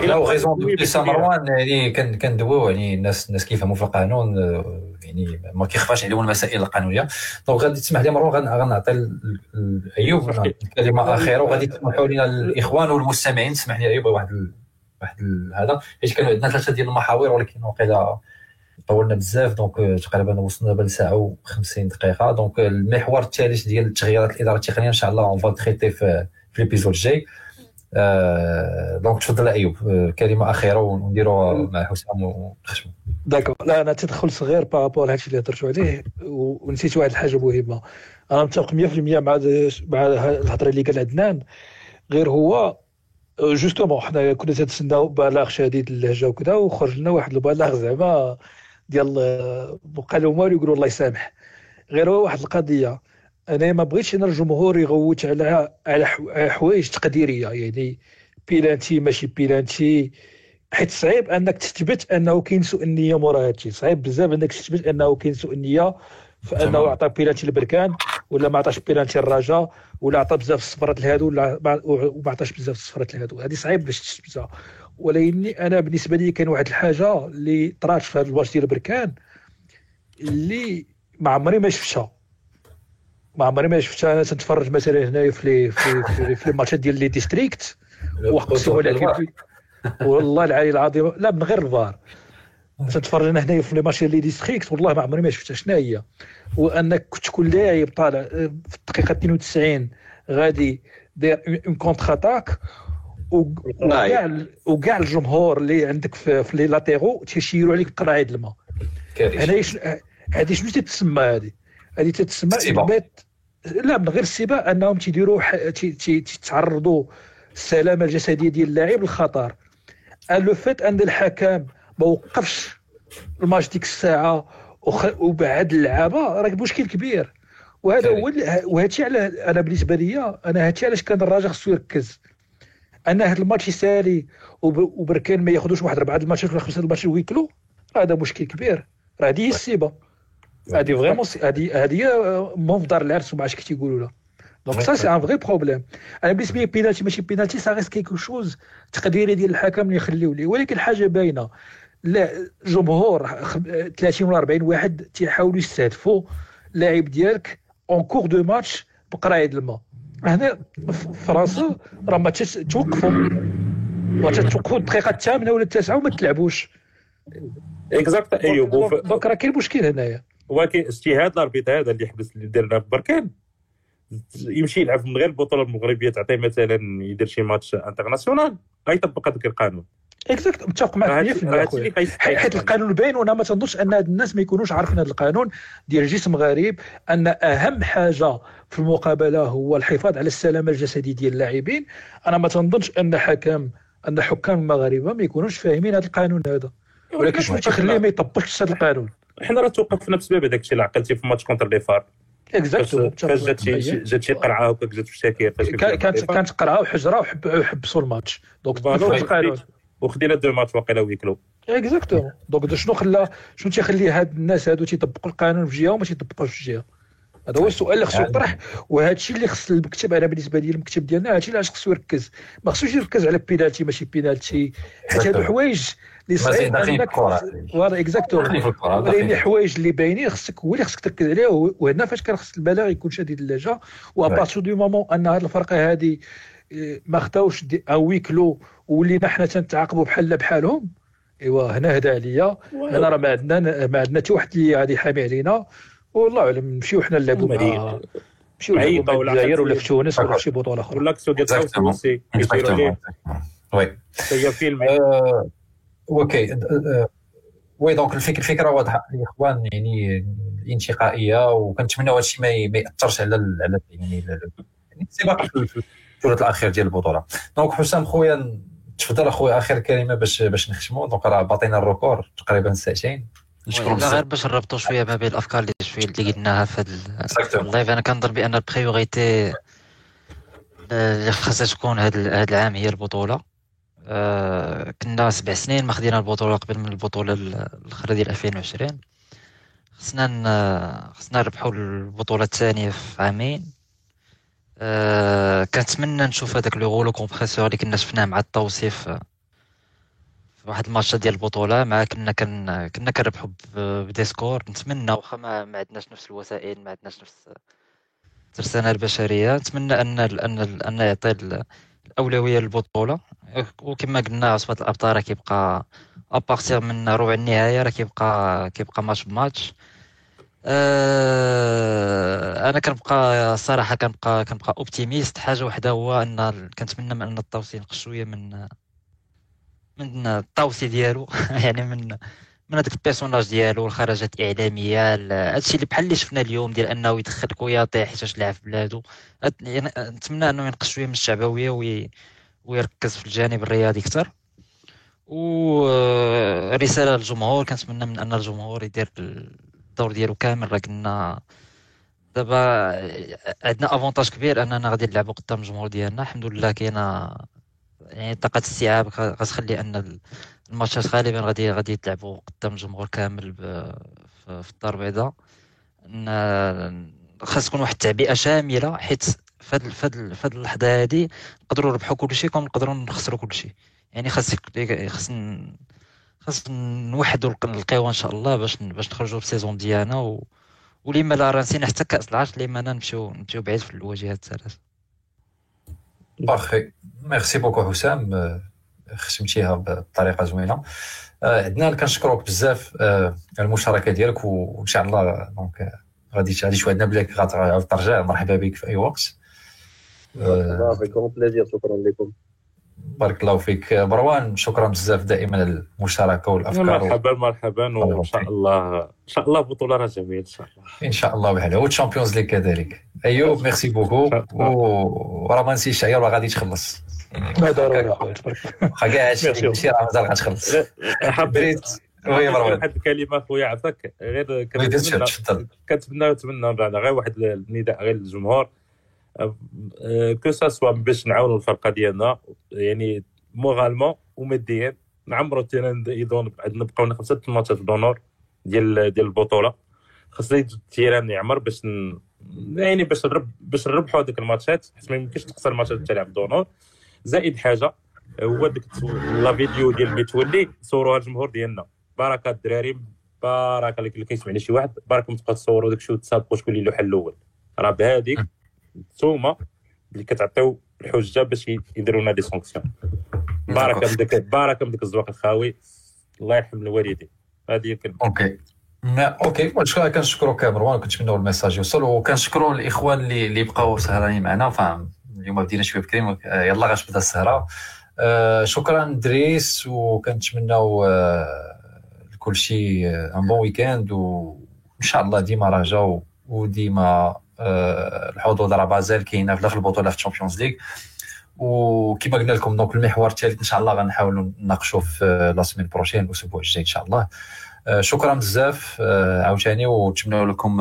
بليس بكبيرة. مروان يعني كندويو يعني الناس الناس كيفهموا في القانون يعني ما كيخفاش عليهم المسائل القانونية. donc غادي تسمح لي مروان غنعطي أيوب الكلمة اخيره وغادي تسمحوا لنا الإخوان والمستمعين تسمح لي أيوب واحد واحد هذا. حيت كانوا عندنا ثلاثة ديال المحاور ولكن وقيلا طولنا بزاف donc تقريبا وصلنا دابا لساعه و50 دقيقة. donc المحور الثالث ديال التغييرات الاداره التقنية إن شاء الله on va traiter في في l'épisode الجاي. آه، donc تفضل أيوب. آه، كلمة أخيرة ونديروا مع حسام ونختموا d'accord لا أنا تدخل صغير par rapport لهادشي اللي هضرتوا عليه ونسيت واحد الحاجة مهمة. أنا متفق 100% مع مع الهضرة اللي قال عدنان. غير هو justement حنا كنا تنتسناو بلاغ شديد اللهجه وكذا وخرج لنا واحد البلاغ زعما ديال لهم والو يقولوا الله يسامح. غير هو واحد القضية أنا ما بغيتش أنا الجمهور يغوت على على حوايج تقديرية يعني بيلانتي ماشي بيلانتي. حيت صعيب أنك تثبت أنه كاين سوء النية مورا هادشي. صعيب بزاف أنك تثبت أنه كاين سوء النية فأنه عطى بيلانتي لبركان ولا ما عطاش بيلانتي الرجاء ولا عطى بزاف الصفرات لهادو ولا وما عطاش بزاف الصفرات لهادو. هذه صعيب باش تثبتها. ولكن أنا بالنسبة لي كاين واحد الحاجة اللي طرات في هذا الماتش ديال بركان اللي ما عمري ما شفتها. ما عمري ما شفتها. أنا تنتفرج مثلا هنايا في في في, في الماتشات ديال les districts وقفوا على والله العلي العظيم لا من غير الفار. تتفرج أنا هنايا في les matchs les districts والله ما عمري ما شفتها. شنو هي؟ وأنك تكون لاعب طالع في الدقيقة 92 غادي داير une contre-attaque وكاع وكاع الجمهور اللي عندك في, في les latéraux تيشيروا عليك قراعي د الماء. هنا هذه شنو تتسمى هذه هذه تتسمى اثبات لا من غير السباق أنهم تيديروا تيتعرضوا السلامة الجسدية ديال اللاعب للخطر. لو فيت أن الحكم ما وقفش الماتش ديك الساعة وبعد اللعابة راه مشكل كبير. وهذا هو وهذا على أنا بالنسبة لي أنا هذا الشيء علاش كان الراجل خصو يركز. ان هذا الماتش يسالي وبركان ما ياخذوش واحد اربعه الماتشات ولا خمسة الماتشات ويكلو هذا مشكل كبير. راه هذه هي السيبة. هذه vraiment هذه هذه مون في دار العرس وما عرفتش كي تيقولوا لها donc ça c'est un vrai problème أنا بالنسبة لي بينالتي ماشي penalty ça reste quelque chose تقديري ديال الحكم اللي يخليو ليه ولكن حاجة باينة. لا جمهور 30 ولا 40 واحد تيحاولوا يستهدفوا لاعب ديالك en cours de match بقراعي الماء. هنا في فرنسا راه ما توقفوا. توقفوا الدقيقة الثامنة ولا التاسعة وما تلعبوش. exact ايوب donc راه كاين مشكل هنايا. ولكن اجتهاد ال arbitre هذا اللي حبس اللي درنا في بركان. يمشي يلعب من غير البطولة المغربية تعطيه مثلا يدير شي match international غيطبق هذاك القانون. exact متفق معك. 100% حيت القانون باين وأنا ما تنظنش أن هاد الناس ما يكونوش عارفين هذا القانون. ديال جسم غريب أن أهم حاجة في المقابلة هو الحفاظ على السلامة الجسدية ديال اللاعبين. أنا ما تنظنش أن حكم أن حكام المغاربه ما يكونوش فاهمين هذا القانون هذا. ولكن شنو تيخليه ما يطبقش هذا القانون؟ حنا راه توقفنا بسبب هذاك الشيء اللي عقلتي في match contre les FAR. exact فاش جات شي جات شي قرعة هكاك جات في الشاكير كانت كانت قرعة وحجرة وحبسوا الماتش. donc وخدينا deux matchs واقيلا ويكلو exacto donc شنو خلى شنو تيخلي هاد الناس هادو تيطبقوا القانون في جهة وما تيطبقوش في جهة؟ هذا هو السؤال اللي خصو يطرح وهذا الشيء اللي خص المكتب أنا بالنسبة لي المكتب ديالنا هذا الشيء اللي خصو يركز. ما خصوش يركز على بينالتي ماشي بينالتي حيت هادو حوايج اللي صعيب أنك voilà exacto ولكن حوايج اللي باينين خصك هو اللي خصك تركز عليه وهنا فاش كان خص البلاغ يكون شديد اللهجه و à partir du moment أن هذه الفرقة هذه ما خداوش أو ويكلو ولينا حنا تنتعاقبوا بحال بحالهم. إيوا هنا هدا عليا. هنا راه ما عندنا ما عندنا حتى واحد اللي غادي يحامي علينا. والله أعلم نمشيو حنا نلعبوا مع نمشيو نلعبوا مع الجزائر ولا في تونس ولا في شي بطولة أخرى. ولا كسو ديال السويسي وي هي فيلم. أوكي وي دونك الفكرة واضحه الاخوان يعني الانتقائيه وكنتمنى هذا الشيء ما يأثرش على على يعني السباق في الثلث الاخير ديال البطولة. donc حسام خويا تفضل اخويا اخر كلمه باش باش نختموا donc راه باطينا ال record تقريبا ساعتين. نشكرك غير باش نربطوا شوية ما بين الأفكار اللي شوية اللي قلناها في ال live. أنا كنظن بأن ال priorité اللي خاصها تكون هذا العام هي البطولة. آه كنا سبع سنين ما خدينا البطولة قبل من البطولة الاخرى ديال 2020 خصنا خصنا نربحوا البطولة الثانية في عامين. آه كنتمنى نشوف هذاك le rouleau compresseur اللي كنا شفناه مع الطوسي في واحد الماتش ديال البطولة مع كنا كن كنا كنربحوا ب des scores. نتمنى واخا ما, ما عندناش نفس الوسائل ما عندناش نفس الترسانه البشرية. نتمنى أن أن أن يعطي الأولوية للبطولة. وكما قلنا عصبه الأبطال راه كيبقى à partir من ربع النهاية راه كيبقى كيبقى match ب match. أه أنا كنبقى الصراحه كنبقى كنبقى optimiste حاجة وحدة هو أن كنتمنى من أن الطوسي ينقص شوية من من الطوسي ديالو. يعني من من هذاك ال personnage ديالو الخرجات الإعلامية هادشي اللي بحال اللي شفنا اليوم ديال أنه يدخل كوياطي حيتاش لعب في بلادو يعني نتمنى أنه ينقص شوية من الشعبويه وي... ويركز في الجانب الرياضي أكثر. ورساله للجمهور. كنتمنى من أن الجمهور يدير الدور ديالو كامل راه كنا دابا عندنا افونتاج كبير أننا غادي نلعبوا قدام الجمهور ديالنا. الحمد لله كاينة يعني طاقة استيعاب غتخلي أن الماتشات غالبا غادي غادي يتلعبوا قدام الجمهور كامل في الدار البيضاء. خاص تكون واحد التعبئة شاملة حيت فهاد فهاد فهاد اللحظة هادي نقدروا نربحوا كلشي كون نقدروا نخسروا كلشي. يعني خاص خاص خاص نوحدوا القوى إن شاء الله باش باش نخرجوا ب saison ديالنا و... ولما لا راه نسينا حتى كأس العرش لما نمشيو نمشيو بعيد في الواجهات الثلاث parfait merci beaucoup حسام ختمتيها بطريقة زوينه عندنا كنشكروك بزاف المشاركة ديالك وإن شاء الله donc غادي غادي توعدنا بلي غتعاود ترجع مرحبا بك في أي وقت. ça fait que plaisir شكرا لكم. بارك الله فيك. مروان شكرا بزاف دائما المشاركه والأفكار مرحبا مرحبا وإن شاء الله إن شاء الله بطولة راه جميلة إن شاء الله. إن شاء الله بحالها وال Champions League كذلك. أيوب merci beaucoup وراه ما نسيش عيا راه غادي تخلص ضروري. واخا كاع هادشي راه مازال غتخلص. حبيت oui مروان. واحد الكلمة خويا عافاك غير كنتمنى كنتمنى نتمنى غير واحد النداء غير للجمهور. que ce soit باش نعاونوا الفرقة ديالنا يعني moralement وماديا نعمرو ال terrain donc نبقاو خمسه الماتشات دونور ديال ديال البطولة. خاصنا ال terrain يعمر باش. يعني باش باش نربحوا هذيك الماتشات حيت ما يمكنش تخسر الماتشات تلعب دونور زائد حاجة هو ديك la vidéo ديال متولي صوروها الجمهور ديالنا. بركه الدراري بركه اللي كيسمعني شي واحد بركه تبقى تصوروا داك الشيء وتسابقوا شكون اللي الحل الأول. راه بهذيك نتوما اللي كتعطيو الحجة باش يديروا لنا des sanctions. بارك من ديك بارك من ديك الزواق الخاوي. الله يرحم الوالدين. هذه هي الكلمة. أوكي. أوكي. كنشكروك مروان كنتمنوا ال message يوصل. وكنشكروا الإخوان اللي اللي بقاو سهرانين معنا. فاهم اليوم بدينا شوية بكري. يلا غتبدا السهرة. آه شكرا دريس. وكنتمناو آه كل شيء un bon week-end وإن شاء الله ديما رجاو وديما الحظوظ راه مازال كاينة في داخل البطولة في ال Champions League وكما قلنا لكم donc المحور الثالث إن شاء الله غنحاولوا نناقشوا في la semaine prochaine الأسبوع الجاي إن شاء الله. شكرا بزاف. عاوتاني ونتمنى لكم